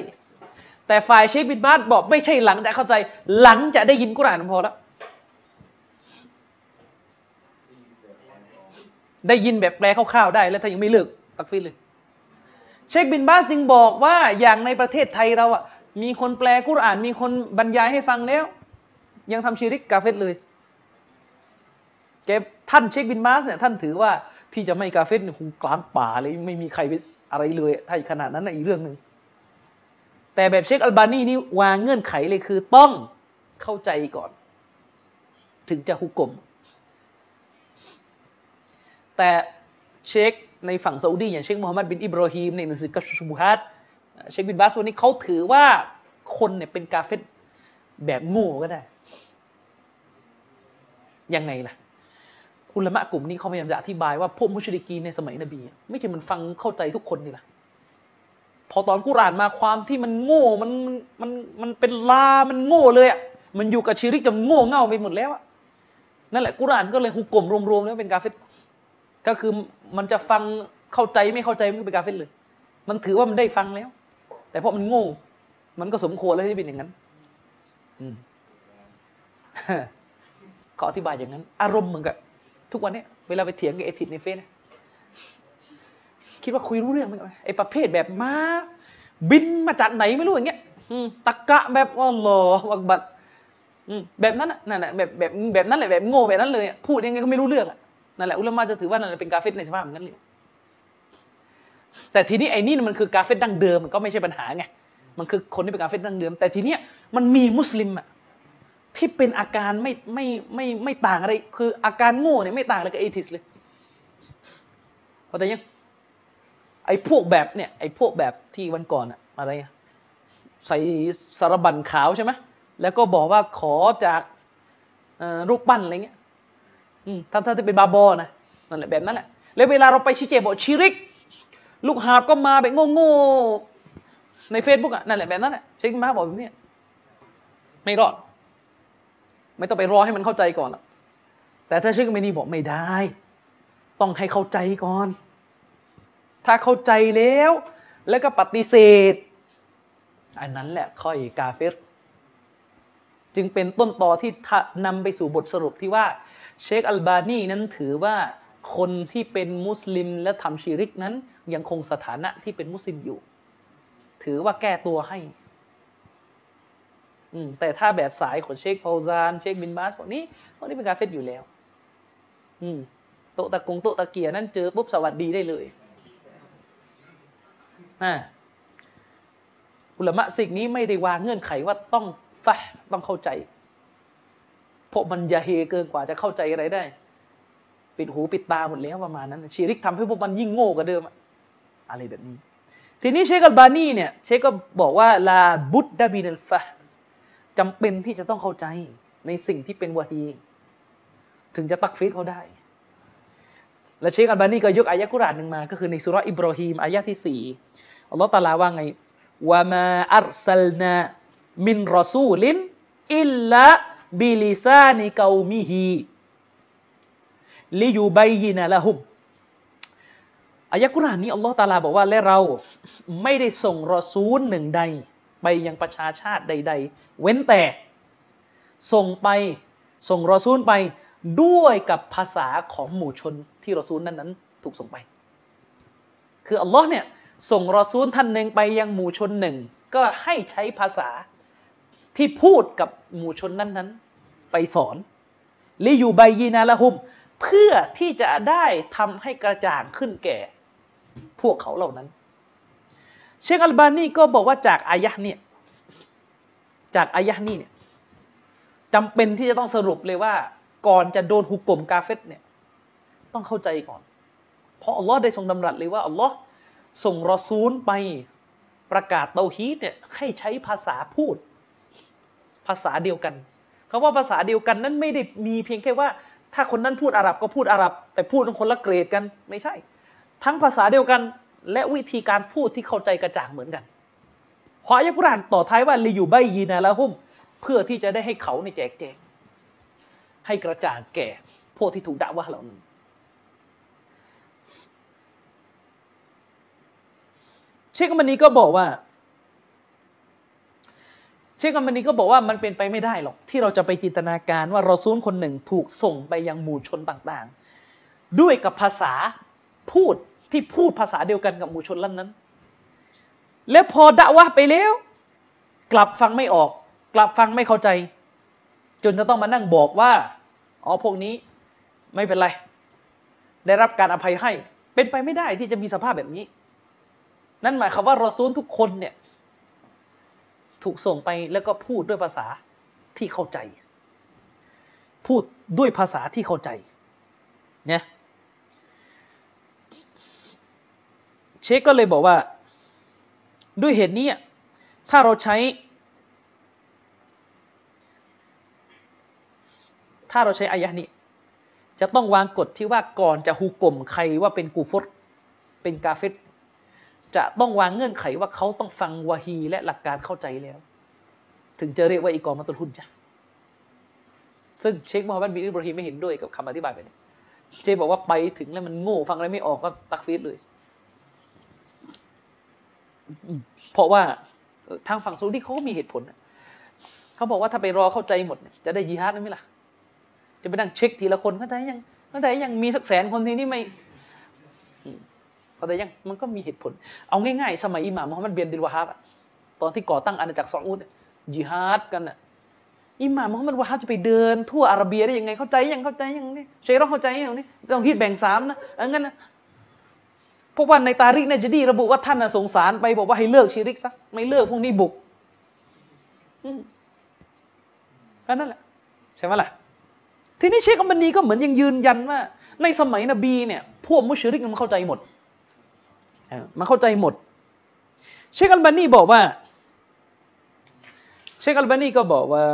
แต่ฝ่ายเชคบินบาสบอกไม่ใช่หลังจากเข้าใจ หลังจะได้ยินกุรานพอแล้วได้ยินแบบแปลคร่าวๆได้ แล้วถ้ายังไม่เลิกตักฟิรเลย เชคบินบาสจึงบอกว่าอย่างในประเทศไทยเราอะ มีคนแปลกุรอาน มีคนบรรยายให้ฟังแล้ว ยังทำชีริกกาเฟรเลยแกท่านเชคบินบาสเนี่ยท่านถือว่าที่จะไม่กาเฟรเนี่ยคงกลางป่าเลยไม่มีใครอะไรเลยถ้าขนาดนั้นนะอีกเรื่องหนึ่งแต่แบบเชคอัลบานีนี่วางเงื่อนไขเลยคือต้องเข้าใจก่อน ถึงจะฮุก่ม แต่เชคในฝั่งซาอุดีอย่างเชคมูฮัมหมัดบินอิบรอฮีมในหนังสือكشف الشبهات เชคบินบาสวันนี้เขาถือว่าคนเนี่ยเป็นกาเฟตแบบโง่ก็ได้ ยังไงล่ะ อุลมะกลุ่มนี้เขาพยายามจะอธิบายว่าพวกมุชริกีในสมัยนบี ไม่ใช่มันฟังเข้าใจทุกคนนี่แหละพอตอนกุรานมาความที่มันโง่มันมันมันเป็นลา มันโง่เลยอะมันอยู่กับชีริกจนโง่เง่าไปหมดแล้วอะนั่นแหละกุรานก็เลยหุกกลมรวมๆแล้วเป็นกาเฟตก็คือมันจะฟังเข้าใจไม่เข้าใจมันก็เป็นกาเฟตเลย มันถือว่ามันได้ฟังแล้ว แต่เพราะมันโง่ มันก็สมควรแล้วที่เป็นอย่างนั้นอืมขออธิบายอย่างนั้น อารมณ์เหมือนกับทุกวันนี้เวลาไปเถียงกับเอทิดในเฟซเนี่ยคิดว่าคุยรู้เรื่องไหมไอ้ประเภทแบบมาบินมาจากไหนไม่รู้อย่างเงี้ยตะกะแบบอัลลอฮฺอักบัดอืมแบบนั้นนั่นแหละแบบแบบแบบนั้นแหละแบบโง่แบบนั้นเลย พูดยังไงก็ไม่รู้เรื่องนั่นแหละอุลามะจะถือว่านั่นเป็นกาเฟตในสภาพนั้นเลย แต่ทีนี้ไอ้นี่มันคือกาเฟตดั้งเดิมมันก็ไม่ใช่ปัญหาไงมันคือคนที่เป็นกาเฟตดั้งเดิม แต่ทีเนี้ยมันมีมุสลิมอะที่เป็นอาการไม่ไม่ไม่ไม่ต่างอะไร คืออาการโง่เนี่ยไม่ต่างอะไรกับเอทิสเลยพอแต่ยังไอ้พวกแบบเนี่ยไอ้พวกแบบที่วันก่อนอะอะไรอะใส่สารบัญขาวใช่ไหมแล้วก็บอกว่าขอจากรูปปั้นอะไรเงี้ยอืมถ้าถ้าจะเป็นบาบอนะนั่นแหละแบบนั้นแหละแล้วเวลาเราไปชี้แจงบอกชิริก ลูกหาบก็มาแบบโง่ๆใน Facebook อะนั่นแหละแบบนั้นแหละเช็คมาบอกแบบนี้ไม่รอด ไม่ต้องไปรอให้มันเข้าใจก่อนหรอกแต่ถ้าเช็คไม่นี่บอกไม่ได้ ต้องให้เข้าใจก่อน ถ้าเข้าใจแล้ว แล้วก็ปฏิเสธ อันนั้นแหละค่อยกาเฟรจึงเป็นต้นตอที่นำไปสู่บทสรุปที่ว่า เชคอัลบานีนั้นถือว่า คนที่เป็นมุสลิมและทำชีริกนั้น ยังคงสถานะที่เป็นมุสลิมอยู่ ถือว่าแก้ตัวให้อือแต่ถ้าแบบสายของเชคฟาวซาน เชคบินบาสพวกนี้พวกนี้เป็นกาเฟรอยู่แล้ว อืมโต๊ะตะกงโต๊ะตะเกียนั่นเจอปุ๊บสวัสดีได้เลยอ่าอุลามะสิ่งนี้ไม่ได้วางเงื่อนไขว่าต้องฟะต้องเข้าใจ เพราะมันยาเฮเกินกว่าจะเข้าใจอะไรได้ ปิดหูปิดตาหมดแล้วประมาณนั้นชีริกทำให้พวกมันยิ่งโง่กว่าเดิมอะไรแบบนี้ ทีนี้เชคอัลบานีเนี่ยเชคก็บอกว่าลาบุตดาบินัลฟะจำเป็นที่จะต้องเข้าใจในสิ่งที่เป็นวะฮี ถึงจะตักฟีดเขาได้ และเชคอัลบานีก็ยกอายะกุรานหนึ่งมา ก็คือในสุรอิบรอฮีมอายะที่สี่อัลลอฮฺตาลาว่าไงوما أرسلنا من رسول إلا بلسان قومه ليبين لهمอายะกุรานนี้อัลลอฮฺตาลาบอกว่าและเราไม่ได้ส่งรอซูลหนึ่งใด ไปยังประชาชาติใด ๆ เว้นแต่ ส่งไปส่งรอซูลไปด้วยกับภาษาของหมู่ชนที่รอซูลนั้นนั้นถูกส่งไป คืออัลลอฮ์เนี่ยส่งรอซูลท่านหนึ่งไปยังหมู่ชนหนึ่ง ก็ให้ใช้ภาษาที่พูดกับหมู่ชนนั้นนั้นไปสอนลิยูใบยีนาละหุม เพื่อที่จะได้ทำให้กระจ่างขึ้นแก่ พวกเขาเหล่านั้น เชคอัลบานีก็บอกว่าจากอายะเนี่ยจากอายะนี้เนี่ยจำเป็นที่จะต้องสรุปเลยว่า ก่อนจะโดนหุกกลมกาเฟตเนี่ย ต้องเข้าใจก่อน เพราะอัลลอฮ์ได้ทรงดำรัสเลยว่าอัลลอฮ์ส่งรอซูลไปประกาศเตาฮีดเนี่ยให้ใช้ภาษาพูด ภาษาเดียวกันคาว่าภาษาเดียวกันนั้นไม่ได้มีเพียงแค่ว่า ถ้าคนนั้นพูดอาหรับก็พูดอาหรับ แต่พูดคนละเกรดกันไม่ใช่ ทั้งภาษาเดียวกัน และวิธีการพูดที่เข้าใจกระจ่างเหมือนกันพออายะกุรานต่อท้ายว่าลีอยู่ใบยีนาละหุม เพื่อที่จะได้ให้เขาในแจกแจงให้กระจ่างแก่ พวกที่ถูกด่าว่าเหล่านั้นเชคกัมบันีก็บอกว่า ชคกัมบันีก็บอกว่ามันเป็นไปไม่ได้หรอก ที่เราจะไปจินตนาการว่ารอซูลคนหนึ่งถูกส่งไปยังหมู่ชนต่างๆ ด้วยกับภาษาพูดที่พูดภาษาเดียวกันกับหมู่ชนนั้นนั้น แล้วพอด่าว่าไปแล้ว กลับฟังไม่ออก กลับฟังไม่เข้าใจ จนจะต้องมานั่งบอกว่าอ๋อพวกนี้ไม่เป็นไร ได้รับการอภัยให้ เป็นไปไม่ได้ที่จะมีสภาพแบบนี้ นั่นหมายความว่ารอซูลทุกคนเนี่ย ถูกส่งไปแล้วก็พูดด้วยภาษาที่เข้าใจ พูดด้วยภาษาที่เข้าใจเนี่ยเชคก็เลยบอกว่า ด้วยเหตุนี้ถ้าเราใช้ ถ้าเราใช้อายะนี้ จะต้องวางกฎที่ว่าก่อนจะฮูกลมใครว่าเป็นกูฟรเป็นกาเฟต จะต้องวางเงื่อนไขว่าเขาต้องฟังวาฮีและหลักการเข้าใจแล้ว ถึงจะเรียกว่าอีกอมาตุลหุนจ้ะซึ่งเชคมูฮัมหมัดบินอิบราฮิมไม่เห็นด้วยกับคำอธิบายไปนี้เจบอกว่าไปถึงแล้วมันโง่ฟังอะไรไม่ออกก็ตักฟีดเลย เพราะว่าทางฝั่งซาอุดีเขาก็มีเหตุผลเขาบอกว่าถ้าไปรอเข้าใจหมดจะได้ยิฮาดไหมล่ะ จะไปนั่งเช็คทีละคนเข้าใจยังเข้าใจยังมีสักแสนคนทีนี่ไม่ เข้าใจยังมันก็มีเหตุผล เอาง่ายๆ สมัยอิหม่ามมุฮัมมัดเบียนดิลวาฮับตอนที่ก่อตั้งอาณาจักรซาอุดยิฮาดกันอะอิหม่ามมุฮัมมัดวาฮับจะไปเดินทั่วอาระเบียได้ยังไงเข้าใจยังเข้าใจยังนี่เชยร้องเข้าใจยังนี่ต้องฮิตแบ่งสามนะงั้นนะพราะว่าในตาริกในจดีระบุว่าท่านสงสารไปบอกว่าให้เลิกชีริกซะไม่เลิกพวกนี้บุกก็นั่นแหละใช่ไหมล่ะทีนี้เชคอัมบันีก็เหมือนยังยืนยันว่า ในสมัยนบีเนี่ย พวกมุชริกมันเข้าใจหมด มันเข้าใจหมด เชคอัลบานีบอกว่า เชคอัลบานีก็บอกว่า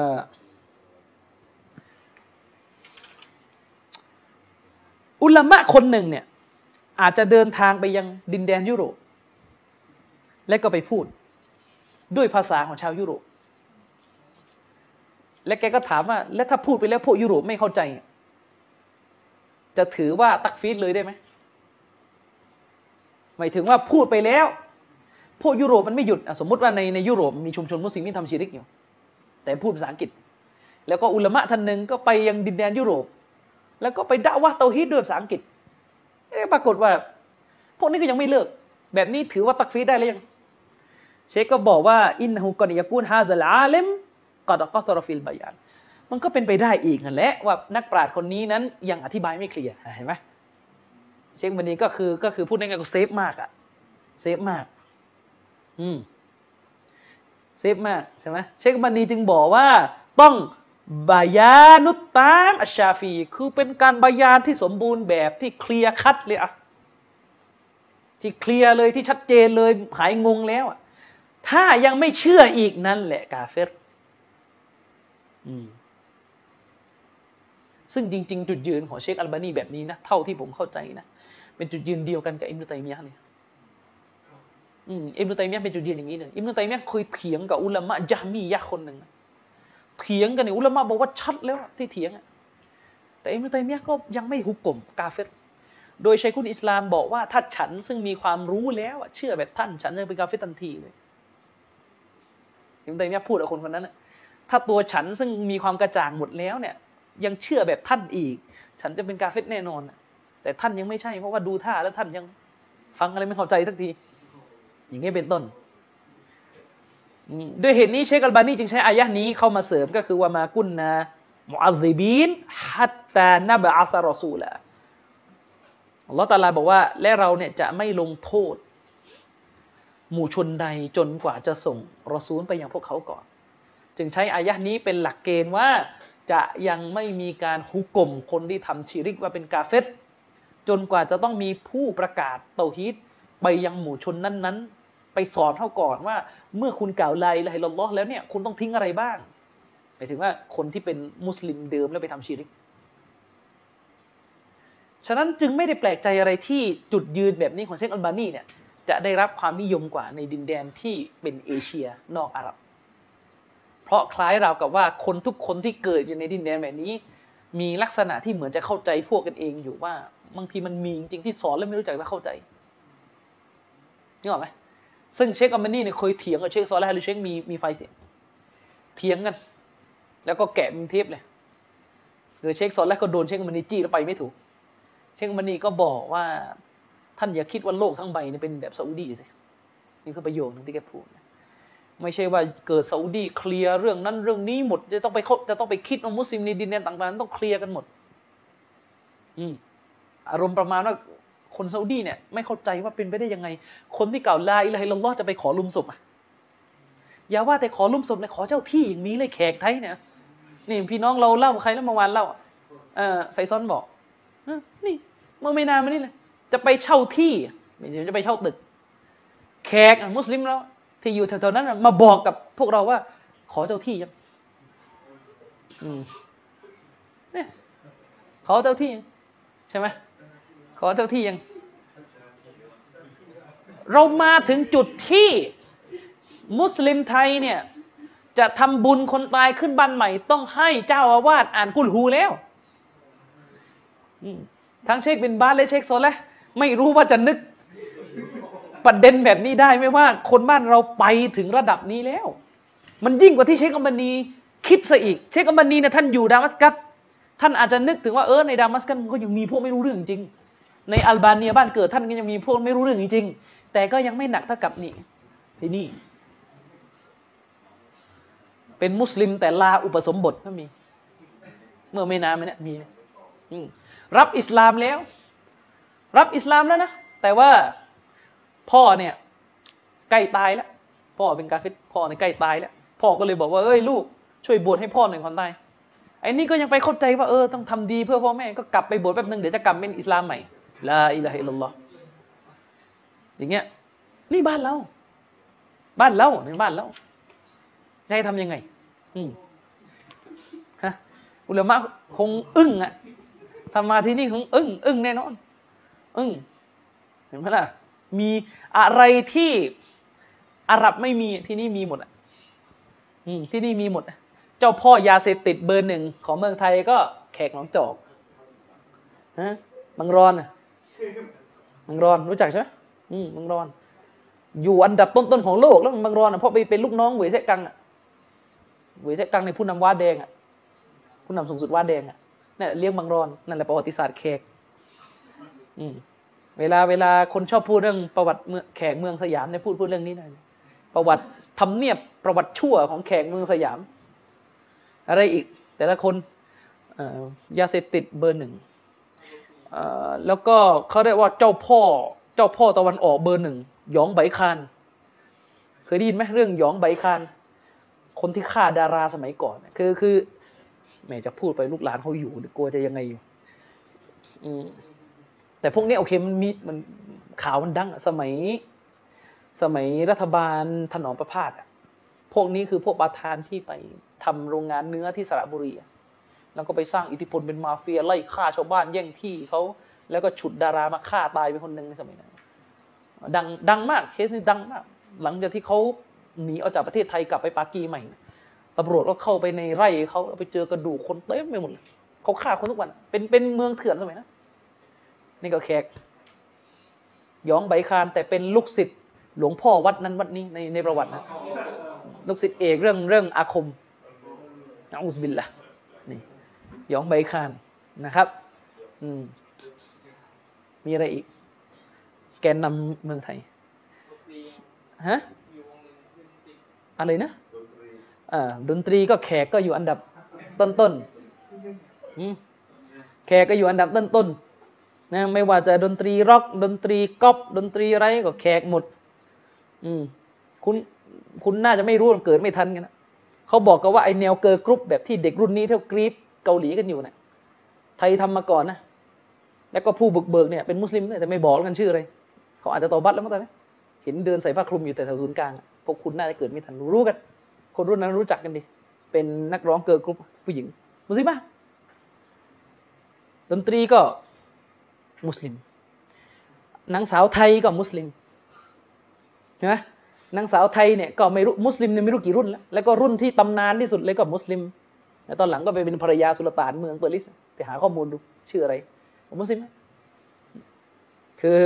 อุลามะคนหนึ่งเนี่ยอาจจะเดินทางไปยังดินแดนยุโรป และก็ไปพูดด้วยภาษาของชาวยุโรป และแกก็ถามว่า แล้วถ้าพูดไปแล้วพวกยุโรปไม่เข้าใจ จะถือว่าตักฟีดเลยได้ไหม หมายถึงว่าพูดไปแล้ว พวกยุโรปมันไม่หยุดสมมติว่าในในยุโรปมีชุมชนมุสลิมที่ทำชีริกอยู่ แต่พูดภาษาอังกฤษ แล้วก็อุลามะท่านหนึ่งก็ไปยังดินแดนยุโรป แล้วก็ไปด่าว่าเตาฮีดด้วยภาษาอังกฤษปรากฏว่า พวกนี้ก็ยังไม่เลิก แบบนี้ถือว่าตักฟีได้หรือยังเชคก็บอกว่าإنه قد يكون هذا العالم قد قصر في البيانมันก็เป็นไปได้อีกนั่นแหละว่านักปราชญ์คนนี้นั้นยังอธิบายไม่ clear เห็นไหม เชคบานี้ก็คือก็คือพูดง่ายๆก็ safe มากอะ safe มาก อืม safe มากใช่ไหมเชคบันนีจึงบอกว่าต้องبيان التام الشافي คือเป็นการبيان ที่สมบูรณ์แบบที่ clear cut เลยอะที่เคลียร์เลยที่ชัดเจนเลยหายงงแล้วอะถ้ายังไม่เชื่ออีกนั่นแหละกาเฟรซึ่งจริง ๆ จุดยืนของเชคอัลบานีแบบนี้นะ เท่าที่ผมเข้าใจนะ เป็นจุดยืนเดียวกันกับอิมรุตัยมียะเลยอิมรุตัยมียะเป็นจุดยืนอย่างนี้เลยอิมรุตัยมียะเคยเถียงกับอุลามะจามียะคนหนึ่งเถียงกันเนี่ยอุลามะบอกว่าชัดแล้วที่เถียงแต่อิมรุตัยมียะก็ยังไม่หุกกลมกาเฟรโดยชัยคุณอิสลามบอกว่าถ้าฉันซึ่งมีความรู้แล้วเชื่อแบบท่าน ฉันจะเป็นกาเฟรทันทีเลยอิมรุตัยมียะพูดกับคนคนนั้นถ้าตัวฉันซึ่งมีความกระจ่างหมดแล้วเนี่ยยังเชื่อแบบท่านอีก ฉันจะเป็นกาเฟตแน่นอน แต่ท่านยังไม่ใช่เพราะว่าดูท่าแล้วท่านยังฟังอะไรไม่เข้าใจสักที อย่างนี้เป็นต้น ด้วยเหตุนี้เชคอัลบานีจึงใช้อายะนี้เข้ามาเสริมก็คือว่ามากุนนะมุอัซิบีนฮัตตานับอัสรอซูละอัลลอฮฺตาลาบอกว่า และเราเนี่ยจะไม่ลงโทษ หมู่ชนใดจนกว่าจะส่งรอซูลไปยังพวกเขาก่อน จึงใช้อายะนี้เป็นหลักเกณฑ์ว่าจะยังไม่มีการฮุกกลมคนที่ทำชีริกว่าเป็นกาเฟต จนกว่าจะต้องมีผู้ประกาศเตาฮีดไปยังหมู่ชนนั้นไปสอนเขาก่อนว่า เมื่อคุณกล่าวไลลาฮิลลอฮ์แล้วเนี่ยคุณต้องทิ้งอะไรบ้างหมายถึงว่าคนที่เป็นมุสลิมเดิมแล้วไปทำชีริก ฉะนั้นจึงไม่ได้แปลกใจอะไรที่จุดยืนแบบนี้ของเชคอัลบานีเนี่ยจะได้รับความนิยมกว่าในดินแดนที่เป็นเอเชียนอกอาหรับ เพราะคล้ายราวกับว่าคนทุกคนที่เกิดอยู่ในดินแดนแบบนี้ มีลักษณะที่เหมือนจะเข้าใจพวกกันเองอยู่ว่า บางทีมันมีจริงที่สอนแล้วไม่รู้จักจะเข้าใจนี่หรอไหมซึ่งเชคอัมมานี่เนี่ยเคยเถียงกับเชคซอลและฮาริเชคมีมีไฟเสียงเถียงกัน แล้วก็แกะมีเทปเลยหรือเชคซอลและก็โดนเชคอัมมานี่จี้แล้วไปไม่ถูก เชคอัมมานี่ก็บอกว่าท่านอย่าคิดว่าโลกทั้งใบนี่เป็นแบบซาอุดีสินี่คือประโยคนึงที่แกพูดไม่ใช่ว่าเกิดซาอุดีเคลียร์เรื่องนั้นเรื่องนี้หมด จะต้องไปจะต้องไปคิดว่ามุสลิมในดินแดนต่างๆ ต้องเคลียร์กันหมด อืม อารมณ์ประมาณว่าคนซาอุดีเนี่ยไม่เข้าใจว่าเป็นไปได้ยังไง คนที่เก่าลาอิลาฮิลลอฮ์จะไปขอลุมศพอะอย่าว่าแต่ขอลุมศพเลยขอเจ้าที่อย่างนี้เลยแขกไทยเนี่ยนี่พี่น้องเราเล่าใครแล้วเมื่อวานเล่าเออไฟซอนบอกนี่เมื่อไม่นานมานี่เลยจะไปเช่าที่ไม่ใช่จะไปเช่าตึก แขกมุสลิมเราที่อยู่แถวๆนั้นมาบอกกับพวกเราว่า ขอเจ้าที่ยังเนี่ยขอเจ้าที่ใช่ไหม ขอเจ้าที่ยัง เรามาถึงจุดที่มุสลิมไทยเนี่ย จะทำบุญคนตายขึ้นบ้านใหม่ ต้องให้เจ้าอาวาสอ่านกุลฮูแล้วทั้งเชคบินบาสและเชคโซและไม่รู้ว่าจะนึกประเด็นแบบนี้ได้ไหมว่า คนบ้านเราไปถึงระดับนี้แล้ว มันยิ่งกว่าที่เชคอัมบานีคิดซะอีก เชคอัมบานีเนี่ยท่านอยู่ดามัสกัสท่านอาจจะนึกถึงว่าเออในดามัสกัสมันก็ยังมีพวกไม่รู้เรื่องจริง ในอัลบาเนียบ้านเกิดท่านก็ยังมีพวกไม่รู้เรื่องจริงแต่ก็ยังไม่หนักเท่ากับนี่ที่นี่ เป็นมุสลิมแต่ลาอุปสมบทก็มี เมื่อไม่นานมาเนี้ยมีนะรับอิสลามแล้ว รับอิสลามแล้วนะแต่ว่าพ่อเนี่ยใกล้ตายแล้วพ่อเป็นกาเฟตพ่อเนี่ยใกล้ตายแล้วพ่อก็เลยบอกว่าเอ้ยลูกช่วยบวชให้พ่อหน่อยคนตายไอ้นี่ก็ยังไปเข้าใจว่าเออต้องทำดีเพื่อพ่อแม่ก็กลับไปบวชแป๊บนึงเดี๋ยวจะกลับเป็นอิสลามใหม่ ลาอิลาฮะอิลลัลลอฮ์อย่างเงี้ยนี่บ้านเรา บ้านเราในบ้านเราจะให้ทำยังไง อืมฮะอุลามะคงอึ้งอะทำมาที่นี่คงอึ้งอึ้งแน่นอน อึ้งเห็นไหมล่ะ มีอะไรที่อาหรับไม่มีที่นี่มีหมดอะอืมที่นี่มีหมด เจ้าพ่อยาเสพติดเบอร์หนึ่งของเมืองไทยก็แขกหนองจอกฮะบางรอนอะ บางรอนรู้จักใช่ไหมอืมบางรอน อยู่อันดับต้นๆของโลกแล้วบางรอนอะเพราะไปเป็นลูกน้องเหวยเซกังอะเหวยเซกังในผู้นำวาดแดงอะผู้นำสูงสุดวาดแดงอะนั่นเลี้ยงบางรอนนั่นแหละประวัติศาสตร์แขกอืมเวลาเวลาคนชอบพูดเรื่องประวัติเมืองแขกเมืองสยามเนี่ยพูดพูดเรื่องนี้หน่อยประวัติทำเนียบประวัติชั่วของแขกเมืองสยาม อะไรอีก แต่ละคนยาเสพติดเบอร์หนึ่ง แล้วก็เขาเรียกว่าเจ้าพ่อเจ้าพ่อตะวันออกเบอร์หนึ่งหยองไบคานเคยได้ยินไหมเรื่องหยองไบคานคนที่ฆ่าดาราสมัยก่อนเนี่ยคือคือแม่จะพูดไปลูกหลานเขาอยู่กลัวจะยังไงอยู่แต่พวกนี้โอเคมันมีมันข่าวมันดังสมัย สมัยรัฐบาลถนอมประพาสอะพวกนี้คือพวกประธานที่ไปทำโรงงานเนื้อที่สระบุรีอะ แล้วก็ไปสร้างอิทธิพลเป็นมาเฟียไล่ฆ่าชาวบ้านแย่งที่เขาแล้วก็ฉุดดารามาฆ่าตายไปคนหนึ่งในสมัยนั้นดังดังมากเคสนี้ดังมาก หลังจากที่เขาหนีออกจากประเทศไทยกลับไปปากีใหม่ตำรวจก็เข้าไปในไร่เขาไปเจอกระดูกคนเต็มไปหมดเลยเขาฆ่าคนทุกวัน เป็นเป็นเมืองเถื่อนสมัยนั้นนี่ก็แขกย้องใบคานแต่เป็นลูกศิษย์หลวงพ่อวัดนั้นวัดนี้ในในประวัตินะลูกศิษย์เอกเรื่องเรื่องอาคมนะอุสบิลละนี่ ยองใบคานนะครับ อืม มีอะไรอีก แกนนำเมืองไทย ฮะ อะไรนะอ่าดนตรีก็แขกก็อยู่อันดับต้นๆอืมแขกก็อยู่อันดับต้นๆนะไม่ว่าจะดนตรีร็อก ดนตรีก๊อปดนตรีอะไรก็แขกหมด อืมคุณคุณน่าจะไม่รู้เกิดไม่ทันกันนะเขาบอกกันว่าไอแนว girl group แบบที่เด็กรุ่นนี้เขากรี๊ด เกาหลีกันอยู่นะไทยทำมาก่อนนะ แล้วก็ผู้บุกเบิกเนี่ยเป็นมุสลิมเนี่ยแต่ไม่บอกกันชื่ออะไรเขาอาจจะตอบัตแล้วมั้งตอนนี้เห็นเดินใส่ผ้าคลุมอยู่แต่แถวศูนย์กลางพวกคุณน่าจะเกิดไม่ทันรู้กัน คนรุ่นนั้นรู้จักกันดี เป็นนักร้อง girl group ผู้หญิง มุสลิมป่ะดนตรีก็มุสลิมนางสาวไทยก็มุสลิมใช่ไหมนางสาวไทยเนี่ยก็ไม่รู้มุสลิมเนี่ยไม่รู้กี่รุ่นแล้วแล้วก็รุ่นที่ตำนานที่สุดเลยก็มุสลิม แล้วตอนหลังก็ไปเป็นภรรยาสุลต่านเมืองเปอร์ลิส ไปหาข้อมูลดูชื่ออะไรมุสลิมไหมคือ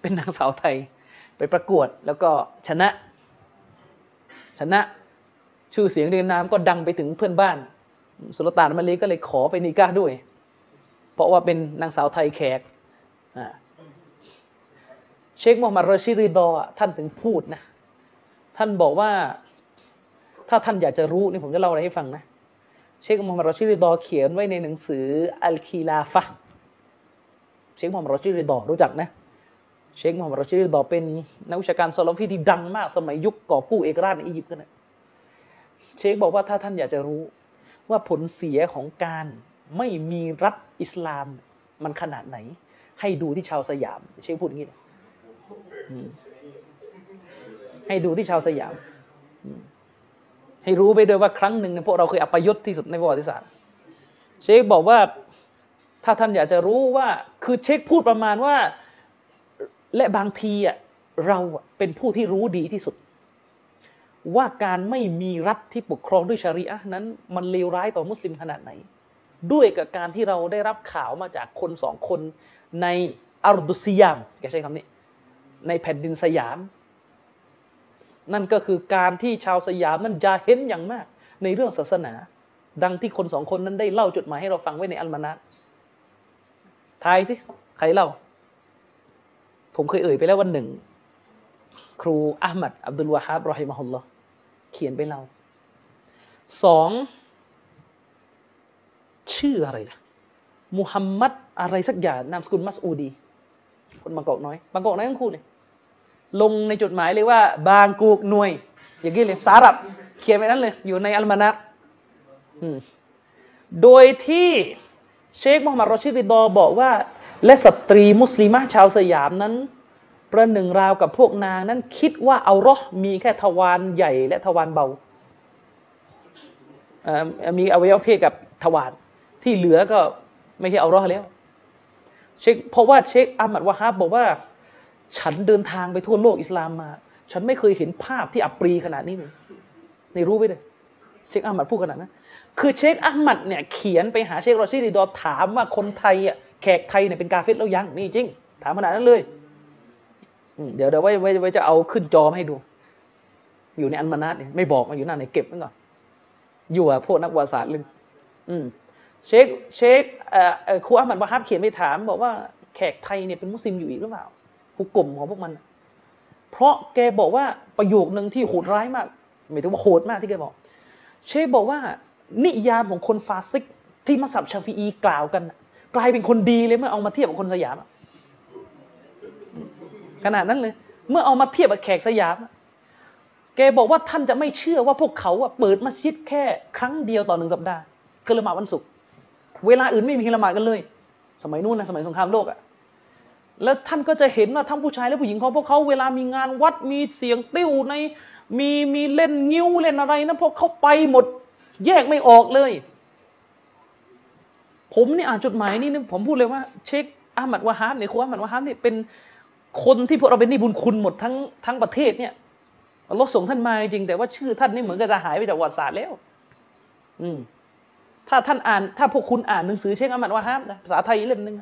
เป็นนางสาวไทยไปประกวดแล้วก็ชนะ ชนะชื่อเสียงเรียงนามก็ดังไปถึงเพื่อนบ้าน สุลต่านมาเลก็เลยขอไป نكاح ด้วย เพราะว่าเป็นนางสาวไทยแขกเชคมูฮัมหมัดรอชิริดอท่านถึงพูดนะ ท่านบอกว่าถ้าท่านอยากจะรู้นี่ผมจะเล่าอะไรให้ฟังนะ เชคมูฮัมหมัดรอชิริดอเขียนไว้ในหนังสืออัลคีลาฟะเชคมูฮัมหมัดรอชิริดอรู้จักนะเชคมูฮัมหมัดรอชิริดอเป็นนักวิชาการซอลฟีที่ดังมาก สมัยยุคก่อกู้เอกราชในอียิปต์กันนะเชคบอกว่าถ้าท่านอยากจะรู้ว่าผลเสียของการไม่มีรัฐอิสลามมันขนาดไหน ให้ดูที่ชาวสยาม เชคพูดอย่างนี้นะให้ดูที่ชาวสยาม อืม ให้รู้ไปด้วยว่าครั้งหนึ่งพวกเราเคยอัปยศที่สุดในประวัติศาสตร์ เชคบอกว่าถ้าท่านอยากจะรู้ว่าคือเชคพูดประมาณว่า และบางทีอะเราเป็นผู้ที่รู้ดีที่สุด ว่าการไม่มีรัฐที่ปกครองด้วยชารีอะห์นั้น มันเลวร้ายต่อมุสลิมขนาดไหน ด้วยกับการที่เราได้รับข่าวมาจากคนสองคนในอารดุสยามแกใช้คำนี้ ในแผ่นดินสยาม นั่นก็คือการที่ชาวสยามนั้นจะเห็นอย่างมาก ในเรื่องศาสนา ดังที่คนสองคนนั้นได้เล่าจดหมายให้เราฟังไว้ในอัลมานัตทายสิใครเล่า ผมเคยเอ่ยไปแล้ววันหนึ่ง ครูอามัดอับดุลวาฮาบรอฮิมะฮุลลอฮ์เขียนไปเล่าสองชื่ออะไรนะมุฮัมมัดอะไรสักอย่างนามสกุลมัสอูดี คนบางกอกน้อยบางกอกน้อยทั้งคู่เลย ลงในจดหมายเลยว่า บางกูกหน่วย อย่างนี้เลยสารับ เขียนไปนั้นเลย อยู่ในอัลมานักโดยที่เชคมุฮัมมัดรอชิดิดอบอกว่า และสตรีมุสลิมะชาวสยามนั้น ประหนึ่งราวกับพวกนางนั้นคิดว่าเอารอมีแค่ทวารใหญ่และทวารเบามีอวัยวะเพศกับทวารที่เหลือก็ไม่ใช่เอารอแล้ว เชคเพราะว่าเชคอามัดวะฮาบบอกว่า ฉันเดินทางไปทั่วโลกอิสลามมา ฉันไม่เคยเห็นภาพที่อับปรีขนาดนี้เลยในรู้ไปเลยเชคอามัดพูดขนาดนั้นคือเชคอามัดเนี่ยเขียนไปหาเชครอชิดีดอถามว่าคนไทยอะแขกไทยเนี่ยเป็นกาเฟตแล้วยังนี่จริง ถามขนาดนั้นเลยเดี๋ยวเดี๋ยวไว้ไว้จะเอาขึ้นจอมาให้ดู อยู่ในอันมานัดเนี่ยไม่บอกมาอยู่หนั่นไหนเก็บไว้ก่อนอยู่อะพวกนักวารศารเลยอืมเชคเชคครูอามัดวะฮับเขียนไปถาม บอกว่าแขกไทยเนี่ยเป็นมุสลิมอยู่อีกหรือเปล่า ผู้กลุ่มของพวกมัน เพราะแกบอกว่าประโยคหนึ่งที่โหดร้ายมากหมายถึงว่าโหดมากที่แกบอก เชคบอกว่า นิยามของคนฟาซิกที่มัสยิดชาฟีอีกล่าวกัน กลายเป็นคนดีเลยเมื่อเอามาเทียบกับคนสยามขนาดนั้นเลย เมื่อเอามาเทียบกับแขกสยามแกบอกว่าท่านจะไม่เชื่อว่าพวกเขาเปิดมัสยิดแค่ครั้งเดียวต่อหนึ่งสัปดาห์คือละหมาดวันศุกร์เวลาอื่นไม่มีละหมาดกันเลย สมัยนู้นนะสมัยสงครามโลกอะ แล้วท่านก็จะเห็นว่าทั้งผู้ชายและผู้หญิงของพวกเขาเวลามีงานวัดมีเสียงติ้วในมีมีเล่นงิ้วเล่นอะไรนะพวกเขาไปหมด แยกไม่ออกเลย ผมนี่อ่านจดหมายนี่นะผมพูดเลยว่า เช็คอามัดวาฮามเนี่ยครูอามัดวาฮามเนี่ยเป็นคนที่พวกเราเป็นนี่บุญคุณหมดทั้งทั้งประเทศเนี่ยอัลลอฮ์ส่งท่านมาจริงแต่ว่าชื่อท่านนี่เหมือนกับจะหายไปจากประวัติศาสตร์แล้ว อืมถ้าท่านอ่าน ถ้าพวกคุณอ่านหนังสือเชคอามัดวาฮามนะภาษาไทยเล่มหนึ่ง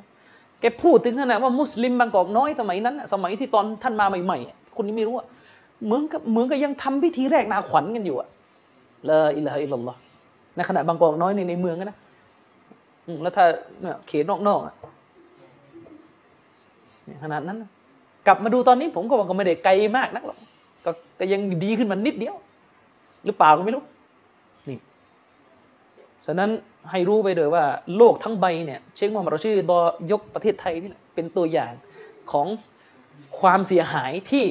แกพูดถึงขนาดว่ามุสลิมบางกอกน้อยสมัยนั้น สมัยที่ตอนท่านมาใหม่ๆคนนี้ไม่รู้อะเหมือนกับเหมือนกับยังทำพิธีแรกนาขวัญกันอยู่อะละอิลาอิลลอฮ์ในขณะบางกอกน้อยในในเมืองนะแล้วถ้าเนี่ยเขตนอกๆอะขนาดนั้น กลับมาดูตอนนี้ผมก็ว่าก็ไม่ได้ไกลมากนักหรอกก็ยังดีขึ้นมานิดเดียว หรือเปล่าก็ไม่รู้นี่ฉะนั้น ให้รู้ไปเลยว่าโลกทั้งใบเนี่ยเชคมูฮัมหมัดรอชีดอยกประเทศไทยนี่แหละเป็นตัวอย่างของความเสียหายที่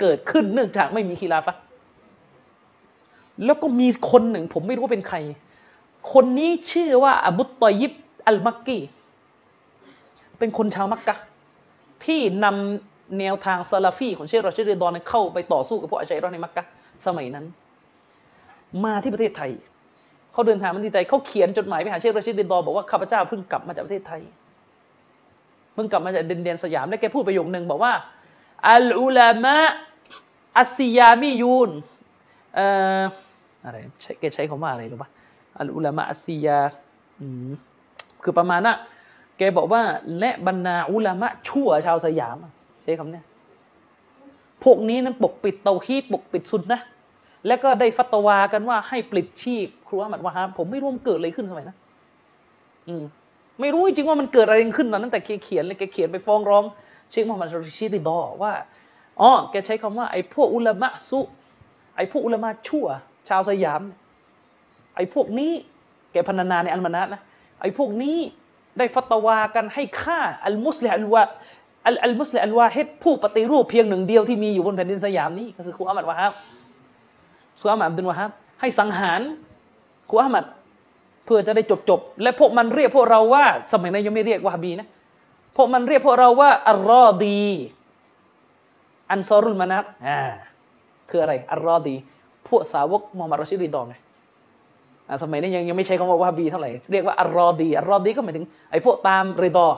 เกิดขึ้นเนื่องจากไม่มีคีลาฟะแล้วก็มีคนหนึ่ง ผมไม่รู้ว่าเป็นใคร คนนี้ชื่อว่าอบุตตอยิบอัลมักกีเป็นคนชาวมักกะ ที่นำแนวทางซาลาฟีของเชครอชิดดอนเข้าไปต่อสู้กับพวกอาชัยรอในมักกะสมัยนั้น มาที่ประเทศไทย เขาเดินทางมาที่ไทยเขาเขียนจดหมายไปหาเชคราชิดดินดอบอกว่าข้าพเจ้าเพิ่งกลับมาจากประเทศไทย เพิ่งกลับมาจากดินแดนสยามแล้วแกพูดประโยคหนึ่งบอกว่าอัลอุลามะอัสซิยามียูนเอ่ออะไรใช้แกใช้คำว่าอะไรรู้ปะอัลอุลามะอัสซิยาคือประมาณน่ะแกบอกว่าและบรรดาอุลามะชั่วชาวสยามใช้คำนี้พวกนี้นั้นปกปิดเตาฮีดปกปิดสุนนะ แล้วก็ได้ฟัตวากันว่าให้ปลิดชีพครูอามัดวาฮาผมไม่รู้มันเกิดอะไรขึ้นสมัยนั้นอืมไม่รู้จริงว่ามันเกิดอะไรขึ้นตอนนั้นแต่แกเขียนเลยแกเขียนไปฟ้องร้อง เชคมูฮัมหมัดรชิดิดอว่าอ๋อแกใช้คำว่าไอ้พวกอุลามะซุไอ้พวกอุลามะชั่ว ชาวสยาม ไอ้พวกนี้แกพรรณนาในอัลมานัตนะไอ้พวกนี้ได้ฟัตวากันให้ฆ่าอัลมุสลิมอัลวาอัลมุสลิมอัลวาเฮดผู้ปฏิรูปเพียงหนึ่งเดียวที่มีอยู่บนแผ่นดินสยามนี้ก็คือครูอามัดวาฮับ ครูอามัดอับดุลวาฮับให้สังหารครูอามัดเพื่อจะได้จบจบและพวกมันเรียกพวกเราว่า สมัยนั้นยังไม่เรียกว่าฮบีนะพวกมันเรียกพวกเราว่าอัลรอดี อันซอรุลมานัตอ่าคืออะไรอัลรอดี พวกสาวกมูฮัมหมัดรอชิดีดองไงสมัยนี้ยังยังไม่ใช้คำว่าวาฮบีเท่าไหร่เรียกว่าอัลรอดีอัลรอดีก็หมายถึงไอ้พวกตามเรดอ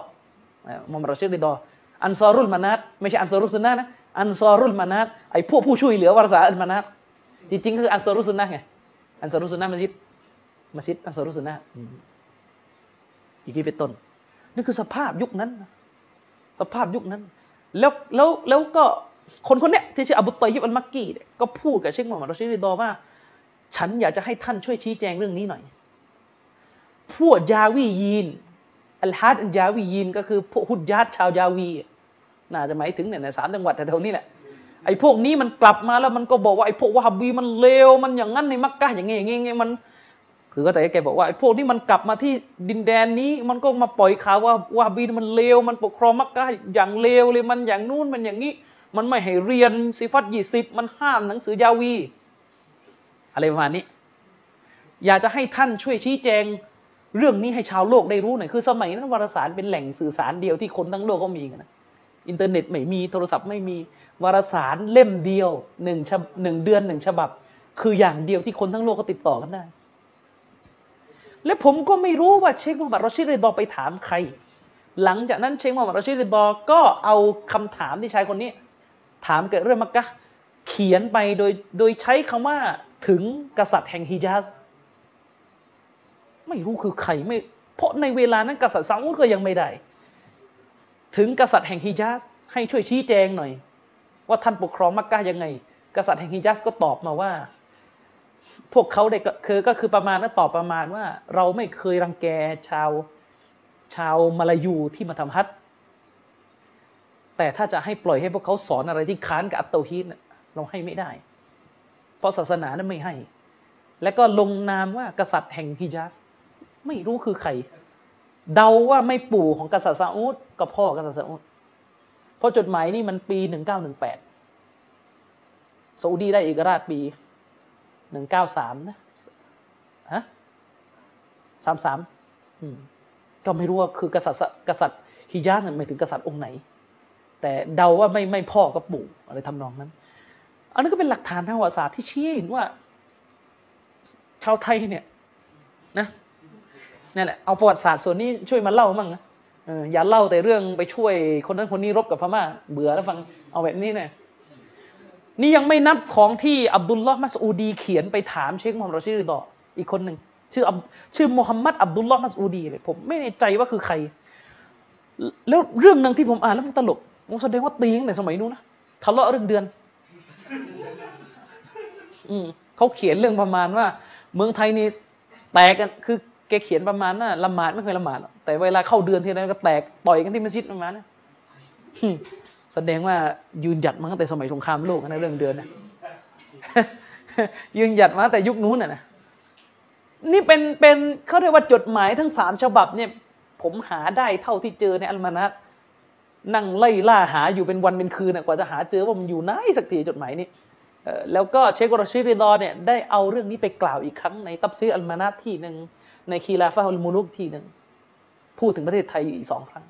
มูฮัมหมัดรอชิดีดออันซอรุลมานัตไม่ใช่อันซอรุสุนนะนะอันซอรุลมานัตไอ้พวกผู้ช่วยเหลือวารสาอัลมานัต จริงๆคืออันซอรุสุนนะไงอันซอรุสุนนะมัสยิดมัสยิดอันซอรุสุนนะอย่างนี้เป็นต้นนี่คือสภาพยุคนั้น สภาพยุคนั้น แล้วแล้วแล้วก็คนคนเนี้ยที่ชื่ออบุตตอยิบอัลมักกีเนี่ยก็พูดกับเชคมูฮัมหมัดรอชิดริดอว่า ฉันอยากจะให้ท่านช่วยชี้แจงเรื่องนี้หน่อย พวกยาวียีนอัลฮัดยาวียีนก็คือพวกฮุดยัดชาวยาวี น่าจะหมายถึงเนี่ยในสามจังหวัดแถวๆนี้แหละ ไอ้พวกนี้มันกลับมาแล้วมันก็บอกว่าไอ้พวกวะฮับบีมันเลวมันอย่างนั้นในมักกะอย่างเงี้ยอย่างเงี้ยมัน คือก็แต่แกบอกว่าไอ้พวกนี้มันกลับมาที่ดินแดนนี้ มันก็มาปล่อยข่าวว่าวะฮับบีมันเลวมันปกครองมักกะอย่างเลวเลยมันอย่างนู้นมันอย่างนี้ มันไม่ให้เรียนซิฟัตยี่สิบมันห้ามหนังสือยาวี อะไรประมาณนี้ อยากจะให้ท่านช่วยชี้แจงเรื่องนี้ให้ชาวโลกได้รู้หน่อยคือสมัยนั้นวารสารเป็นแหล่งสื่อสารเดียวที่คนทั้งโลกเขามีกันนะ อินเทอร์เน็ตไม่มีโทรศัพท์ไม่มีวารสารเล่มเดียวหนึ่งหนึ่งเดือนหนึ่งฉบับ คืออย่างเดียวที่คนทั้งโลกก็ติดต่อกันได้ และผมก็ไม่รู้ว่าเชคมูฮัมหมัดรอชิดริดอไปถามใคร หลังจากนั้นเชคมูฮัมหมัดรอชิดริดอก็เอาคำถามที่ชายคนนี้ ถามเกิดเรื่องมักกะเขียนไปโดยโดยใช้คำว่าถึงกษัตริย์แห่งฮิญาซไม่รู้คือใครไม่ เพราะในเวลานั้นกษัตริย์ซาอุดก็ยังไม่ได้ ถึงกษัตริย์แห่งฮิญาซให้ช่วยชี้แจงหน่อย ว่าท่านปกครองมักกะยังไง กษัตริย์แห่งฮิญาซก็ตอบมาว่า พวกเขาได้คือก็คือประมาณนั้นตอบประมาณว่า เราไม่เคยรังแกชาวชาวมาลายูที่มาทำฮัทแต่ถ้าจะให้ปล่อยให้พวกเขาสอนอะไรที่ค้านกับอัตโตฮีดเราให้ไม่ได้ เพราะศาสนานั้นไม่ให้ และก็ลงนามว่ากษัตริย์แห่งฮิญาซไม่รู้คือใคร เดาว่าไม่ปู่ของกษัตริย์ซาอุด กับพ่อกษัตริย์ซาอุดเพราะจดหมายนี่มันปีหนึ่งเก้าหนึ่งแปดซาอุดีได้เอกราชปีหนึ่งเก้าสามนะฮะสามสามก็ไม่รู้ว่าคือกษัตริย์กษัตริย์ฮิญาซหมายถึงกษัตริย์องค์ไหน แต่เดาว่าไม่ไม่พ่อกับปู่อะไรทำนองนั้น อันนั้นก็เป็นหลักฐานทางประวัติศาสตร์ที่ชี้เห็นว่า ชาวไทยเนี่ยนะนั่นแหละเอาประวัติศาสตร์ส่วนนี้ช่วยมาเล่ามั่งนะ อย่าเล่าแต่เรื่องไปช่วยคนนั้นคนนี้รบกับพม่า เบื่อแล้วฟังเอาแบบนี้เนี่ยนี่ยังไม่นับของที่อับดุลลอฮ์มัสอูดีเขียนไปถามเชคมูฮัมหมัดรอชิริดออีกคนหนึ่งชื่อชื่อมูฮัมมัดอับดุลลอฮ์มัสอูดีเลยผมไม่แน่ใจว่าคือใคร แล้วเรื่องหนึ่งที่ผมอ่านแล้วมันตลกผมแสดงว่าตีงแต่สมัยนู้นนะทะเลาะเรื่องเดือน อืมเขาเขียนเรื่องประมาณว่า เมืองไทยนี่แตกกันคือ แกเขียนประมาณน่ะละหมาดไม่เคยละหมาดแต่เวลาเข้าเดือนทีนั้นก็แตกต่อยกันที่มัสยิดประมาณนั้นแสดงว่ายืนหยัดมาตั้งแต่สมัยสงครามโลกนะเรื่องเดือนนะยืนหยัดมาแต่ยุคนู้นน่ะนะนี่เป็นเป็นเขาเรียกว่าจดหมายทั้งสามฉบับเนี่ย ผมหาได้เท่าที่เจอในอัลมานัตนั่งไล่ล่าหาอยู่เป็นวันเป็นคืนกว่าจะหาเจอว่ามันอยู่ไหนสักทีจดหมายนี้แล้วก็เชคกรชิริดอเนี่ยได้เอาเรื่องนี้ไปกล่าวอีกครั้งในตับซีอัลมานัตที่หนึ่ง ในคีลาฟาฮุลมูลุกทีหนึ่งพูดถึงประเทศไทยอีกสองครั้ง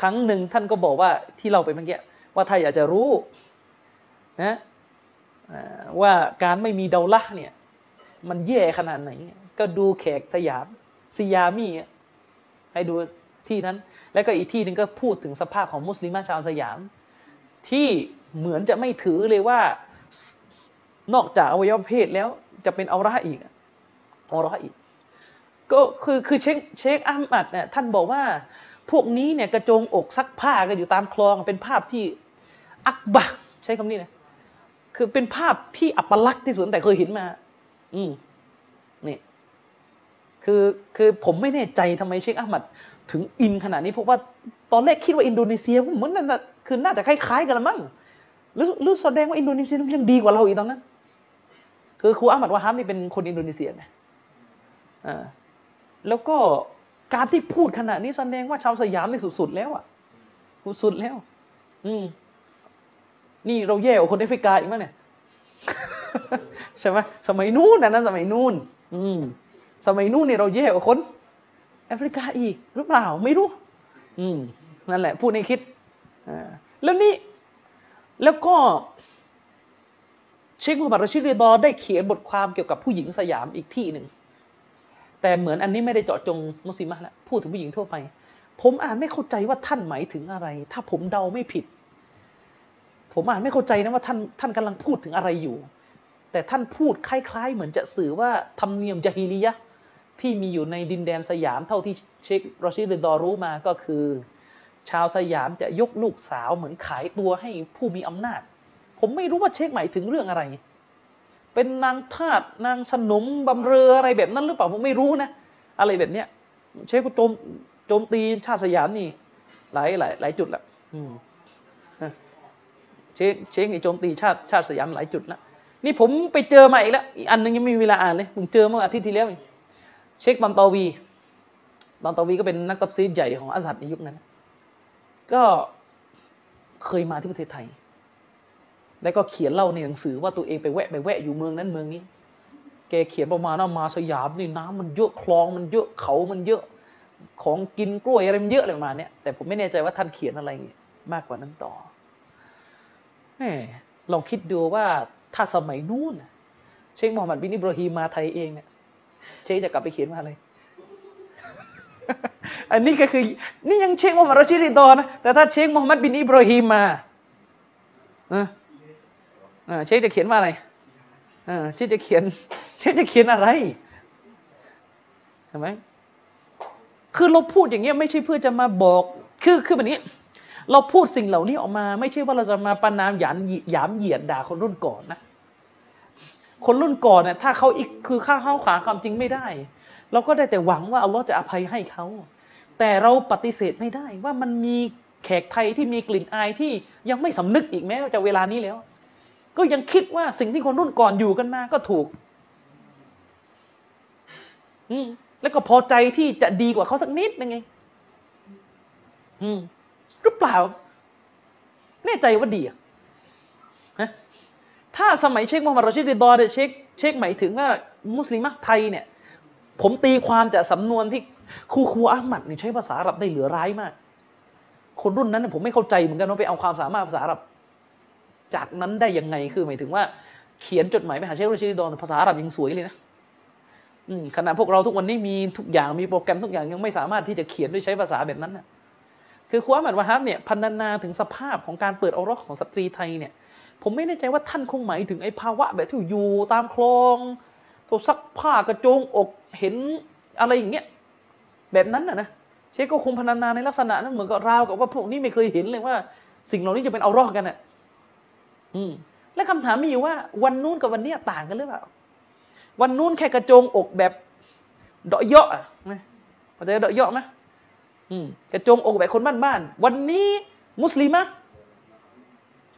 ครั้งหนึ่งท่านก็บอกว่าที่เราไปเมื่อกี้ว่าถ้าอยากจะรู้นะว่าการไม่มีเดาละเนี่ย มันแย่ขนาดไหน ก็ดูแขกสยามซิยามีให้ดูที่นั้น แล้วก็อีกที่หนึ่งก็พูดถึงสภาพของมุสลิมชาวสยาม ที่เหมือนจะไม่ถือเลยว่านอกจากอวัยวะเพศแล้วจะเป็นเอาระอีก อาระอีกก็คือคือเชคเชคอัมมัดเนี่ยท่านบอกว่า พวกนี้เนี่ยกระโจงอกซักผ้ากันอยู่ตามคลองเป็นภาพที่อักบะใช้คำนี้นะคือเป็นภาพที่อัปลักษณ์ที่สุดเท่าที่เคยเห็นมา อืมนี่คือคือผมไม่แน่ใจทำไมเชคอัมมัดถึงอินขนาดนี้เพราะว่าตอนแรกคิดว่าอินโดนีเซียเหมือนนั่นนะคือน่าจะคล้ายๆกันละมั้งหรือหรือแสดงว่าอินโดนีเซียยังดีกว่าเราอีกตอนนั้น คือครูอามัดวาฮามนี่เป็นคนอินโดนีเซียไงอ่า แล้วก็การที่พูดขนาดนี้แสดงว่าชาวสยามนี่สุดๆแล้วอะสุดๆแล้ว อืมนี่เราแย่กว่าคนแอฟริกาอีกมั้ยเนี่ยใช่ไหมสมัยนู้นนะนั้นสมัยนู้น อืม สมัยนู้นเนี่ยเราแย่กว่าคนแอฟริกาอีกหรือเปล่าไม่รู้ อืม นั่นแหละ พูดในคิดอ่าแล้วนี่ แล้วก็ เชคมูฮัมหมัดรชิดเรดอได้เขียนบทความเกี่ยวกับผู้หญิงสยามอีกที่หนึ่ง แต่เหมือนอันนี้ไม่ได้เจาะจงมุสลิมะแล้วพูดถึงผู้หญิงทั่วไป ผมอ่านไม่เข้าใจว่าท่านหมายถึงอะไร ถ้าผมเดาไม่ผิด ผมอ่านไม่เข้าใจนะว่าท่านท่านกำลังพูดถึงอะไรอยู่ แต่ท่านพูดคล้ายๆ เหมือนจะสื่อว่าธรรมเนียมจาฮิลียะที่มีอยู่ในดินแดนสยามเท่าที่เชครอชิดเรดอรู้มาก็คือ ชาวสยามจะยกลูกสาวเหมือนขายตัวให้ผู้มีอำนาจ ผมไม่รู้ว่าเช็คหมายถึงเรื่องอะไร เป็นนางทาสนางสนมบำเรออะไรแบบนั้นหรือเปล่าผมไม่รู้นะ อะไรแบบเนี้ยเช็คก็โจมโจมตีชาติสยามนี่ หลายหลายหลายจุดละอืมเช็คเช็คนี่โจมตีชาติชาติสยามหลายจุดแล้วนี่ผมไปเจอมาอีกแล้วอีกอันหนึงยังไม่มีเวลาอ่านเลยผมเจอเมื่ออาทิตย์ที่แล้วเองเช็คบันตอวีบันตอวีก็เป็นนักตับซีดใหญ่ของอาซัดในยุคนั้น ก็เคยมาที่ประเทศไทย แล้วก็เขียนเล่าในหนังสือว่าตัวเองไปแวะไปแวะอยู่เมืองนั้นเมืองนี้ แกเขียนประมาณว่ามาสยามนี่น้ำมันเยอะคลองมันเยอะเขามันเยอะของกินกล้วยอะไรมันเยอะอะไรประมาณนี้แต่ผมไม่แน่ใจว่าท่านเขียนอะไรมากกว่านั้นต่อลองคิดดูว่าถ้าสมัยนู้นเชคมูฮัมหมัดบินอิบราฮิมมาไทยเองเนี่ยเชคจะกลับไปเขียนว่าอะไรอันนี้ก็คือ นี่ยังเชคมูฮัมหมัดรอชิดิดอนะแต่ถ้าเชคมูฮัมหมัดบินอิบราฮิมมาเออ เชคจะเขียนว่าอะไรเชคจะเขียน เชคจะเขียนอะไรเห็นไหมคือเราพูดอย่างเงี้ยไม่ใช่เพื่อจะมาบอกคือคือแบบนี้ เราพูดสิ่งเหล่านี้ออกมา ไม่ใช่ว่าเราจะมาประนามหยามหยามเหยียดด่าคนรุ่นก่อนนะคนรุ่นก่อนเนี่ยถ้าเขาอีกคือข้าเข้าขาความจริงไม่ได้ เราก็ได้แต่หวังว่าอัลลอฮ์จะอภัยให้เขา แต่เราปฏิเสธไม่ได้ว่ามันมีแขกไทยที่มีกลิ่นอายที่ยังไม่สำนึกอีกแม้ว่าจะเวลานี้แล้ว ก็ยังคิดว่าสิ่งที่คนรุ่นก่อนอยู่กันมาก็ถูก อืมแล้วก็พอใจที่จะดีกว่าเขาสักนิดนึงไงอืมหรือเปล่า แน่ใจว่าดีอะถ้าสมัยเชคมูฮัมหมัดรอชิดริดอเนี่ยเชคเชคหมายถึงว่า มุสลิมไทยเนี่ย ผมตีความจากสำนวนที่ครูครูอาหมัดนี่ใช้ภาษาอาหรับได้เหลือร้ายมาก คนรุ่นนั้นผมไม่เข้าใจเหมือนกันว่าไปเอาความสามารถภาษาอาหรับ จากนั้นได้ยังไงคือหมายถึงว่าเขียนจดหมายไปหาเชครชิดอนภาษาอาหรับยังสวยเลยนะขณะพวกเราทุกวันนี้มีทุกอย่างมีโปรแกรมทุกอย่างยังไม่สามารถที่จะเขียนด้วยใช้ภาษาแบบนั้นนะคือครูอามัดวะฮับเนี่ยพันนาถึงสภาพของการเปิดออรอกของสตรีไทยเนี่ย ผมไม่แน่ใจว่าท่านคงหมายถึงไอ้ภาวะแบบที่อยู่ตามคลองโทซักผ้ากระโจงอกเห็นอะไรอย่างเงี้ยแบบนั้นนะนะเชคก็คงพันนาในลักษณะนั้นเหมือนกับราวกับว่าพวกนี้ไม่เคยเห็นเลยว่า สิ่งเหล่านี้จะเป็นเอารอกกันอะ อืและคำถามมีอยู่ว่า วันนู้นกับวันนี้ต่างกันหรือเปล่า วันนู้นแค่กระโจงอกแบบเดาะเยาะอนะเข้าใจเดาะเยาะไหมกระโจงอกแบบคนบ้านๆวันนี้มุสลิมะ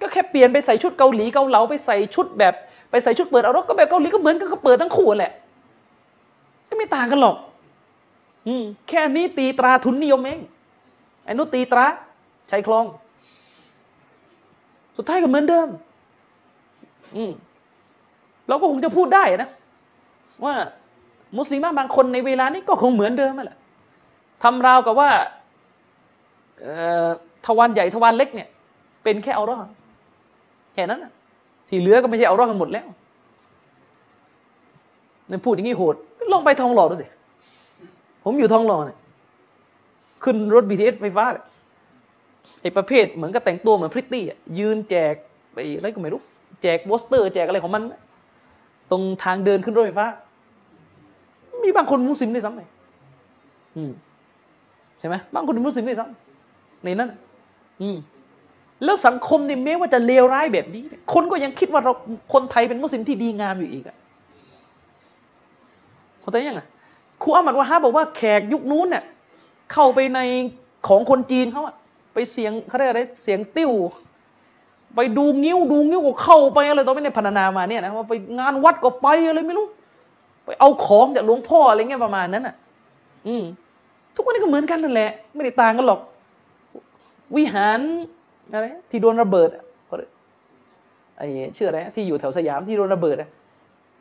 ก็แค่เปลี่ยนไปใส่ชุดเกาหลีเกาเหลาไปใส่ชุดแบบ ไปใส่ชุดเปิดเอารกก็แบบเกาหลีก็เหมือนกันก็เปิดทั้งคู่แหละ ก็ไม่ต่างกันหรอก อืมแค่นี้ตีตราทุนนิยมเองไอ้นู้ตีตราชายคลอง สุดท้ายก็เหมือนเดิม อืมเราก็คงจะพูดได้นะ ว่ามุสลิมบางคนในเวลานี้ก็คงเหมือนเดิมแหละทำราวกับว่าทวารใหญ่ทวารเล็กเนี่ย เป็นแค่เอารอดแค่นั้นนะที่เหลือก็ไม่ใช่เอารอดกันหมดแล้วนี่พูดอย่างนี้โหดลองไปทองหล่อดูสิ ผมอยู่ทองหล่อเนี่ยขึ้นรถ BTS ไฟฟ้า ไอ้ประเภทเหมือนกับแต่งตัวเหมือนพริตตี้ยืนแจกไปอะไรก็ไม่รู้ แจกโปสเตอร์ แจกอะไรของมัน ตรงทางเดินขึ้นรถไฟฟ้า มีบางคนมุสลิมด้วยซ้ำไปอืมใช่ไหมบางคนมุสลิมด้วยซ้ำในนั้น อืมแล้วสังคมนี่แม้ว่าจะเลวร้ายแบบนี้ คนก็ยังคิดว่าเราคนไทยเป็นมุสลิมที่ดีงามอยู่อีกอะเข้าใจยังไงครูอามัดวะฮาบอกว่าแขกยุคนู้นเนี่ยเข้าไปในของคนจีนเขาอะ เสียงเขาเรียกอะไรเสียงติ้ว ไปดูงิ้วดูงิ้วก็เข้าไปอะไรตัวไม่ได้พันนามาเนี่ยนะว่าไปงานวัดก็ไปอะไรไม่รู้ ไปเอาของจากหลวงพ่ออะไรเงี้ยประมาณนั้นอะ อืมทุกวันนี้ก็เหมือนกันนั่นแหละ ไม่ได้ต่างกันหรอก วิหารอะไรที่โดนระเบิดไอ้ชื่ออะไรที่อยู่แถวสยามที่โดนระเบิด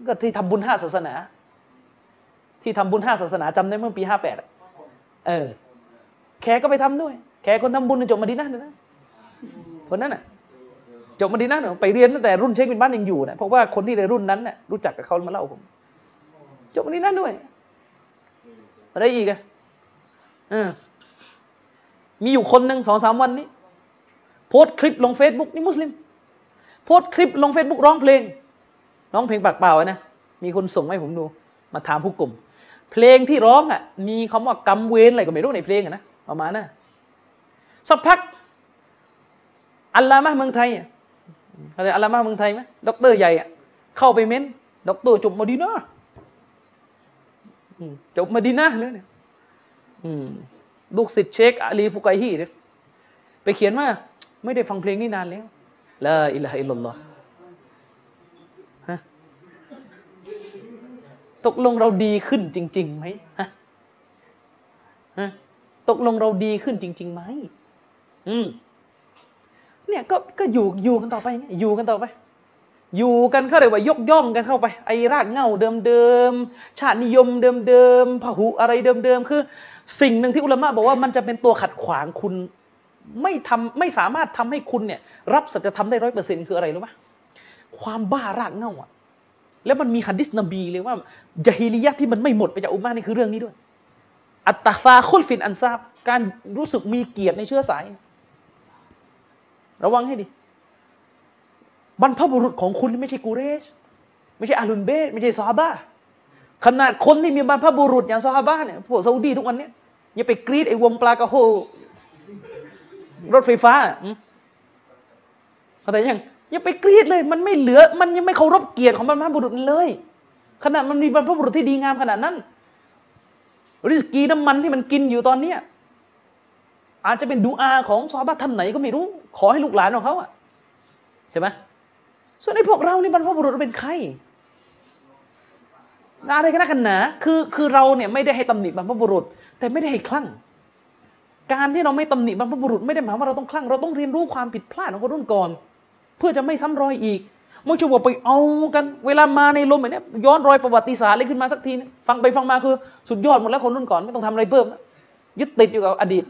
ก็ที่ทำบุญห้าศาสนา ที่ทำบุญห้าศาสนาจำได้เมื่อปีห้าแปดเออ แขกก็ไปทำด้วย แขกคนทำบุญจบมาดีนั่นนะคนนั้นอะจบมาดีนั่นไปเรียนตั้งแต่รุ่นเชคบินบ้านยังอยู่นะเพราะว่าคนที่ในรุ่นนั้นน่ะรู้จักกับเขามาเล่าผมจบมาดีนั่นด้วยอะไรอีกอะเออมีอยู่คนหนึ่งสองสามวันนี้ โพสคลิปลงเฟซบุ๊กนี่มุสลิม โพสคลิปลงเฟซบุ๊กร้องเพลงร้องเพลงปากเปล่านะมีคนส่งให้ผมดู มาถามผู้กลุ่ม เพลงที่ร้องอะ มีคำว่ากำเวนอะไรก็ไม่รู้ในเพลงอะนะประมาณนะ สักพักอัลลามะเมืองไทยเขาเรียกอัลลามะเมืองไทยไหมด็อกเตอร์ใหญ่อะเข้าไปเม้นด็อกเตอร์จบมาดีนาจบมาดีนาเลยเนี่ยลูกศิษย์เชคอาลีฟุกัยฮีเนี่ยไปเขียนว่าไม่ได้ฟังเพลงนี้นานแล้วلا إله إلا الله ฮะตกลงเราดีขึ้นจริงๆไหมฮะฮะตกลงเราดีขึ้นจริงๆไหม อืมเนี่ยก็ก็อยู่อยู่กันต่อไปอยู่กันต่อไป อยู่กันเขาเรียกว่ายกย่องกันเข้าไป ไอ้รากเงาเดิมๆชาตินิยมเดิมๆพหุอะไรเดิมๆคือ สิ่งหนึ่งที่อุลามะบอกว่ามันจะเป็นตัวขัดขวางคุณไม่ทำไม่สามารถทำให้คุณเนี่ย รับสัจธรรมได้ร้อยเปอร์เซ็นต์คืออะไรรู้ไหมความบ้ารากเงาอะแล้วมันมีฮัดดิสนบีเลยว่าจาฮิลียะที่มันไม่หมดไปจากอุมานี่คือเรื่องนี้ด้วย อัตตาฟาคุลฟินอันซาบการรู้สึกมีเกียรติในเชื้อสาย ระวังให้ดี บรรพบุรุษของคุณไม่ใช่กูเรช ไม่ใช่อาลุนเบสไม่ใช่ซอฮาบะขนาดคนที่มีบรรพบุรุษอย่างซอฮาบะเนี่ยพวกซาอุดีทุกวันเนี้ยอย่าไปกรีดไอ้วงปลากระโฮรถไฟฟ้าเข้าใจยังย่าไปกรีดเลย มันไม่เหลือ มันยังไม่เคารพเกียรติของบรรพบุรุษเลย ขนาดมันมีบรรพบุรุษที่ดีงามขนาดนั้นริสกีน้ำมันที่มันกินอยู่ตอนเนี้ย อาจจะเป็นดูอาของซอบ้าท่านไหนก็ไม่รู้ ขอให้ลูกหลานของเขาอะใช่ไหมส่วนไอ้พวกเรานี่บรรพบุรุษเป็นใครอะไรกันนะกันหนาคือคือเราเนี่ยไม่ได้ให้ตำหนิบรรพบุรุษ แต่ไม่ได้ให้คลั่ง การที่เราไม่ตำหนิบรรพบุรุษไม่ได้หมายว่าเราต้องคลั่ง เราต้องเรียนรู้ความผิดพลาดของคนรุ่นก่อน เพื่อจะไม่ซ้ำรอยอีกไม่ใช่ว่าไปเอากัน เวลามาในลมแบบนี้ย้อนรอยประวัติศาสตร์อะไรขึ้นมาสักทีนะฟังไปฟังมาคือ สุดยอดหมดแล้วคนรุ่นก่อนไม่ต้องทำอะไรเพิ่มนะยึดติดอยู่กับอดีต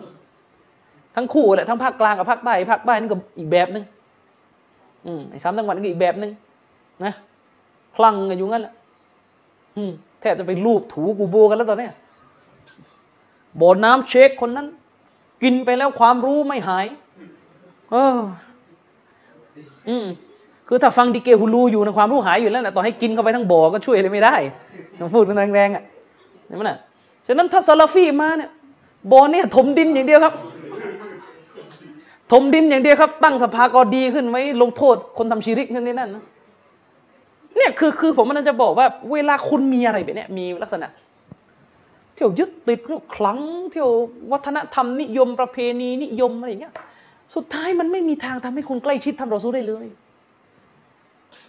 ทั้งคู่แหละทั้งภาคกลางกับภาคใต้ภาคใต้นี่ก็อีกแบบหนึ่งอืมไอ้สามจังหวัดนี่ก็อีกแบบหนึ่งนะคลั่งกันอยู่งั้นแหละอืมแทบจะไปรูปถูกูโบกันแล้วตอนนี้บ่อน้ำเช็คคนนั้น กินไปแล้วความรู้ไม่หาย เออ อืมคือถ้าฟังดีเกฮูลูอยู่ในความรู้หายอยู่แล้วนะต่อให้กินเข้าไปทั้งบ่อก็ช่วยอะไรไม่ได้ต้องพูดแรงๆอะเห็นไหมน่ะฉะนั้นถ้าซาลาฟีมาเนี่ยบ่อเนี่ยถมดินอย่างเดียวครับ ถมดินอย่างเดียวครับ ตั้งสภากอดีขึ้นไว้ลงโทษคนทำชีริกนั่นนี่นั่นนะเนี่ยคือคือผมมันจะบอกว่า เวลาคุณมีอะไรแบบนี้มีลักษณะ เที่ยวยึดติดเที่ยวคลังเที่ยววัฒนธรรมนิยมประเพณีนิยมอะไรอย่างเงี้ยสุดท้ายมันไม่มีทางทำให้คุณใกล้ชิดท่านรอซูได้เลย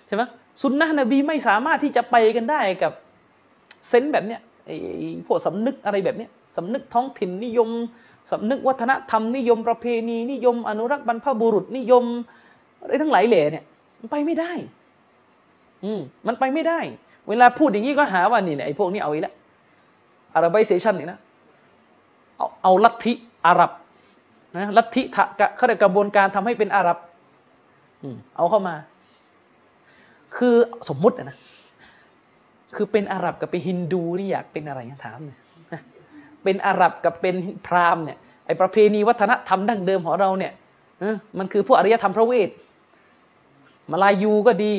ใช่ไหมสุนนะนบีไม่สามารถที่จะไปกันได้กับเซนแบบเนี้ยไอ้พวกสำนึกอะไรแบบเนี้ยสำนึกท้องถิ่นนิยม สำนึกวัฒนธรรมนิยมประเพณีนิยม อนุรักษ์บรรพบุรุษนิยมอะไรทั้งหลายเหล่เนี่ยมันไปไม่ได้ อืมมันไปไม่ได้ เวลาพูดอย่างนี้ก็หาว่านี่แหละไอ้พวกนี้เอาอีกแล้วอาราบิเซชันนี่นะเอาเอาลัทธิอาหรับนะลัทธิเขาเรียกกระบวนการทำให้เป็นอาหรับเอาเข้ามา คือสมมุตินะคือเป็นอาหรับกับเป็นฮินดูนี่อยากเป็นอะไรถามเนี่ย เป็นอาหรับกับเป็นพราหมณ์เนี่ยไอประเพณีวัฒนธรรมดั้งเดิมของเราเนี่ยมันคือพวกอารยธรรมพระเวทมาลายูก็ดี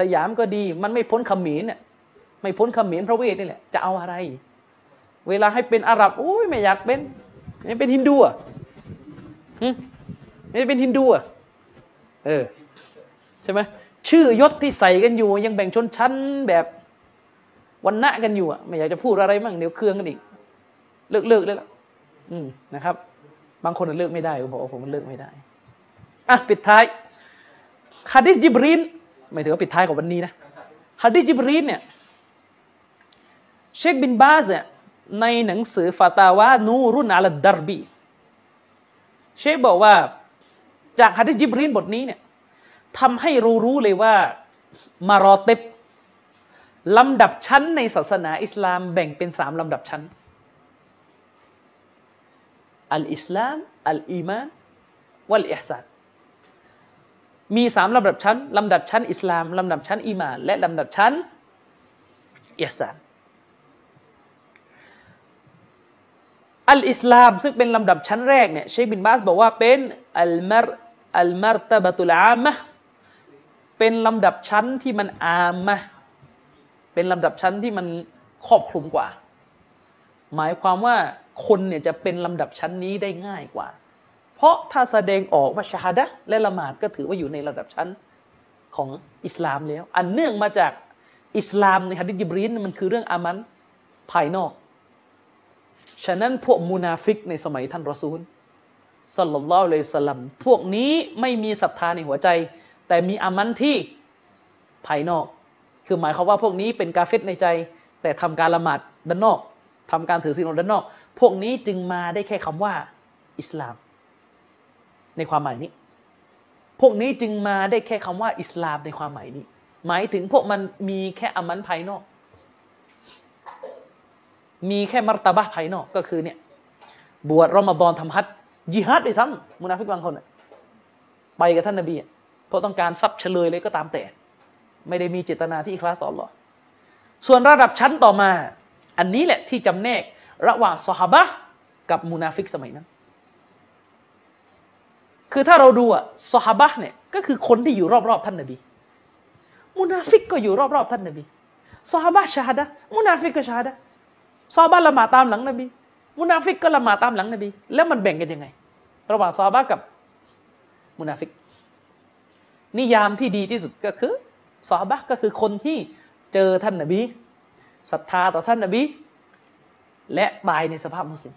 สยามก็ดี มันไม่พ้นขมินเนี่ยไม่พ้นขมินพระเวทนี่แหละจะเอาอะไร เวลาให้เป็นอาหรับโอ้ยไม่อยากเป็นไม่เป็นฮินดูอะไม่เป็นฮินดูอะเออใช่ไหมชื่อยศที่ใส่กันอยู่ ยังแบ่งชนชั้นแบบวันณะกันอยู่อะไม่อยากจะพูดอะไรมั่งเดี๋ยวเครื่องกันอีก เลิกเลิกเลยละอืมนะครับ บางคนเลิกไม่ได้ผมบอกว่าผมเลิกไม่ได้อะปิดท้ายฮะดิษจิบรีนนี่ถือว่าปิดท้ายของวันนี้นะฮะดิษจิบรีนเนี่ยเชคบินบาสเนี่ยในหนังสือفتاوى نور على الدربเชคบอกว่าจากฮะดิษจิบรีนบทนี้เนี่ยทำให้รู้รู้เลยว่าمراتبลำดับชั้นในศาสนาอิสลามแบ่งเป็นสามลำดับชั้น อัลอิสลาม อัลอีมาน วัลอิฮซานมีสามลำดับชั้นลำดับชั้นอิสลามลำดับชั้นอีมาน และลำดับชั้นอิฮซานอัลอิสลามซึ่งเป็นลำดับชั้นแรกเนี่ยเชคบินบาสบอกว่าเป็นอัลมารอัลมารตบตุลอามะเป็นลำดับชั้นที่มันอามะเป็นลำดับชั้นที่มันครอบคลุมกว่า หมายความว่า คนเนี่ยจะเป็นลำดับชั้นนี้ได้ง่ายกว่า เพราะถ้าแสดงออกว่าชาดะและละหมาดก็ถือว่าอยู่ในระดับชั้นของอิสลามแล้ว อันเนื่องมาจากอิสลามในฮะดิษยิบรีนมันคือเรื่องอามันภายนอก ฉะนั้นพวกมุนาฟิกในสมัยท่านรอซูลสัลลัลลอฮุอะลัยฮิสลัมพวกนี้ไม่มีศรัทธาในหัวใจ แต่มีอามันที่ภายนอก คือหมายความว่าพวกนี้เป็นกาเฟตในใจ แต่ทำการละหมาดด้านนอก ทำการถือศีลอดด้านนอก พวกนี้จึงมาได้แค่คำว่าอิสลาม ในความหมายนี้ พวกนี้จึงมาได้แค่คำว่าอิสลามในความหมายนี้ หมายถึงพวกมันมีแค่อามันภายนอก มีแค่ مرتبة ภายนอกก็คือเนี่ยบวชรอมฎอนทำฮัจญ์ยิฮัดด้วยซ้ำมุนาฟิกบางคนไปกับท่านนบีเพราะต้องการทรัพย์เชลยเลยก็ตามแต่ ไม่ได้มีเจตนาที่ إخلاص ต่ออัลลอฮ์ส่วนระดับชั้นต่อมา อันนี้แหละที่จำแนกระหว่างสหบะกับมุนาฟิกสมัยนั้น คือถ้าเราดูอะสหบะเนี่ยก็คือคนที่อยู่รอบๆท่านนบี มุนาฟิกก็อยู่รอบๆท่านนบีสหบะ شهادة มุนาฟิกก็ شهادة ซอฮาบะละหมาดตามหลังนบี มุนาฟิกก็ละหมาดตามหลังนบี แล้วมันแบ่งกันยังไง ระหว่างซอฮาบะกับมุนาฟิก นิยามที่ดีที่สุดก็คือซอฮาบะก็คือคนที่เจอท่านนบี ศรัทธาต่อท่านนบีและตายในสภาพมุสลิม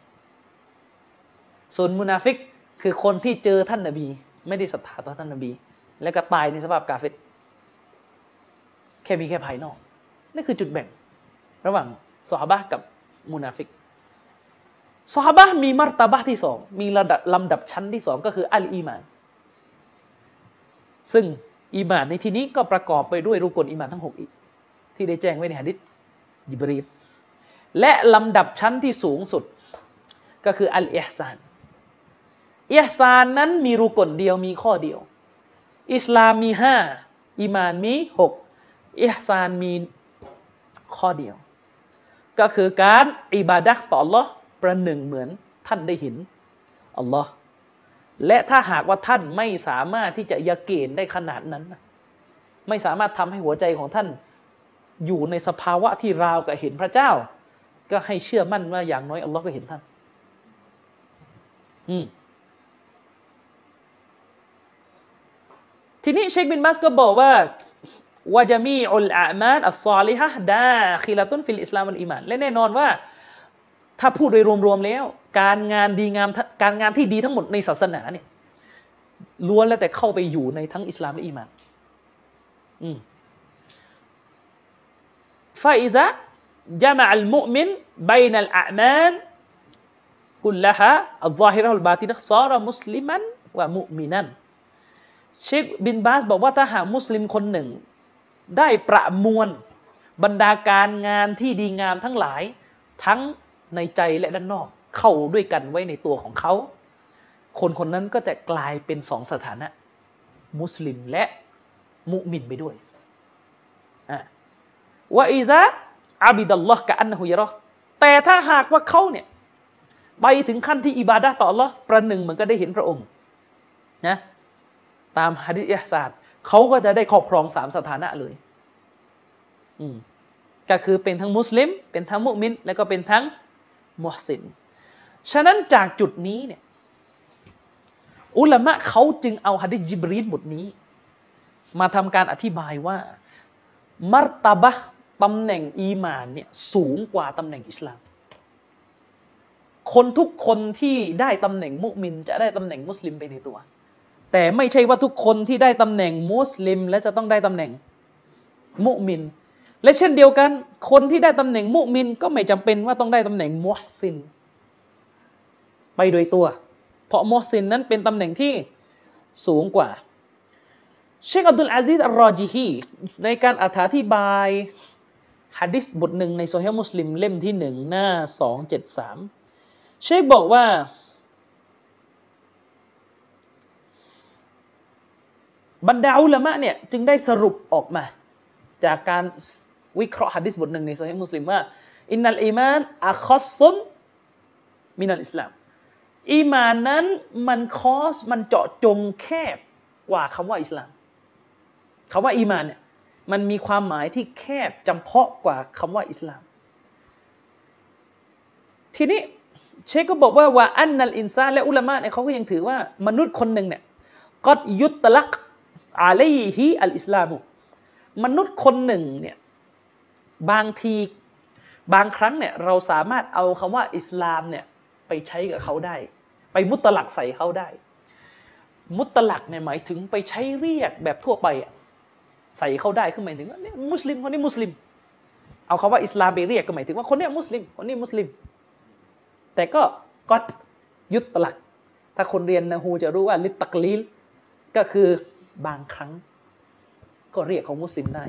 ส่วนมุนาฟิกคือคนที่เจอท่านนบี ไม่ได้ศรัทธาต่อท่านนบี และก็ตายในสภาพกาเฟรแค่มีแค่ภายนอกนี่คือจุดแบ่ง ระหว่างซอฮาบะกับมุนาฟิกซอฮาบะมี مرتبة ที่สองมีระดับลำดับชั้นที่สองก็คือالإيمان ซึ่งอีมานในที่นี้ก็ประกอบไปด้วยركن อีมานทั้งหกอีก ที่ได้แจ้งไว้ในหะดิษ ยิบรีลและลำดับชั้นที่สูงสุด ก็คืออัลอิฮซานอิฮซานนั้นมีรุกลเดียวมีข้อเดียว อิสลามมีห้าอีมานมีหกอิฮซานมีข้อเดียว ก็คือการอิบาดะต่อ Allah ประหนึ่งเหมือนท่านได้เห็นอัลลอฮ์และถ้าหากว่าท่านไม่สามารถที่จะยาเกณฑ์ได้ขนาดนั้น ไม่สามารถทำให้หัวใจของท่าน อยู่ในสภาวะที่ราวกับเห็นพระเจ้า ก็ให้เชื่อมั่นว่าอย่างน้อยอัลลอฮ์ก็เห็นท่านอืมทีนี้เชคบินบัสก็บอกว่าวาจามีอุลอามาอัลซอลิฮะดาคิลาตุนฟิลอิสลามอัลอิมานและแน่นอนว่า ถ้าพูดโดยรวมๆแล้ว การงานดีงามการงานที่ดีทั้งหมดในศาสนาเนี่ยล้วนแล้วแต่เข้าไปอยู่ในทั้งอิสลามและอิมานอืม ฟาอิซะจามะอัลมุมินบยนัลอามาลกุลละฮะอัลซาฮิรอัลบาตินะซาระมุสลิมันวะมุมินันเชคบินบาสบอกว่าถ้าหากมุสลิมคนหนึ่ง ได้ประมวลบรรดาการงานที่ดีงามทั้งหลาย ทั้งในใจและด้านนอก เข้าด้วยกันไว้ในตัวของเขา คนคนนั้นก็จะกลายเป็นสองสถานะ มุสลิมและมุมินไปด้วย ว่าอิซะอาบิดัลลอฮ์กะอันนะฮุยรอแต่ถ้าหากว่าเขาเนี่ยไปถึงขั้นที่อิบาดะต่อ Allah ประหนึ่งเหมือนก็ได้เห็นพระองค์นะตามฮะดิษอิฮซาดเขาก็จะได้ครอบครองสามสถานะเลย อืมก็คือเป็นทั้งมุสลิม เป็นทั้งมุมิน แล้วก็เป็นทั้งมุฮสิน ฉะนั้นจากจุดนี้เนี่ยอุลามะเขาจึงเอาฮะดิษจิบรีนบทนี้ มาทำการอธิบายว่ามรตบะ ตำแหน่งอีมานเนี่ยสูงกว่าตำแหน่งอิสลาม คนทุกคนที่ได้ตำแหน่งมุมินจะได้ตำแหน่งมุสลิมไปในตัว แต่ไม่ใช่ว่าทุกคนที่ได้ตำแหน่งมุสลิม และจะต้องได้ตำแหน่งมุมิน และเช่นเดียวกัน คนที่ได้ตำแหน่งมุมิน ก็ไม่จำเป็นว่าต้องได้ตำแหน่งมุฮซิน ไปโดยตัว เพราะมุฮซินนั้นเป็นตำแหน่งที่สูงกว่าเชคอับดุลอาซิซอัลรอจิฮีในการอธิบาย ฮะดิษบทหนึ่งในโซเฮมุสลิมเล่มที่หนึ่งหน้าสองเจ็ดสามเชคบอกว่า บรรดาอุลามะเนี่ยจึงได้สรุปออกมา จากการวิเคราะห์ฮะดิษบทหนึ่งในโซเฮมุสลิมว่าإن الإيمان أخص من الإسلامอีมานนั้นมันخاص มันเจาะจงแคบกว่าคำว่าอิสลามคำว่าอีมานเนี่ย มันมีความหมายที่แคบจำเพาะกว่าคำว่าอิสลาม ทีนี้เชคก็บอกว่าว่าأن الإنسانและอุลามะเนี่ยเขาก็ยังถือว่ามนุษย์คนหนึ่งเนี่ยก็يطلق عليه الإسلامมนุษย์คนหนึ่งเนี่ยบางทีบางครั้งเนี่ยเราสามารถเอาคำว่าอิสลามเนี่ยไปใช้กับเขาได้ ไปมุตลักใส่เขาได้ มุตลักเนี่ยหมายถึงไปใช้เรียกแบบทั่วไปอะ ใส่เข้าได้คือหมายถึงว่าเนี่ยมุสลิมคนนี้มุสลิม เอาคาว่าอิสลามไปเรียกก็หมายถึงว่าคนนี้มุสลิมคนนี้มุสลิม แต่ก็ก็ยุตลัก ถ้าคนเรียนนะฮูจะรู้ว่าลิตตักลีลก็คือบางครั้ง ก็เรียกเขามุสลิมได้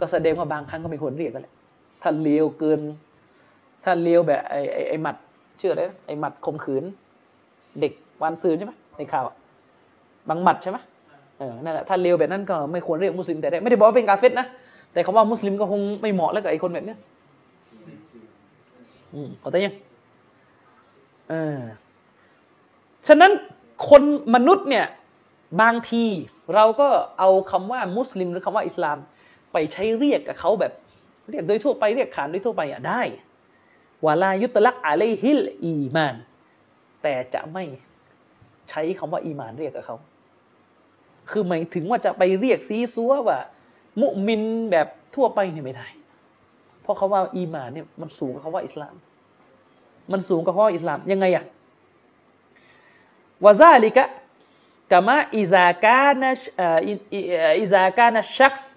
ก็แสดงว่าบางครั้งก็ไม่ควรเรียกกันแหละถ้าเลวเกิน ถ้าเลวแบบไอ้ไอ้ไอ้หมัดเชื่อได้ไอ้หมัดข่มขืน เด็กวันซืนใช่ไหมในข่าวบางหมัดใช่ไหม เออนั่นแหละถ้าเลวแบบนั้นก็ไม่ควรเรียกมุสลิมแต่ได้ไม่ได้บอกว่าเป็นกาเฟตนะแต่คำว่ามุสลิมก็คงไม่เหมาะแล้วกับไอ้คนแบบนี้อืมเข้าใจยังเออฉะนั้นคนมนุษย์เนี่ยบางทีเราก็เอาคำว่ามุสลิมหรือคำว่าอิสลาม ไปใช้เรียกกับเขาแบบ เรียกโดยทั่วไปเรียกขานโดยทั่วไปอะได้วาลายุตลักอะลัยฮิลอีมาน แต่จะไม่ใช้คำว่าอีมานเรียกกับเขา คือหมายถึงว่าจะไปเรียกซีซัวว่า มุมินแบบทั่วไปเนี่ยไม่ได้ เพราะเขาว่าอีมานเนี่ยมันสูงกว่าเขาว่าอิสลาม มันสูงกว่าเขาว่าอิสลามยังไงอะวะซาลิกะกามะอิซากานะอิซากานะชักส์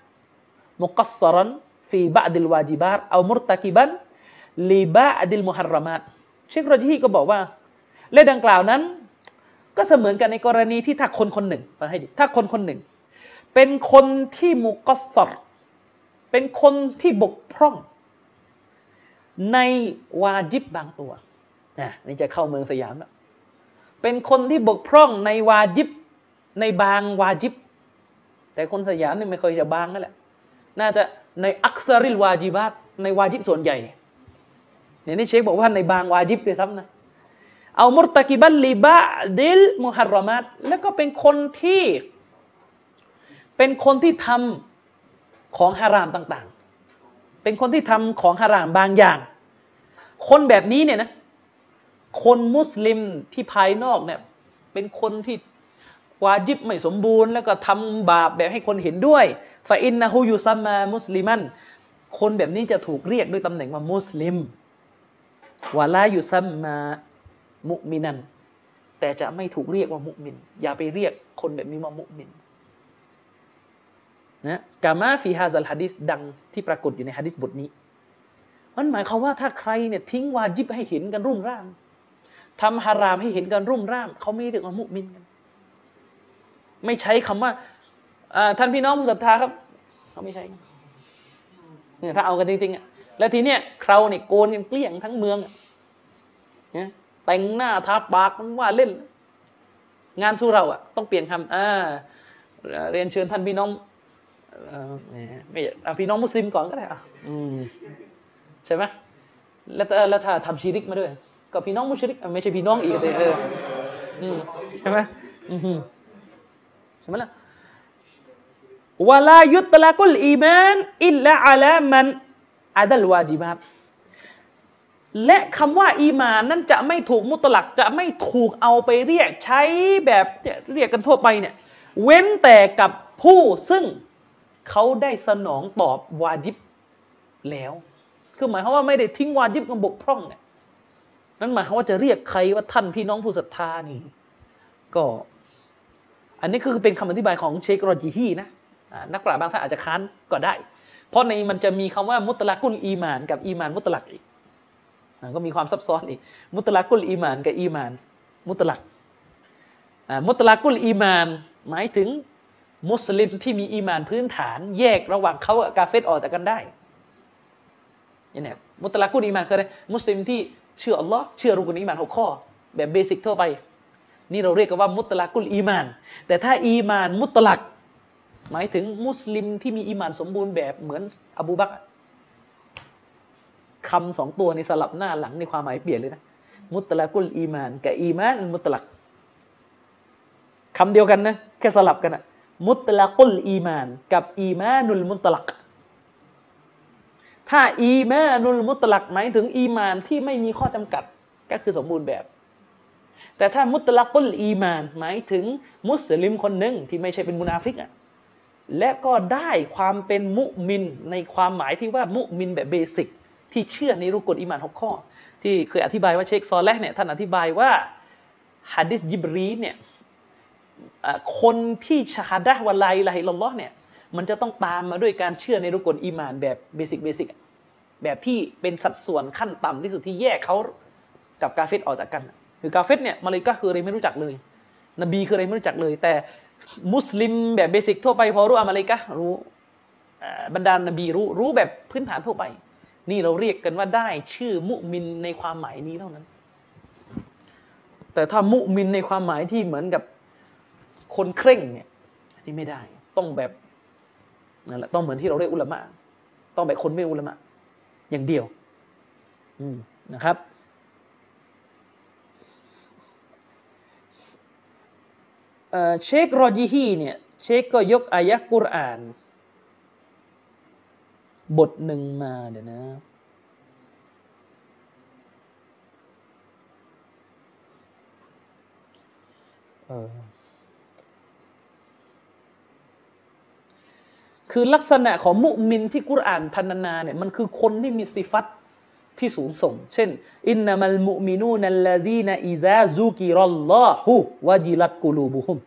มุกัสซรันฟีบะดิลวาจิบาร์เอามุรตะกิบันลีบะดิลมุฮัรรมาตเชคโรจีก็บอกว่าเรื่องดังกล่าวนั้น ก็เสมือนกันในกรณีที่ถ้าคนคนหนึ่งฟังให้ดีถ้าคนคนหนึ่ง เป็นคนที่มุกสซรเป็นคนที่บกพร่อง ในวาจิบบางตัวนะนี่จะเข้าเมืองสยามแล้วเป็นคนที่บกพร่องในวาจิบในบางวาจิบ แต่คนสยามนี่ไม่เคยจะบางนั่นแหละ น่าจะในอักษริลวาจิบัตในวาจิบส่วนใหญ่เนี่ยนี่เชคบอกว่าในบางวาจิบด้วยซ้ำนะ เอามุรตะกิบัลลิบะดิลมุฮัรรมัตแล้วก็เป็นคนที่ เป็นคนที่ทำของฮารามต่างๆ เป็นคนที่ทำของฮารามบางอย่าง คนแบบนี้เนี่ยนะ คนมุสลิมที่ภายนอกเนี่ย เป็นคนที่วาจิบไม่สมบูรณ์ แล้วก็ทำบาปแบบให้คนเห็นด้วยฟาอินนะฮูยูซัมมามุสลิมัน คนแบบนี้จะถูกเรียกด้วยตำแหน่งว่ามุสลิมวาลายูซัมมา มุมินัน แต่จะไม่ถูกเรียกว่ามุมิน อย่าไปเรียกคนแบบนี้ว่ามุมินนะกามาฟีฮาซัลฮะดิษดังที่ปรากฏอยู่ในฮะดิษบทนี้ มันหมายความว่าถ้าใครเนี่ยทิ้งวาจิบให้เห็นกันรุ่มร่ามทำฮารามให้เห็นกันรุ่มร่ามเขาไม่เรียกว่ามุมินกัน ไม่ใช้คำว่าท่านพี่น้องผู้ศรัทธาครับเขาไม่ใช่เนี่ยถ้าเอากันจริงๆอะแล้วทีเนี้ยเราเนี่ยโกนกันเกลี้ยงทั้งเมืองเนี่ย แต่งหน้าทาปากมันว่าเล่น งานสู้เราอะต้องเปลี่ยนคำอ่าเรียนเชิญท่านพี่น้องไม่พี่น้องมุสลิมก่อนก็ได้อะใช่ไหมแล้วแล้วถ้าทำชีริกมาด้วย ก็พี่น้องมุชริกไม่ใช่พี่น้องอีกเลยเออใช่ไหมใช่ไหมล่ะวลายุตละกุลอีมานอิลละอัลามันอาดัลวาจิบัต และคำว่าอีมานนั้นจะไม่ถูกมุตลักจะไม่ถูกเอาไปเรียกใช้แบบเรียกกันทั่วไปเนี่ยเว้นแต่กับผู้ซึ่งเขาได้สนองตอบวาจิบแล้ว คือหมายความว่าไม่ได้ทิ้งวาจิบกับบกพร่องเนี่ยนั้นหมายความว่าจะเรียกใครว่าท่านพี่น้องผู้ศรัทธานี่ ก็ อันนี้คือเป็นคำอธิบายของเชคโรจิฮีนะนักปราชญ์บางท่านอาจจะค้านก็ได้ เพราะในมันจะมีคำว่ามุตลักุลอีมาน กับอีมานมุตลักอีก ก็มีความซับซ้อนอีก มุตลักุลอีมานกับอีมาน มุตลักมุตลักุลอีมาน หมายถึงมุสลิมที่มีอีมานพื้นฐาน แยกระหว่างเขากับกาเฟตออกจากกันได้ยังไงมุตลักุลอีมานคืออะไรมุสลิมที่เชื่ออัลลอฮ์เชื่อรุกุนอีมานหกข้อ แบบ basic ทั่วไป นี่เราเรียกกันว่าمطلق الإيمان แต่ถ้าإيمان مطلق หมายถึงมุสลิมที่มีอิมานสมบูรณ์แบบเหมือนอบูบักร คำสองตัวนี้สลับหน้าหลังในความหมายเปลี่ยนเลยนะمطلق الإيمان กับ إيمان مطلقคำเดียวกันนะแค่สลับกันอะمطلق الإيمان กับ الإيمان المطلق ถ้าالإيمان المطلقหมายถึงอีมานที่ไม่มีข้อจำกัดก็คือสมบูรณ์แบบ แต่ถ้าمطلق الإيمان หมายถึงมุสลิมคนหนึ่งที่ไม่ใช่เป็นมุนาฟิกอะและก็ได้ความเป็นมุมินในความหมายที่ว่ามุมินแบบ basic ที่เชื่อในรุกลอิมานหกข้อ ที่เคยอธิบายว่าเชคซอลแลเนี่ยท่านอธิบายว่าฮะดิษยิบรีเนี่ยคนที่ชะฮาดะฮ์ว่า لا إله إلا اللهเนี่ยมันจะต้องตามมาด้วยการเชื่อในรุกลอิมานแบบ basic basic แบบที่เป็นสัดส่วนขั้นต่ำที่สุดที่แยกเขากับกาเฟรออกจากกัน คือกาเฟรเนี่ยมะลาอิกะฮ์คืออะไรไม่รู้จักเลย นบีคืออะไรไม่รู้จักเลย แต่มุสลิมแบบ basic ทั่วไปพอรู้อะมะลาอิกะฮ์รู้บรรดานบีรู้รู้แบบพื้นฐานทั่วไป นี่เราเรียกกันว่าได้ชื่อมุมินในความหมายนี้เท่านั้น แต่ถ้ามุมินในความหมายที่เหมือนกับคนเคร่งเนี่ยอันนี้ไม่ได้ต้องแบบนั่นแหละต้องเหมือนที่เราเรียกอุลามะต้องแบบคนไม่อุลามะอย่างเดียวอืมนะครับ เชครอจิฮีเนี่ย เชคก็ยกอายะกุรอาน บทหนึ่งมาเดี๋ยวนะคือลักษณะของมุมินที่กุรอานพรรณนาเนี่ยมันคือคนที่มีสิฟัตที่สูงส่ง เช่น إنما المؤمنون الذين إذا ذكر الله وجلت قلوبهم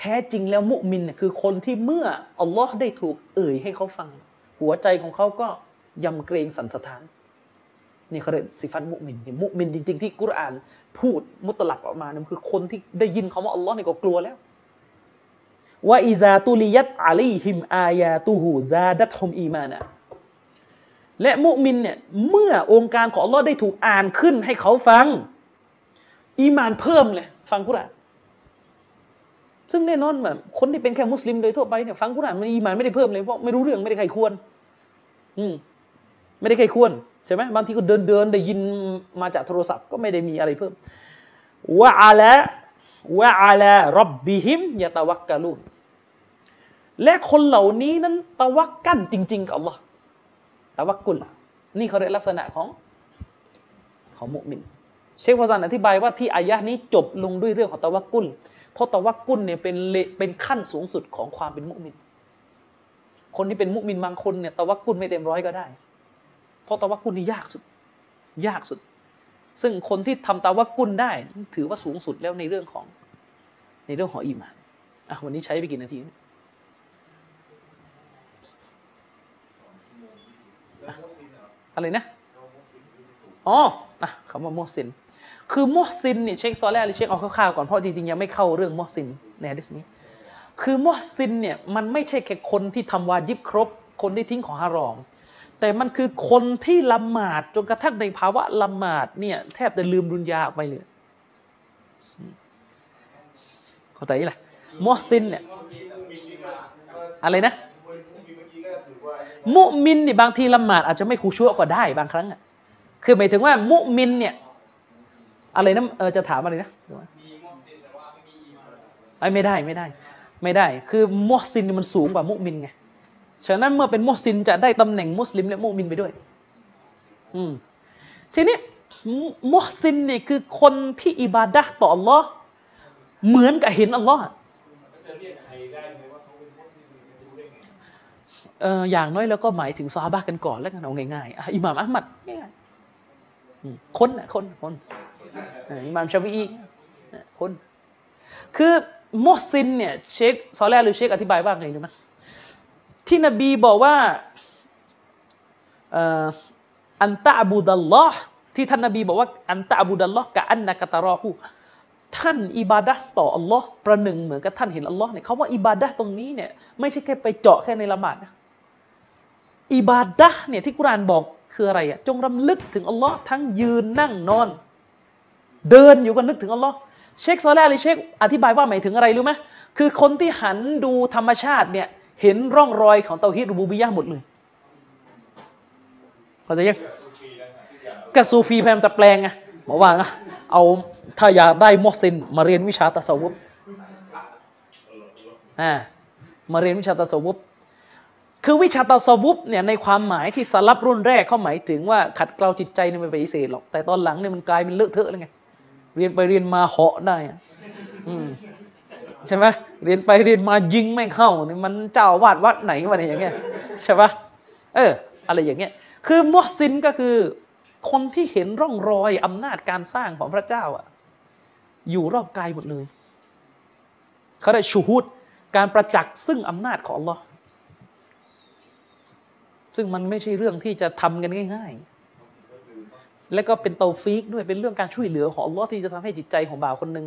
แท้จริงแล้วมุมินคือคนที่เมื่ออัลลอฮ์ได้ถูกเอ่ยให้เขาฟัง หัวใจของเขาก็ยำเกรงสั่นสะท้าน นี่เขาเรียกสิฟัตมุมินมุมินจริง ๆ ที่กุรอานพูดمطلقออกมานั่นคือคนที่ได้ยินคำว่าอัลลอฮ์นี่ก็กลัวแล้วว่าอิซาตุลิยัตอาลีฮิมอายาตูฮูซาดัตฮุมอีมานะและมุมินเนี่ยเมื่อองค์การของอัลลอฮ์ได้ถูกอ่านขึ้นให้เขาฟัง อีมานเพิ่มเลย ฟังกุรอาน ซึ่งแน่นอนแบบคนที่เป็นแค่มุสลิมโดยทั่วไปเนี่ยฟังกุรอานมันอีมานไม่ได้เพิ่มเลยเพราะไม่รู้เรื่องไม่ได้ใครควร อืมไม่ได้ใครควรใช่ไหมบางทีก็เดินเดินได้ยินมาจากโทรศัพท์ก็ไม่ได้มีอะไรเพิ่มวะอาละวะอาละรับบิฮิมยะตะวักกะลูนและคนเหล่านี้นั้นตะวักกันจริง ๆ กับอัลลอฮ์ตะวักกุลนี่เขาเรียกลักษณะของของมุมิน เชคฟาซานอธิบายว่าที่อายะนี้จบลงด้วยเรื่องของตะวักกุล เพราะตะวักกุลเนี่ยเป็นเป็นขั้นสูงสุดของความเป็นมุมิน คนที่เป็นมุมินบางคนเนี่ยตะวักกุลไม่เต็มร้อยก็ได้ เพราะตะวักกุลนี่ยากสุด ยากสุด ซึ่งคนที่ทำตะวักกุลได้ ถือว่าสูงสุดแล้วในเรื่องของในเรื่องของอีมานอะวันนี้ใช้ไปกี่นาทีอะไรนะ อ๋ออะคำว่ามุสิน คือมุสินเนี่ยเช็คซอแรกหรือเช็คเอาคร่าวๆก่อนเพราะจริงๆยังไม่เข้าเรื่องมุสินในดิสนี้ คือมุสินเนี่ยมันไม่ใช่แค่คนที่ทำวาจิบครบ คนที่ทิ้งของฮารอม แต่มันคือคนที่ละหมาดจนกระทั่งในภาวะละหมาดเนี่ยแทบจะลืมดุนยาไปเลยเข้าใจไหมมุสินเนี่ยอะไรนะมุมินเนี่ยบางทีละหมาดอาจจะไม่คูชั่วก็ได้บางครั้งอะคือหมายถึงว่ามุมินเนี่ย อะไรนะเออจะถามอะไรนะมีมุสินแต่ว่าไม่มีอีมานไม่ได้ไม่ได้ ไม่ได้ คือมุสินมันสูงกว่ามุมินไงฉะนั้นเมื่อเป็นมุสินจะได้ตำแหน่งมุสลิมและมุมินไปด้วย อืมทีนี้มุสินนี่คือคนที่อิบาดะต่ออัลลอฮ์เหมือนกับเห็นอัลลอฮ์เรียกใครได้ไหมว่าเขาเป็นมุสลิมรู้ได้ไงเอออย่างน้อยแล้วก็หมายถึงซอฮาบะกันก่อนแล้วกันเอาง่ายๆอิหม่ามอัลมัดง่ายๆคนนะคนคน อิหม่ามชาวีคนคือมุสซินเนี่ยเชคซอแลหรือเชคอธิบายว่าไงรู้ไหมที่นบีบอกว่าอันตะบูดัลลอฮ์ที่ท่านนบีบอกว่าอันตะบูดัลลอฮ์กะอันนักตารอฮูท่านอิบาดะต่ออัลลอฮ์ประหนึ่งเหมือนกับท่านเห็นอัลลอฮ์เนี่ยเขาว่าอิบาดะตรงนี้เนี่ยไม่ใช่แค่ไปเจาะแค่ในละหมาดนะอิบาดะเนี่ยที่กุรานบอกคืออะไรอะจงรำลึกถึงอัลลอฮ์ทั้งยืนนั่งนอน เดินอยู่ก็นึกถึงอัลลอฮ์เชคซอลาหรือเชคอธิบายว่าหมายถึงอะไรรู้ไหมคือคนที่หันดูธรรมชาติเนี่ยเห็นร่องรอยของเตาฮิดรูบูบิยะหมดเลยเข้าใจยังกะซูฟีแพมตะแปลงไงบอกว่าเอาถ้าอยากได้มอสินมาเรียนวิชาตะสวุปอ่ามาเรียนวิชาตะสวุปคือวิชาตาสวุบเนี่ยในความหมายที่สลับรุ่นแรกเขาหมายถึงว่าขัดเกลาจิตใจเนี่ยไม่ไปฏิเสธหรอกแต่ตอนหลังเนี่ยมันกลายเป็นเลอะเทอะแล้วไง เรียนไปเรียนมาเหาะได้อืมใช่ไหมเรียนไปเรียนมายิงไม่เข้านี่มันเจ้าวาดวัดไหนวะเนี่ยอย่างเงี้ยใช่ปะเออ อะไรอย่างเงี้ย คือมุฮซินก็คือ คนที่เห็นร่องรอยอำนาจการสร้างของพระเจ้าอะ อยู่รอบกายหมดเลยเขาได้ชูฮุดการประจักษ์ซึ่งอำนาจของ Allah ซึ่งมันไม่ใช่เรื่องที่จะทำกันง่าย ๆ และก็เป็นเตาฟีกด้วยเป็นเรื่องการช่วยเหลือของ Allah ที่จะทำให้จิตใจของบ่าวคนหนึ่ง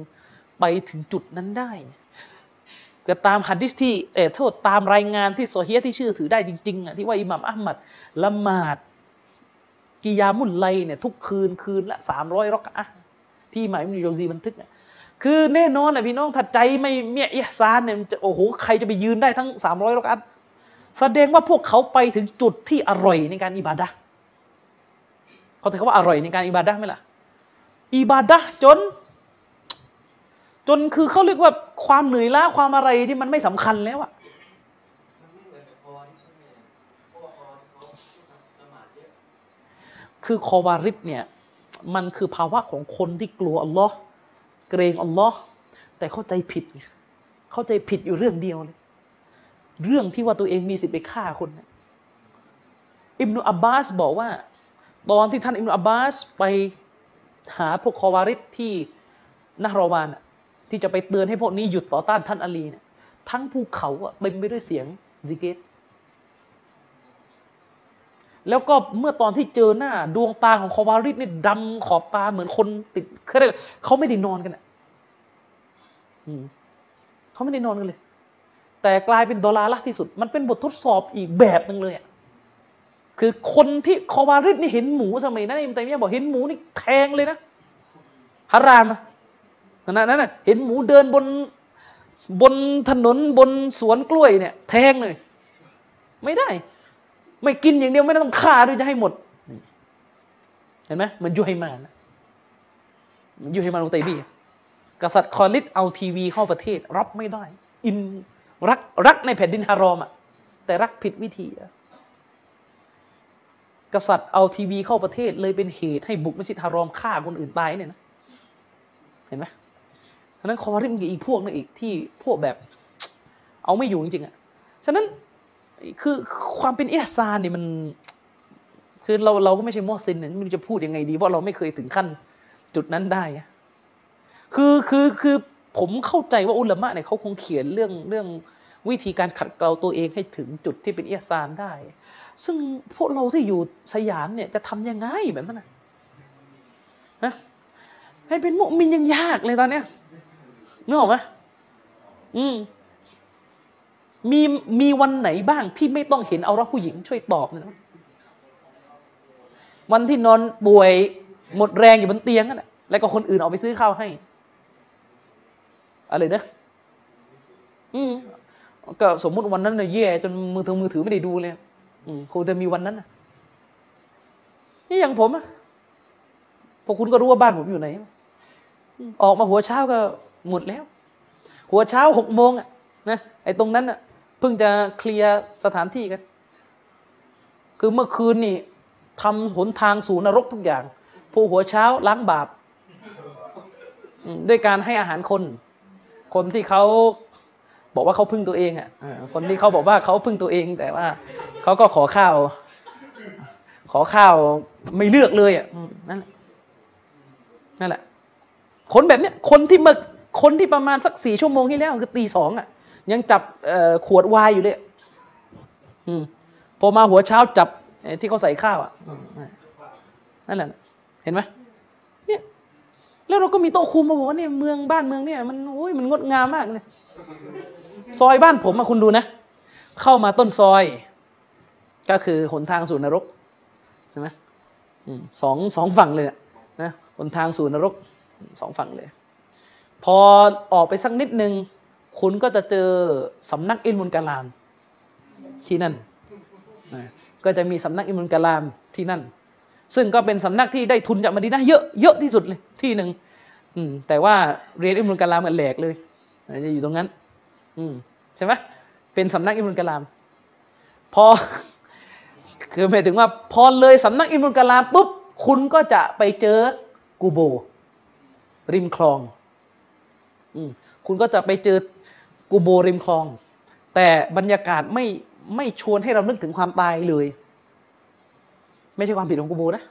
ไปถึงจุดนั้นได้ก็ตามฮัดดิสที่เออโทษตามรายงานที่โซเฮียที่ชื่อถือได้จริงๆอะที่ว่าอิหมัมอัลมัดละหมาดกิยามุลไลเนี่ยทุกคืนคืนละสามร้อยรักอะที่หมายมิโยซีบันทึกอะคือแน่นอนนะพี่น้องถัดใจไม่เมียอิฮซานเนี่ยโอ้โหใครจะไปยืนได้ทั้งสามร้อยรักอะแสดงว่าพวกเขาไปถึงจุดที่อร่อยในการอิบาดะห์ เขาถือว่าอร่อยในการอิบาดะไหมล่ะอิบาดะจน จนคือเขาเรียกว่าความเหนื่อยล้าความอะไรที่มันไม่สำคัญแล้วอะคือคอวาริดเนี่ยมันคือภาวะของคนที่กลัวอัลลอฮ์เกรงอัลลอฮ์แต่เข้าใจผิดเข้าใจผิดอยู่เรื่องเดียวเลย เรื่องที่ว่าตัวเองมีสิทธิ์ไปฆ่าคนนะอิบนุอับบาสบอกว่า ตอนที่ท่านอิบนุอับบาสไปหาพวกคอวาริดที่นารวานที่จะไปเตือนให้พวกนี้หยุดต่อต้านท่านอาลีเนี่ยทั้งภูเขาเต็มไปด้วยเสียงซิกเกตแล้วก็เมื่อตอนที่เจอหน้า ดวงตาของคอวาริดนี่ดำขอบตาเหมือนคนติดเขาเขาไม่ได้นอนกันอะเขาไม่ได้นอนกันเลย แต่กลายเป็นดอลลาร์ละที่สุด มันเป็นบททดสอบอีกแบบหนึ่งเลยอะ คือคนที่คอวาริดนี่เห็นหมูสมัยนั้นอิมตัยมียะบอกเห็นหมูนี่แทงเลยนะฮารามนะนั้นน่ะเห็นหมูเดินบนบนถนนบนสวนกล้วยเนี่ย แทงเลย ไม่ได้ ไม่กินอย่างเดียวไม่ต้องฆ่าด้วยจะให้หมด เห็นไหมมันยูไฮมานะมันยูไฮมานอุตัยบีกษัตริย์คอลิดเอาทีวีเข้าประเทศ รับไม่ได้ อินรักรักในแผ่นดินฮารอมอะแต่รักผิดวิธีอะ กษัตริย์เอาทีวีเข้าประเทศเลยเป็นเหตุให้บุกมัสยิดฮารอมฆ่าคนอื่นตายเนี่ยนะเห็นไหมฉะนั้นคอริดมีอีกพวกนึงอีกที่พวกแบบ เอาไม่อยู่จริงๆอะฉะนั้นคือความเป็นเอซานเนี่ยมันคือเราเราก็ไม่ใช่มอซินเนี่ยม่รู้จะพูดยังไงดี เพราะเราไม่เคยถึงขั้นจุดนั้นได้คือคือคือผมเข้าใจว่าอุลามะเนี่ยเขาคงเขียนเรื่องเรื่องวิธีการขัดเกลาตัวเองให้ถึงจุดที่เป็นเอซานได้ ซึ่งพวกเราที่อยู่สยามเนี่ยจะทำยังไงแบบนั้นนะนะให้เป็นมุมินยังยากเลยตอนเนี้ยนึกออกไหมอืมมีมีวันไหนบ้างที่ไม่ต้องเห็นเอาราะผู้หญิงช่วยตอบนะวันที่นอนป่วยหมดแรงอยู่บนเตียงนั่นแหละแล้วก็คนอื่นเอาไปซื้อข้าวให้ อะไรนะอืมก็สมมุติวันนั้นเนี่ยแย่จนมือถือมือถือไม่ได้ดูเลย คงจะมีวันนั้นนะนี่อย่างผมอะพวกคุณก็รู้ว่าบ้านผมอยู่ไหนอืมออกมาหัวเช้าก็หมดแล้ว หัวเช้าหกโมงอะนะไอ้ตรงนั้นอะเพิ่งจะเคลียร์สถานที่กัน คือเมื่อคืนนี่ทำหนทางสู่นรกทุกอย่าง ผู้หัวเช้าล้างบาปอืมด้วยการให้อาหารคน คนที่เขา บอกว่าเขาพึ่งตัวเองอะคนที่เขาบอกว่าเขาพึ่งตัวเอง แต่ว่าเขาก็ขอข้าว ขอข้าวไม่เลือกเลยอะนั่นแหละนั่นแหละ คนแบบเนี้ยคนที่เมื่อคนที่ประมาณสักสี่ชั่วโมงที่แล้วคือตีสองอะ ยังจับขวดวายอยู่เลยอืมพอมาหัวเช้าจับที่เขาใส่ข้าวอะนั่นแหละ เห็นไหมเนี่ย แล้วเราก็มีโต๊ะคุมมาบอกว่าเนี่ยเมืองบ้านเมืองเนี่ยมันโอ้ยมันงดงามมากเลย ซอยบ้านผมมาคุณดูนะ เข้ามาต้นซอย ก็คือหนทางสู่นรกใช่ไหมสองสองฝั่งเลยนะหนทางสู่นรกสองฝั่งเลย พอออกไปสักนิดนึง คุณก็จะเจอสำนักอิลมุลกะลาม ที่นั่นนะก็จะมีสำนักอิลมุลกะลามที่นั่น ซึ่งก็เป็นสำนักที่ได้ทุนจากมะดีนะเยอะเยอะที่สุดเลยที่หนึ่งแต่ว่าเรียนอิมุลกะลามกันแหลกเลยจะอยู่ตรงนั้น อืมใช่ไหมเป็นสำนักอิลมุลกะลาม พอ คือหมายถึงว่า พอเลยสำนักอิมุลกะลามปุ๊บคุณก็จะไปเจอกูโบ ริมคลองอืมคุณก็จะไปเจอกูโบริมคลอง แต่บรรยากาศไม่ไม่ชวนให้เรานึกถึงความตายเลย ไม่ใช่ความผิดของกูโบนะ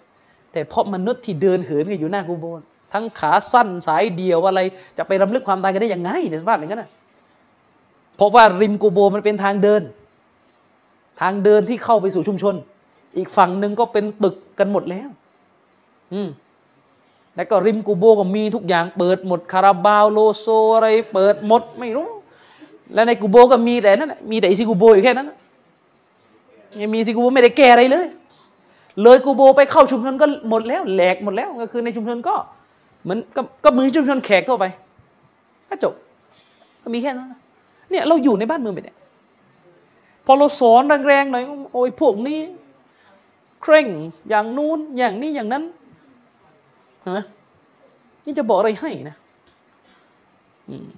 แต่เพราะมนุษย์ที่เดินเหินกันอยู่หน้ากูโบทั้งขาสั้นสายเดียวอะไร จะไปรำลึกความตายกันได้ยังไงในสภาพอย่างนั้นนะ เพราะว่าริมกูโบมันเป็นทางเดิน ทางเดินที่เข้าไปสู่ชุมชน อีกฝั่งหนึ่งก็เป็นตึกกันหมดแล้ว อืมแล้วก็ริมกูโบก็มีทุกอย่างเปิดหมดคาราบาวโลโซอะไรเปิดหมดไม่รู้ แล้วในกูโบก็มีแต่นั่นมีแต่อิซิกูโบอยู่แค่นั้นยังมีอิซิกูโบไม่ได้แก้อะไรเลย เลยกูโบไปเข้าชุมชนก็หมดแล้วแหลกหมดแล้วก็คือในชุมชนก็เหมือนก็ก็มือชุมชนแขกทั่วไปก็จบก็มีแค่นั้นนะ เนี่ยเราอยู่ในบ้านเมืองแบบเนี้ยพอเราสอนแรงๆหน่อยโอ้ยพวกนี้ เคร่งอย่างนู้นอย่างนี้อย่างนั้นนไหมนี่จะบอกอะไรให้นะอืม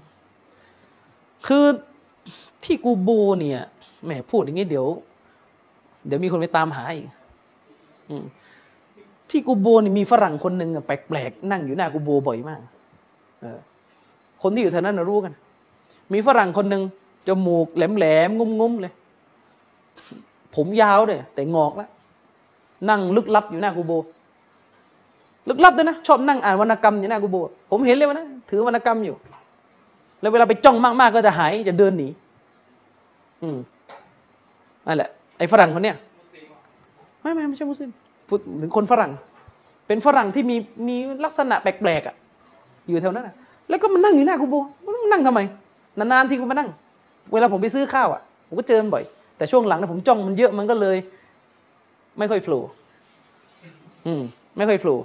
คือที่กูโบเนี่ยแหมพูดอย่างนี้เดี๋ยว เดี๋ยวมีคนไปตามหาอีกอืมที่กูโบนี่มีฝรั่งคนหนึ่งแปลกๆนั่งอยู่หน้ากูโบบ่อยมากเออคนที่อยู่แถวนั้นรู้กัน มีฝรั่งคนหนึ่งจมูกแหลมๆงุ้มๆเลย ผมยาวเลยแต่งอกแล้วนั่งลึกลับอยู่หน้ากูโบ ลึกลับด้วยนะ ชอบนั่งอ่านวรรณกรรมอยู่หน้ากูโบ ผมเห็นเลยวันนะถือวรรณกรรมอยู่ แล้วเวลาไปจ้องมากๆก็จะหายจะเดินหนี อืมนั่นแหละไอ้ฝรั่งคนเนี้ยไม่ไม่ไม่ใช่มุสลิมพูดถึงคนฝรั่ง เป็นฝรั่งที่มีมีลักษณะแปลกๆอะ อยู่แถวนั้นอะ แล้วก็มานั่งอยู่หน้ากูโบมันนั่งทำไม นานๆที่กูมานั่ง เวลาผมไปซื้อข้าวอะผมก็เจอมันบ่อย แต่ช่วงหลังเนี่ยผมจ้องมันเยอะมันก็เลย ไม่ค่อยโผล่อืม ไม่ค่อยโผล่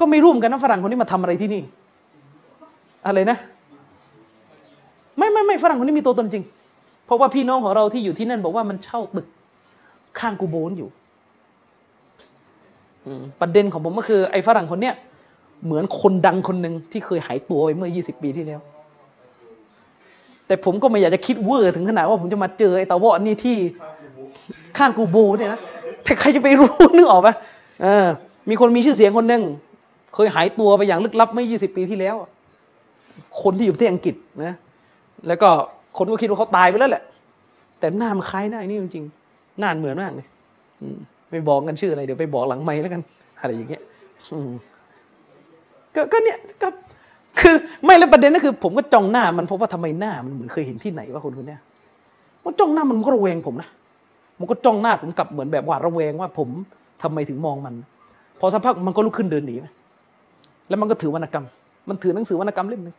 ก็ไม่รู้เหมือนกันนะฝรั่งคนนี้มาทำอะไรที่นี่ อะไรนะ ไม่ไม่ไม่ฝรั่งคนนี้มีตัวตนจริง เพราะว่าพี่น้องของเราที่อยู่ที่นั่นบอกว่ามันเช่าตึก ข้างกูโบนอยู่ประเด็นของผมก็คือไอ้ฝรั่งคนเนี้ยเหมือนคนดังคนหนึ่งที่เคยหายตัวไปเมื่อ 20 ปีที่แล้ว แต่ผมก็ไม่อยากจะคิดเวอร์ถึงขนาดว่าผมจะมาเจอไอ้ตาวะนี่ที่ข้างกูโบเนี่ยนะแต่ใครจะไปรู้นึกออกปะเออ มีคนมีชื่อเสียงคนหนึ่งเคยหายตัวไปอย่างลึกลับเมื่อ20ปีที่แล้ว คนที่อยู่ประเทศอังกฤษนะแล้วก็คนก็คิดว่าเขาตายไปแล้วแหละ แต่หน้ามันคล้ายหน้าไอ้นี่จริงๆหน้าเหมือนมากเลยอืมไม่บอกกันชื่ออะไรเดี๋ยวไปบอกหลังไม้แล้วกัน อะไรอย่างเงี้ยก็ก็เนี่ยก็ คือไม่แล้วประเด็นก็คือ ผมก็จ้องหน้ามันเพราะว่าทำไมหน้ามันเหมือนเคยเห็นที่ไหนว่าคนคนนี้มันจ้องหน้ามันมันก็ระแวงผมนะมันก็จ้องหน้าผมกลับเหมือนแบบหวาดระแวงว่าผมทำไมถึงมองมัน พอสักพักมันก็ลุกขึ้นเดินหนีแล้วมันก็ถือวรรณกรรม มันถือหนังสือวรรณกรรมเล่มหนึง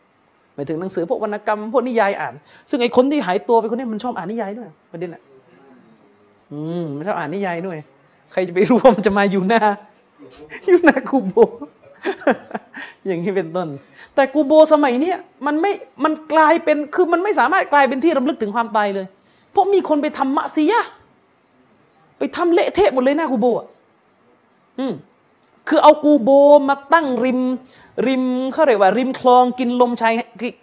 หมายถึงหนังสือพวกวรรณกรรมพวกนิยายอ่าน ซึ่งไอ้คนที่หายตัวไปคนนี้มันชอบอ่านนิยายด้วยประเด็นอะอืมมันชอบอ่านนิยายด้วย ใครจะไปรู้ว่ามันจะมาอยู่หน้าอยู่หน้ากูโบ อย่างนี้เป็นต้น แต่กูโบสมัยเนี้ยมันไม่มันกลายเป็นคือมันไม่สามารถกลายเป็นที่รำลึกถึงความตายเลย เพราะมีคนไปทำมะซียะไปทำเละเทะหมดเลยหน้ากูโบอะอืมคือเอากูโบมาตั้งริม ริมเขาเรียกว่า ริมคลองกินลมชาย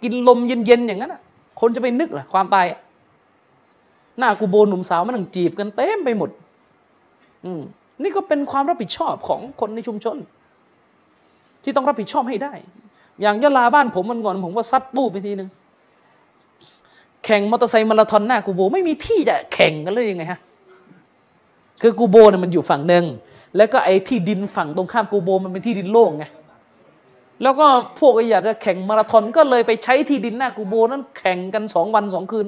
กินลมเย็นๆอย่างนั้นอะ คนจะไปนึกหรอความตายหน้ากูโบหนุ่มสาวมันนั่งจีบกันเต็มไปหมด อืมนี่ก็เป็นความรับผิดชอบของคนในชุมชน ที่ต้องรับผิดชอบให้ได้ อย่างยะลาบ้านผมมันก่อนผมก็ซัดตู้ไปทีหนึ่งแข่งมอเตอร์ไซค์มาราธอนหน้ากูโบ ไม่มีที่จะแข่งกันเลยยังไงฮะคือกูโบเนี่ยมันอยู่ฝั่งหนึ่งแล้วก็ไอ้ที่ดินฝั่งตรงข้ามกูโบมันเป็นที่ดินโล่งไงแล้วก็พวกอยากจะแข่งมาราธอนก็เลยไปใช้ที่ดินหน้ากูโบนั้นแข่งกันสองวันสองคืน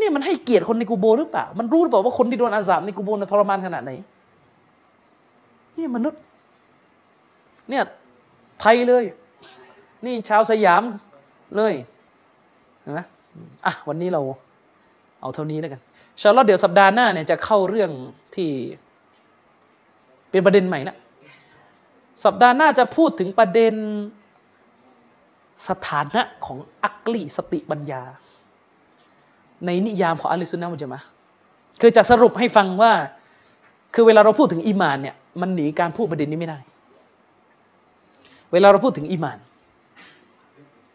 นี่มันให้เกียรติคนในกูโบหรือเปล่า มันรู้หรือเปล่าว่าคนที่โดนอาสาบในกูโบน่ะทรมานขนาดไหน นี่มนุษย์ เนี่ยไทยเลย นี่ชาวสยามเลยนะอะวันนี้เราเอาเท่านี้แล้วกันชาลอฮ์เดี๋ยวสัปดาห์หน้าเนี่ยจะเข้าเรื่องที่เป็นประเด็นใหม่นะสัปดาห์หน้าจะพูดถึงประเด็นสถานะของอักลีสติปัญญา ในนิยามของอัลลอฮฺซุนนะมุจมะคือจะสรุปให้ฟังว่า คือเวลาเราพูดถึงอีมานเนี่ยมันหนีการพูดประเด็นนี้ไม่ได้ เวลาเราพูดถึงอีมาน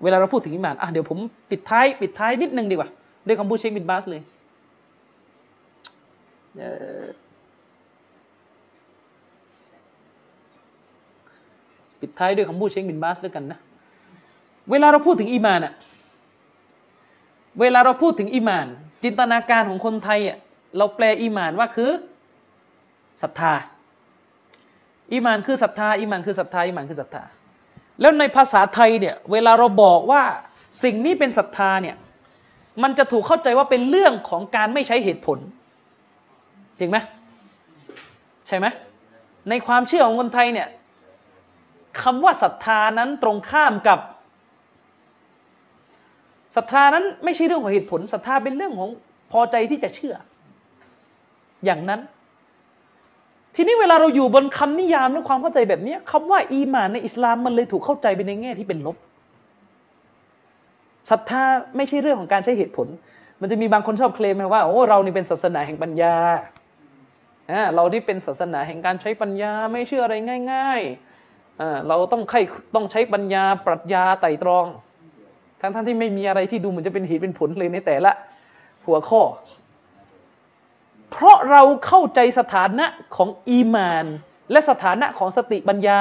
เวลาเราพูดถึงอีมานอะเดี๋ยวผมปิดท้ายปิดท้ายนิดนึงดีกว่าด้วยคำพูดเชคบินบาสเลยปิดท้ายด้วยคำพูดเชคบินบาสด้วยกันนะเวลาเราพูดถึงอีมานอะเวลาเราพูดถึงอีมาน จินตนาการของคนไทยอะเราแปลอีมานว่าคือศรัทธาอีมานคือศรัทธาอีมานคือศรัทธาอีมานคือศรัทธา แล้วในภาษาไทยเนี่ยเวลาเราบอกว่าสิ่งนี้เป็นศรัทธาเนี่ยมันจะถูกเข้าใจว่าเป็นเรื่องของการไม่ใช้เหตุผล จริงไหมใช่ไหมในความเชื่อของคนไทยเนี่ยคำว่าศรัทธานั้นตรงข้ามกับศรัทธานั้นไม่ใช่เรื่องของเหตุผลศรัทธาเป็นเรื่องของพอใจที่จะเชื่อ อย่างนั้น ทีนี้เวลาเราอยู่บนคำนิยามหรือความเข้าใจแบบนี้คำว่า อีหมานในอิสลามมันเลยถูกเข้าใจไปในแง่ที่เป็นลบศรัทธาไม่ใช่เรื่องของการใช้เหตุผล มันจะมีบางคนชอบเคลมว่าโอ้เรานี่เป็นศาสนาแห่งปัญญาอ่าเรานี่เป็นศาสนาแห่งการใช้ปัญญาไม่เชื่ออะไรง่ายๆเราต้องใครต้องใช้ปัญญาปรัชญาไต่ตรอง ทั้งๆทที่ไม่มีอะไรที่ดูเหมือนจะเป็นเหตุเป็นผลเลยในแต่ละหัวข้อ เพราะเราเข้าใจสถานะของอีมาน และสถานะของสติปัญญา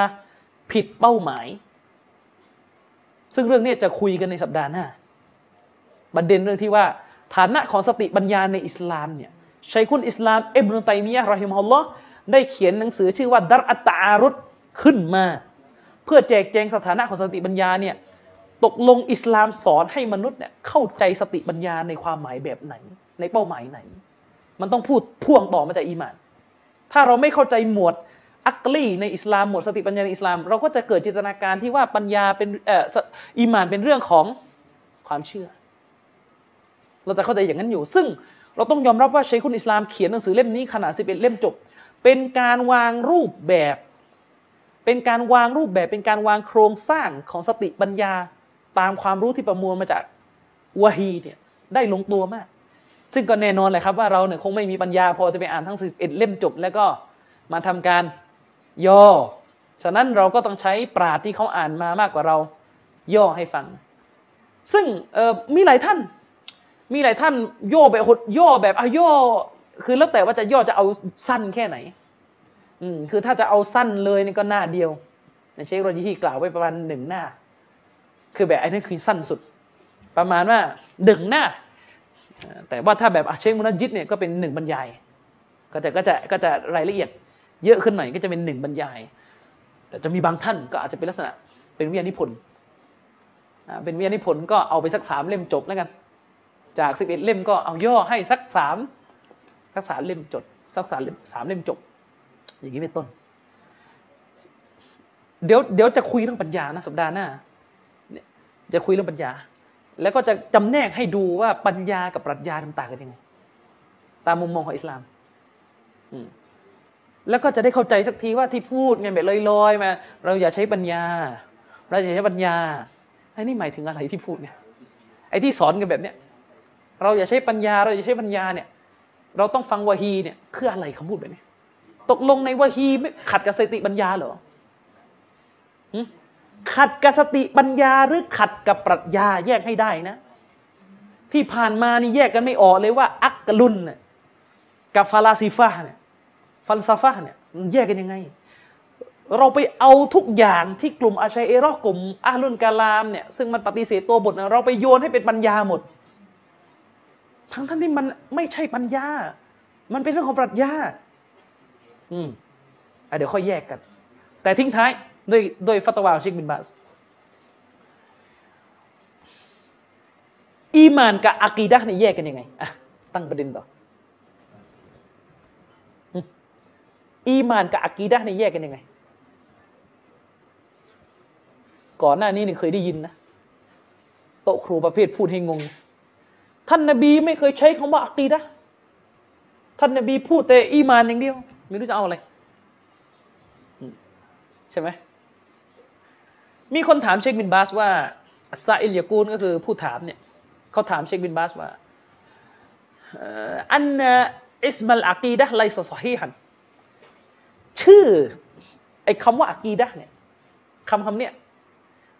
ผิดเป้าหมาย ซึ่งเรื่องนี้จะคุยกันในสัปดาห์หน้าประเด็นเรื่องที่ว่า ฐานะของสติปัญญาในอิสลามเนี่ยชัยคุณอิสลามเอิบนุตัยมียะรอฮิมฮุลลอฮ์ได้เขียนหนังสือชื่อว่าดัรอัตาอารุดขึ้นมา เพื่อแจกแจงสถานะของสติปัญญาเนี่ยตกลงอิสลามสอนให้มนุษย์เนี่ยเข้าใจสติปัญญาในความหมายแบบไหน ในเป้าหมายไหน มันต้องพูดพ่วงต่อมาจากอีมาน ถ้าเราไม่เข้าใจหมวดอักลีในอิสลามหมวดสติปัญญาในอิสลาม เราก็จะเกิดจินตนาการที่ว่าปัญญาเป็นเอ่ออีมานเป็นเรื่องของความเชื่อ เราจะเข้าใจอย่างนั้นอยู่ ซึ่งเราต้องยอมรับว่าชัยคุณอิสลามเขียนหนังสือเล่มนี้ขนาด11 เล่มจบ เป็นการวางรูปแบบ เป็นการวางรูปแบบเป็นการวางโครงสร้างของสติปัญญาตามความรู้ที่ประมวลมาจากวะฮีเนี่ยได้ลงตัวมาก ซึ่งก็แน่นอนเลยครับว่าเราเนี่ยคงไม่มีปัญญาพอจะไปอ่านทั้ง11เล่มจบ แล้วก็มาทำการย่อ ฉะนั้นเราก็ต้องใช้ปราดที่เขาอ่านมามากกว่าเราย่อให้ฟัง ซึ่งมีหลายท่าน มีหลายท่านย่อแบบหดย่อแบบอะย่อ คือแล้วแต่ว่าจะย่อจะเอาสั้นแค่ไหนอืมคือถ้าจะเอาสั้นเลยนี่ก็หน้าเดียวในเชคโรจิที่กล่าวไว้ประมาณหนึ่งหน้า คือแบบไอ้นั่นคือสั้นสุด ประมาณว่าหนึ่งหน้า แต่ว่าถ้าแบบอะเชคมุนจิตเนี่ยก็เป็นหนึ่งบรรยาย ก็จะก็จะก็จะรายละเอียด เยอะขึ้นหน่อยก็จะเป็นหนึ่งบรรยาย แต่จะมีบางท่านก็อาจจะเป็นลักษณะเป็นวิทยานิพนธ์เป็นวิทยานิพนธ์ก็เอาไปสักสามเล่มจบแล้วกัน จากสิบเอ็ดเล่มก็เอาย่อให้สักสามสักสามเล่มจดสักสามเล่มสามเล่มจบ อย่างนี้เป็นต้น เดี๋ยวเดี๋ยวจะคุยเรื่องปัญญานะสัปดาห์หน้าจะคุยเรื่องปัญญา แล้วก็จะจำแนกให้ดูว่าปัญญากับปรัชญาต่างกันยังไง ตามมุมมองของอิสลามอแล้วก็จะได้เข้าใจสักทีว่าที่พูดไงแบบลอยๆมาเราอย่าใช้ปัญญา เราอย่าใช้ปัญญาไอ้นี่หมายถึงอะไรที่พูดเนี่ย ไอ้ที่สอนกันแบบเนี้ยเราอย่าใช้ปัญญา เราอย่าใช้ปัญญาเนี่ย เราต้องฟังวะฮีเนี่ยคืออะไรคำพูดแบบนี้ ตกลงในวะฮีไม่ขัดกับสติปัญญาเหรอหึ ขัดกับสติปัญญาหรือขัดกับปรัชญาแยกให้ได้นะ ที่ผ่านมานี่แยกกันไม่ออกเลยว่า อักลุนกับฟาลาซิฟะห์เนี่ยฟัลซาฟะห์เนี่ยแยกกันยังไง เราไปเอาทุกอย่างที่กลุ่มอาชัยเอรอกลุ่มอาลุนกาลามเนี่ยซึ่งมันปฏิเสธตัวบทเราไปโยนให้เป็นปัญญาหมด ทั้งทั้งที่มันไม่ใช่ปัญญา มันเป็นเรื่องของปรัชญา อืมอะเดี๋ยวค่อยแยกกัน แต่ทิ้งท้าย ด้วยด้วยฟัตวาของเชคบินบาสอีมานกับอากีดะเนี่ยแยกกันยังไงอะตั้งประเด็นต่ออีมานกับอากีดะเนี่ยแยกกันยังไง ก่อนหน้านี้เนี่ยเคยได้ยินนะโต๊ะครูประเภทพูดให้งง ท่านนบีไม่เคยใช้คำว่าอากีดะท่านนบีพูดแต่อีมานอย่างเดียว ไม่รู้จะเอาอะไร ใช่ไหม มีคนถามเชคบินบาสว่าซาอิลยากูนก็คือผู้ถามเนี่ยเขาถามเชคบินบาสว่าอันอิสมัลอากีดะไลซอซอฮีฮันชื่อไอ้คำว่าอากีดะเนี่ยคำคำเนี่ย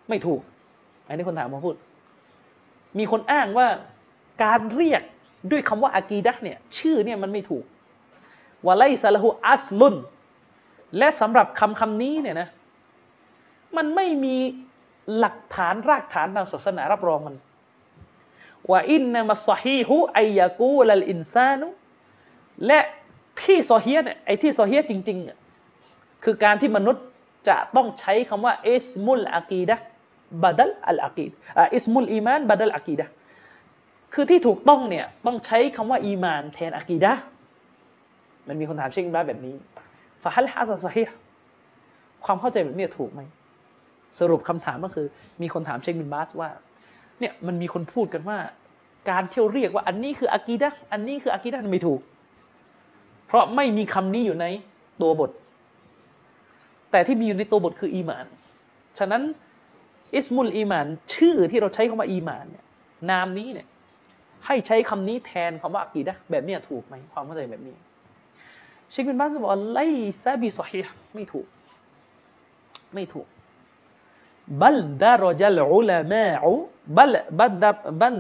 ไม่ถูก อันนี้คนถามมาพูด มีคนอ้างว่าการเรียกด้วยคำว่าอากีดะเนี่ยชื่อเนี่ยมันไม่ถูกวะไลซะละหูอัสลุนและสำหรับคำคำนี้เนี่ยนะ มันไม่มีหลักฐานรากฐานทางศาสนารับรองมันว่าإنما الصحيح أن يقول الإنسانและที่صحيح เนี่ยไอ้ที่ صحيح จริงๆอะคือการที่มนุษย์จะต้องใช้คำว่าاسم العقيدة بدل العقيدة اسم الإيمان بدل العقيدةคือที่ถูกต้องเนี่ยต้องใช้คำว่าอีมานแทนอากีดะมันมีคนถามเชคอิมรานแบบนี้ฟะฮัลฮะซะซอฮีความเข้าใจแบบนี้ถูกไหม สรุปคำถามก็คือ มีคนถามเชคบินบาสว่าเนี่ยมันมีคนพูดกันว่า การเที่ยวเรียกว่าอันนี้คืออากีดะอันนี้คืออากีดะไม่ถูก เพราะไม่มีคำนี้อยู่ในตัวบท แต่ที่มีอยู่ในตัวบทคืออีหมาน ฉะนั้นอิสมุลอีหมาน ชื่อที่เราใช้คำว่าอีหมานเนี่ยนามนี้เนี่ยให้ใช้คำนี้แทนคำว่าอากีดะแบบนี้ถูกไหมความเข้าใจแบบนี้เชคบินบาสบอกليس بصحيحไม่ถูก ไม่ถูก بل درج العلماء بل بل در بل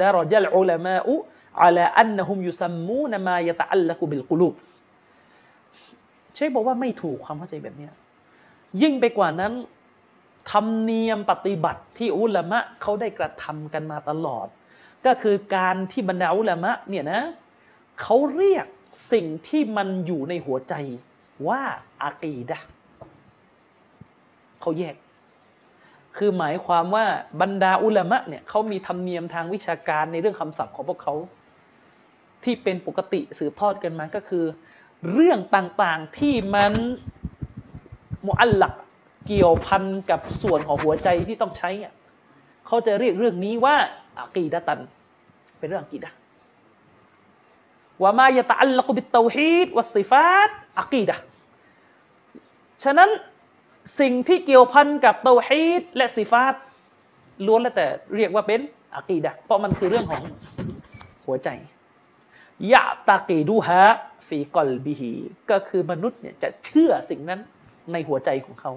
درج العلماء على أنهم يسمون ما يتعلق بالقلوبเชคบอกว่าไม่ถูกความเข้าใจแบบนี้ยิ่งไปกว่านั้นธรรมเนียมปฏิบัติที่อุลามะเขาได้กระทำกันมาตลอด ก็คือการที่บรรดาอุลามะเนี่ยนะเขาเรียกสิ่งที่มันอยู่ในหัวใจว่าอากีดะเขาแยก คือหมายความว่าบรรดาอุลามะเนี่ยเขามีธรรมเนียมทางวิชาการในเรื่องคำศัพท์ของพวกเขาที่เป็นปกติสืบทอดกันมาก็คือ เรื่องต่างๆที่มันมุอัลลักเกี่ยวพันกับส่วนของหัวใจที่ต้องใช้เขาจะเรียกเรื่องนี้ว่าอากีดะตัน เป็นเรื่องอากีดะว่ามายะตะอัลลักบิตเตาฮีดวัสซิฟาตอากีดะฉะนั้น สิ่งที่เกี่ยวพันกับเตาฮีดและสิฟาตล้วนแล้วแต่เรียกว่าเป็นอากีดะเพราะมันคือเรื่องของหัวใจยะตากีดูฮะฟีกอลบิฮีก็คือมนุษย์เนี่ยจะเชื่อสิ่งนั้นในหัวใจของเขา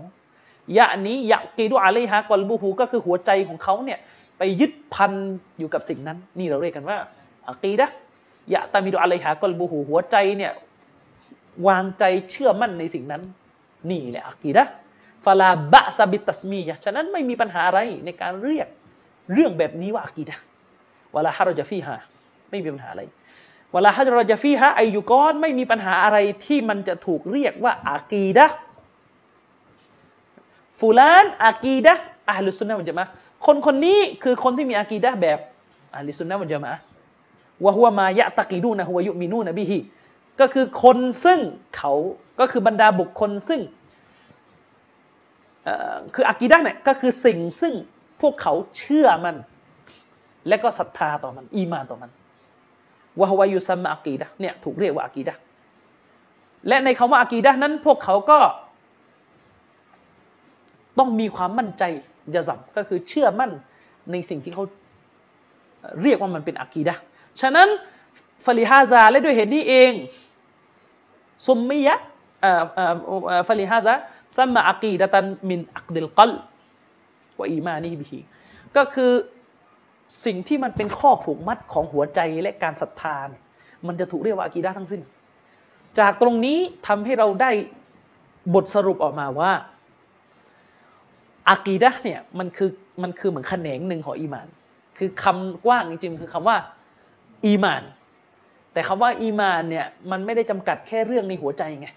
ยะนี้ยะกีดูอะลัยฮะกอลบูฮูก็คือหัวใจของเขาเนี่ยไปยึดพันอยู่กับสิ่งนั้น นี่เราเรียกกันว่าอากีดะยะตามิดูอะลัยฮะกอลบูฮูหัวใจเนี่ยวางใจเชื่อมั่นในสิ่งนั้น นี่แหละอากีดะ ฟาลาบะซาบิตัสมียะฉะนั้นไม่มีปัญหาอะไรในการเรียกเรื่องแบบนี้ว่าอากีดะวลาฮารจะฟีฮาไม่มีปัญหาอะไรวลาฮารจะฟีฮาอยุกอนไม่มีปัญหาอะไรที่มันจะถูกเรียกว่าอากีดะฟูลานอากีดะอัลลุสุนนะวันจะมาคนคนนี้คือคนที่มีอากีดะแบบอัลลุสุนนะวันจะมาวะฮัวมายะตะกีดูนะฮุวยุมินูนะบิฮิก็คือคนซึ่งเขาก็คือบรรดาบุคคลซึ่ง คืออากีดะเนี่ยก็คือสิ่งซึ่งพวกเขาเชื่อมัน และก็ศรัทธาต่อมัน อีมานต่อมันวะฮวายุซัมมาอากีดะเนี่ยถูกเรียกว่าอากีดะและในคำว่าอากีดะนั้นพวกเขาก็ ต้องมีความมั่นใจยะซัมก็คือเชื่อมั่นในสิ่งที่เขาเรียกว่ามันเป็นอากีดะฉะนั้นฟลิฮาซาและด้วยเหตุนี้เองซุมมิยะฟลิฮาซา ซัมมาอากีดะตันมินอักดิลกัลวะอีมานีบิฮีก็คือสิ่งที่มันเป็นข้อผูกมัดของหัวใจและการศรัทธาเนี่ยมันจะถูกเรียกว่าอากีดะทั้งสิ้น จากตรงนี้ทำให้เราได้บทสรุปออกมาว่าอากีดะเนี่ยมันคือมันคือเหมือนแขนงหนึ่งของอีมาน คือคำกว้างจริงๆคือคำว่าอีมาน แต่คำว่าอีมานเนี่ยมันไม่ได้จำกัดแค่เรื่องในหัวใจไง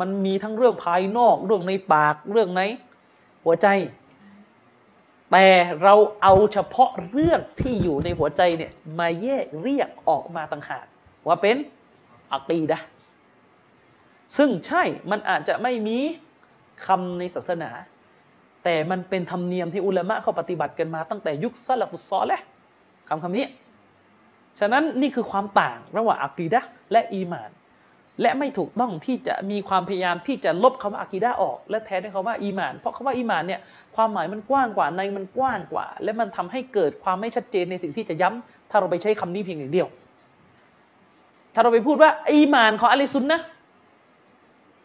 มันมีทั้งเรื่องภายนอก เรื่องในปากเรื่องในหัวใจ แต่เราเอาเฉพาะเรื่องที่อยู่ในหัวใจเนี่ยมาแยกเรียกออกมาต่างหากว่าเป็นอักีดะซึ่งใช่มันอาจจะไม่มีคำในศาสนา แต่มันเป็นธรรมเนียมที่อุลามะเขาปฏิบัติกันมาตั้งแต่ยุคซาลฟุตซอลแหละคำคำนี้ ฉะนั้นนี่คือความต่างระหว่างอักีดะและอีมาน และไม่ถูกต้องที่จะมีความพยายามที่จะลบคำว่าอากีดะออก และแทนด้วยคำว่าอีมาน เพราะคำว่าอีมานเนี่ยความหมายมันกว้างกว่าในมันกว้างกว่า และมันทำให้เกิดความไม่ชัดเจนในสิ่งที่จะย้ำถ้าเราไปใช้คำนี้เพียงอย่างเดียว ถ้าเราไปพูดว่าอีมานของอะลิซุนนะ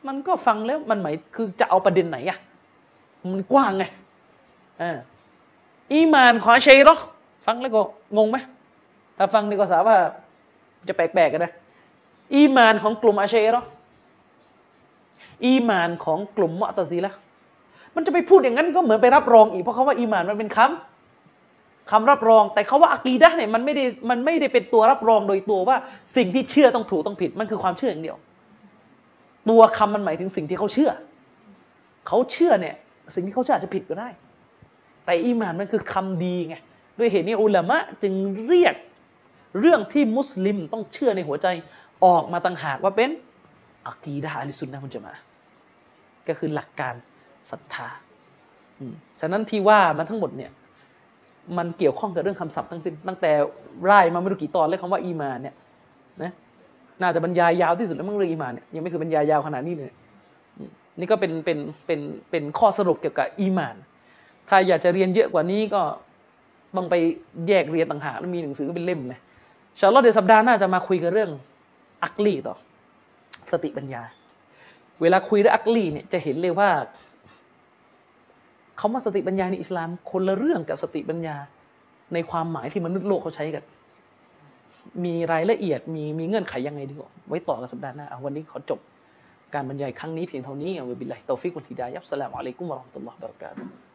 มันก็ฟังแล้วมันหมายคือจะเอาประเด็นไหนอะมันกว้างไงอ่าอีมานของชัยรอฟังแล้วก็งงไหมถ้าฟังนี่ก็สาว่าจะแปลกๆกันนะ อีมานของกลุ่มอาเชราะห์อีมานของกลุ่มมอตซีละมันจะไปพูดอย่างนั้นก็เหมือนไปรับรองอีกเพราะเขาว่าอีมานมันเป็นคำคำรับรอง แต่เขาว่าอากีดะเนี่ยมันไม่ได้มันไม่ได้เป็นตัวรับรองโดยตัวว่าสิ่งที่เชื่อต้องถูกต้องผิด มันคือความเชื่ออย่างเดียว ตัวคำมันหมายถึงสิ่งที่เขาเชื่อ เขาเชื่อเนี่ย สิ่งที่เขาเชื่ออาจจะผิดก็ได้ แต่อีมานมันคือคำดีไงด้วยเหตุนี้อุลามะจึงเรียกเรื่องที่มุสลิมต้องเชื่อในหัวใจ ออกมาต่างหากว่าเป็นอักีดะห์อะลิสุนนะมุนจะมา ก็คือหลักการศรัทธาฉะนั้นที่ว่ามาทั้งหมดเนี่ย มันเกี่ยวข้องกับเรื่องคำศัพท์ทั้งสิ้น ตั้งแต่ไล่มาไม่รู้กี่ตอนเลยคำว่าอีมานเนี่ยนะน่าจะบรรยายยาวที่สุดแล้วมั้งเรื่องอีมานเนี่ยยังไม่เคยบรรยายยาวขนาดนี้เลยนี่ก็เป็นเป็นเป็นเป็นข้อสรุปเกี่ยวกับอีมาน ถ้าอยากจะเรียนเยอะกว่านี้ก็ต้องไปแยกเรียนต่างหากแล้วมีหนังสือเป็นเล่มเลยชาลลอฮ์เดี๋ยวสัปดาห์หน้าจะมาคุยกันเรื่อง อักลีต่อ สติปัญญา เวลาคุยเรื่องอักลีเนี่ยจะเห็นเลยว่าคำว่าสติปัญญาในอิสลาม คนละเรื่องกับสติปัญญา ในความหมายที่มนุษย์โลกเขาใช้กัน มีรายละเอียดมีมีเงื่อนไขยังไงดีกว่าไว้ต่อกันสัปดาห์หน้าเอาวันนี้ขอจบการบรรยายครั้งนี้เพียงเท่านี้الله بالله التوفيق والهداية السلام عليكم ورحمة الله وبركاته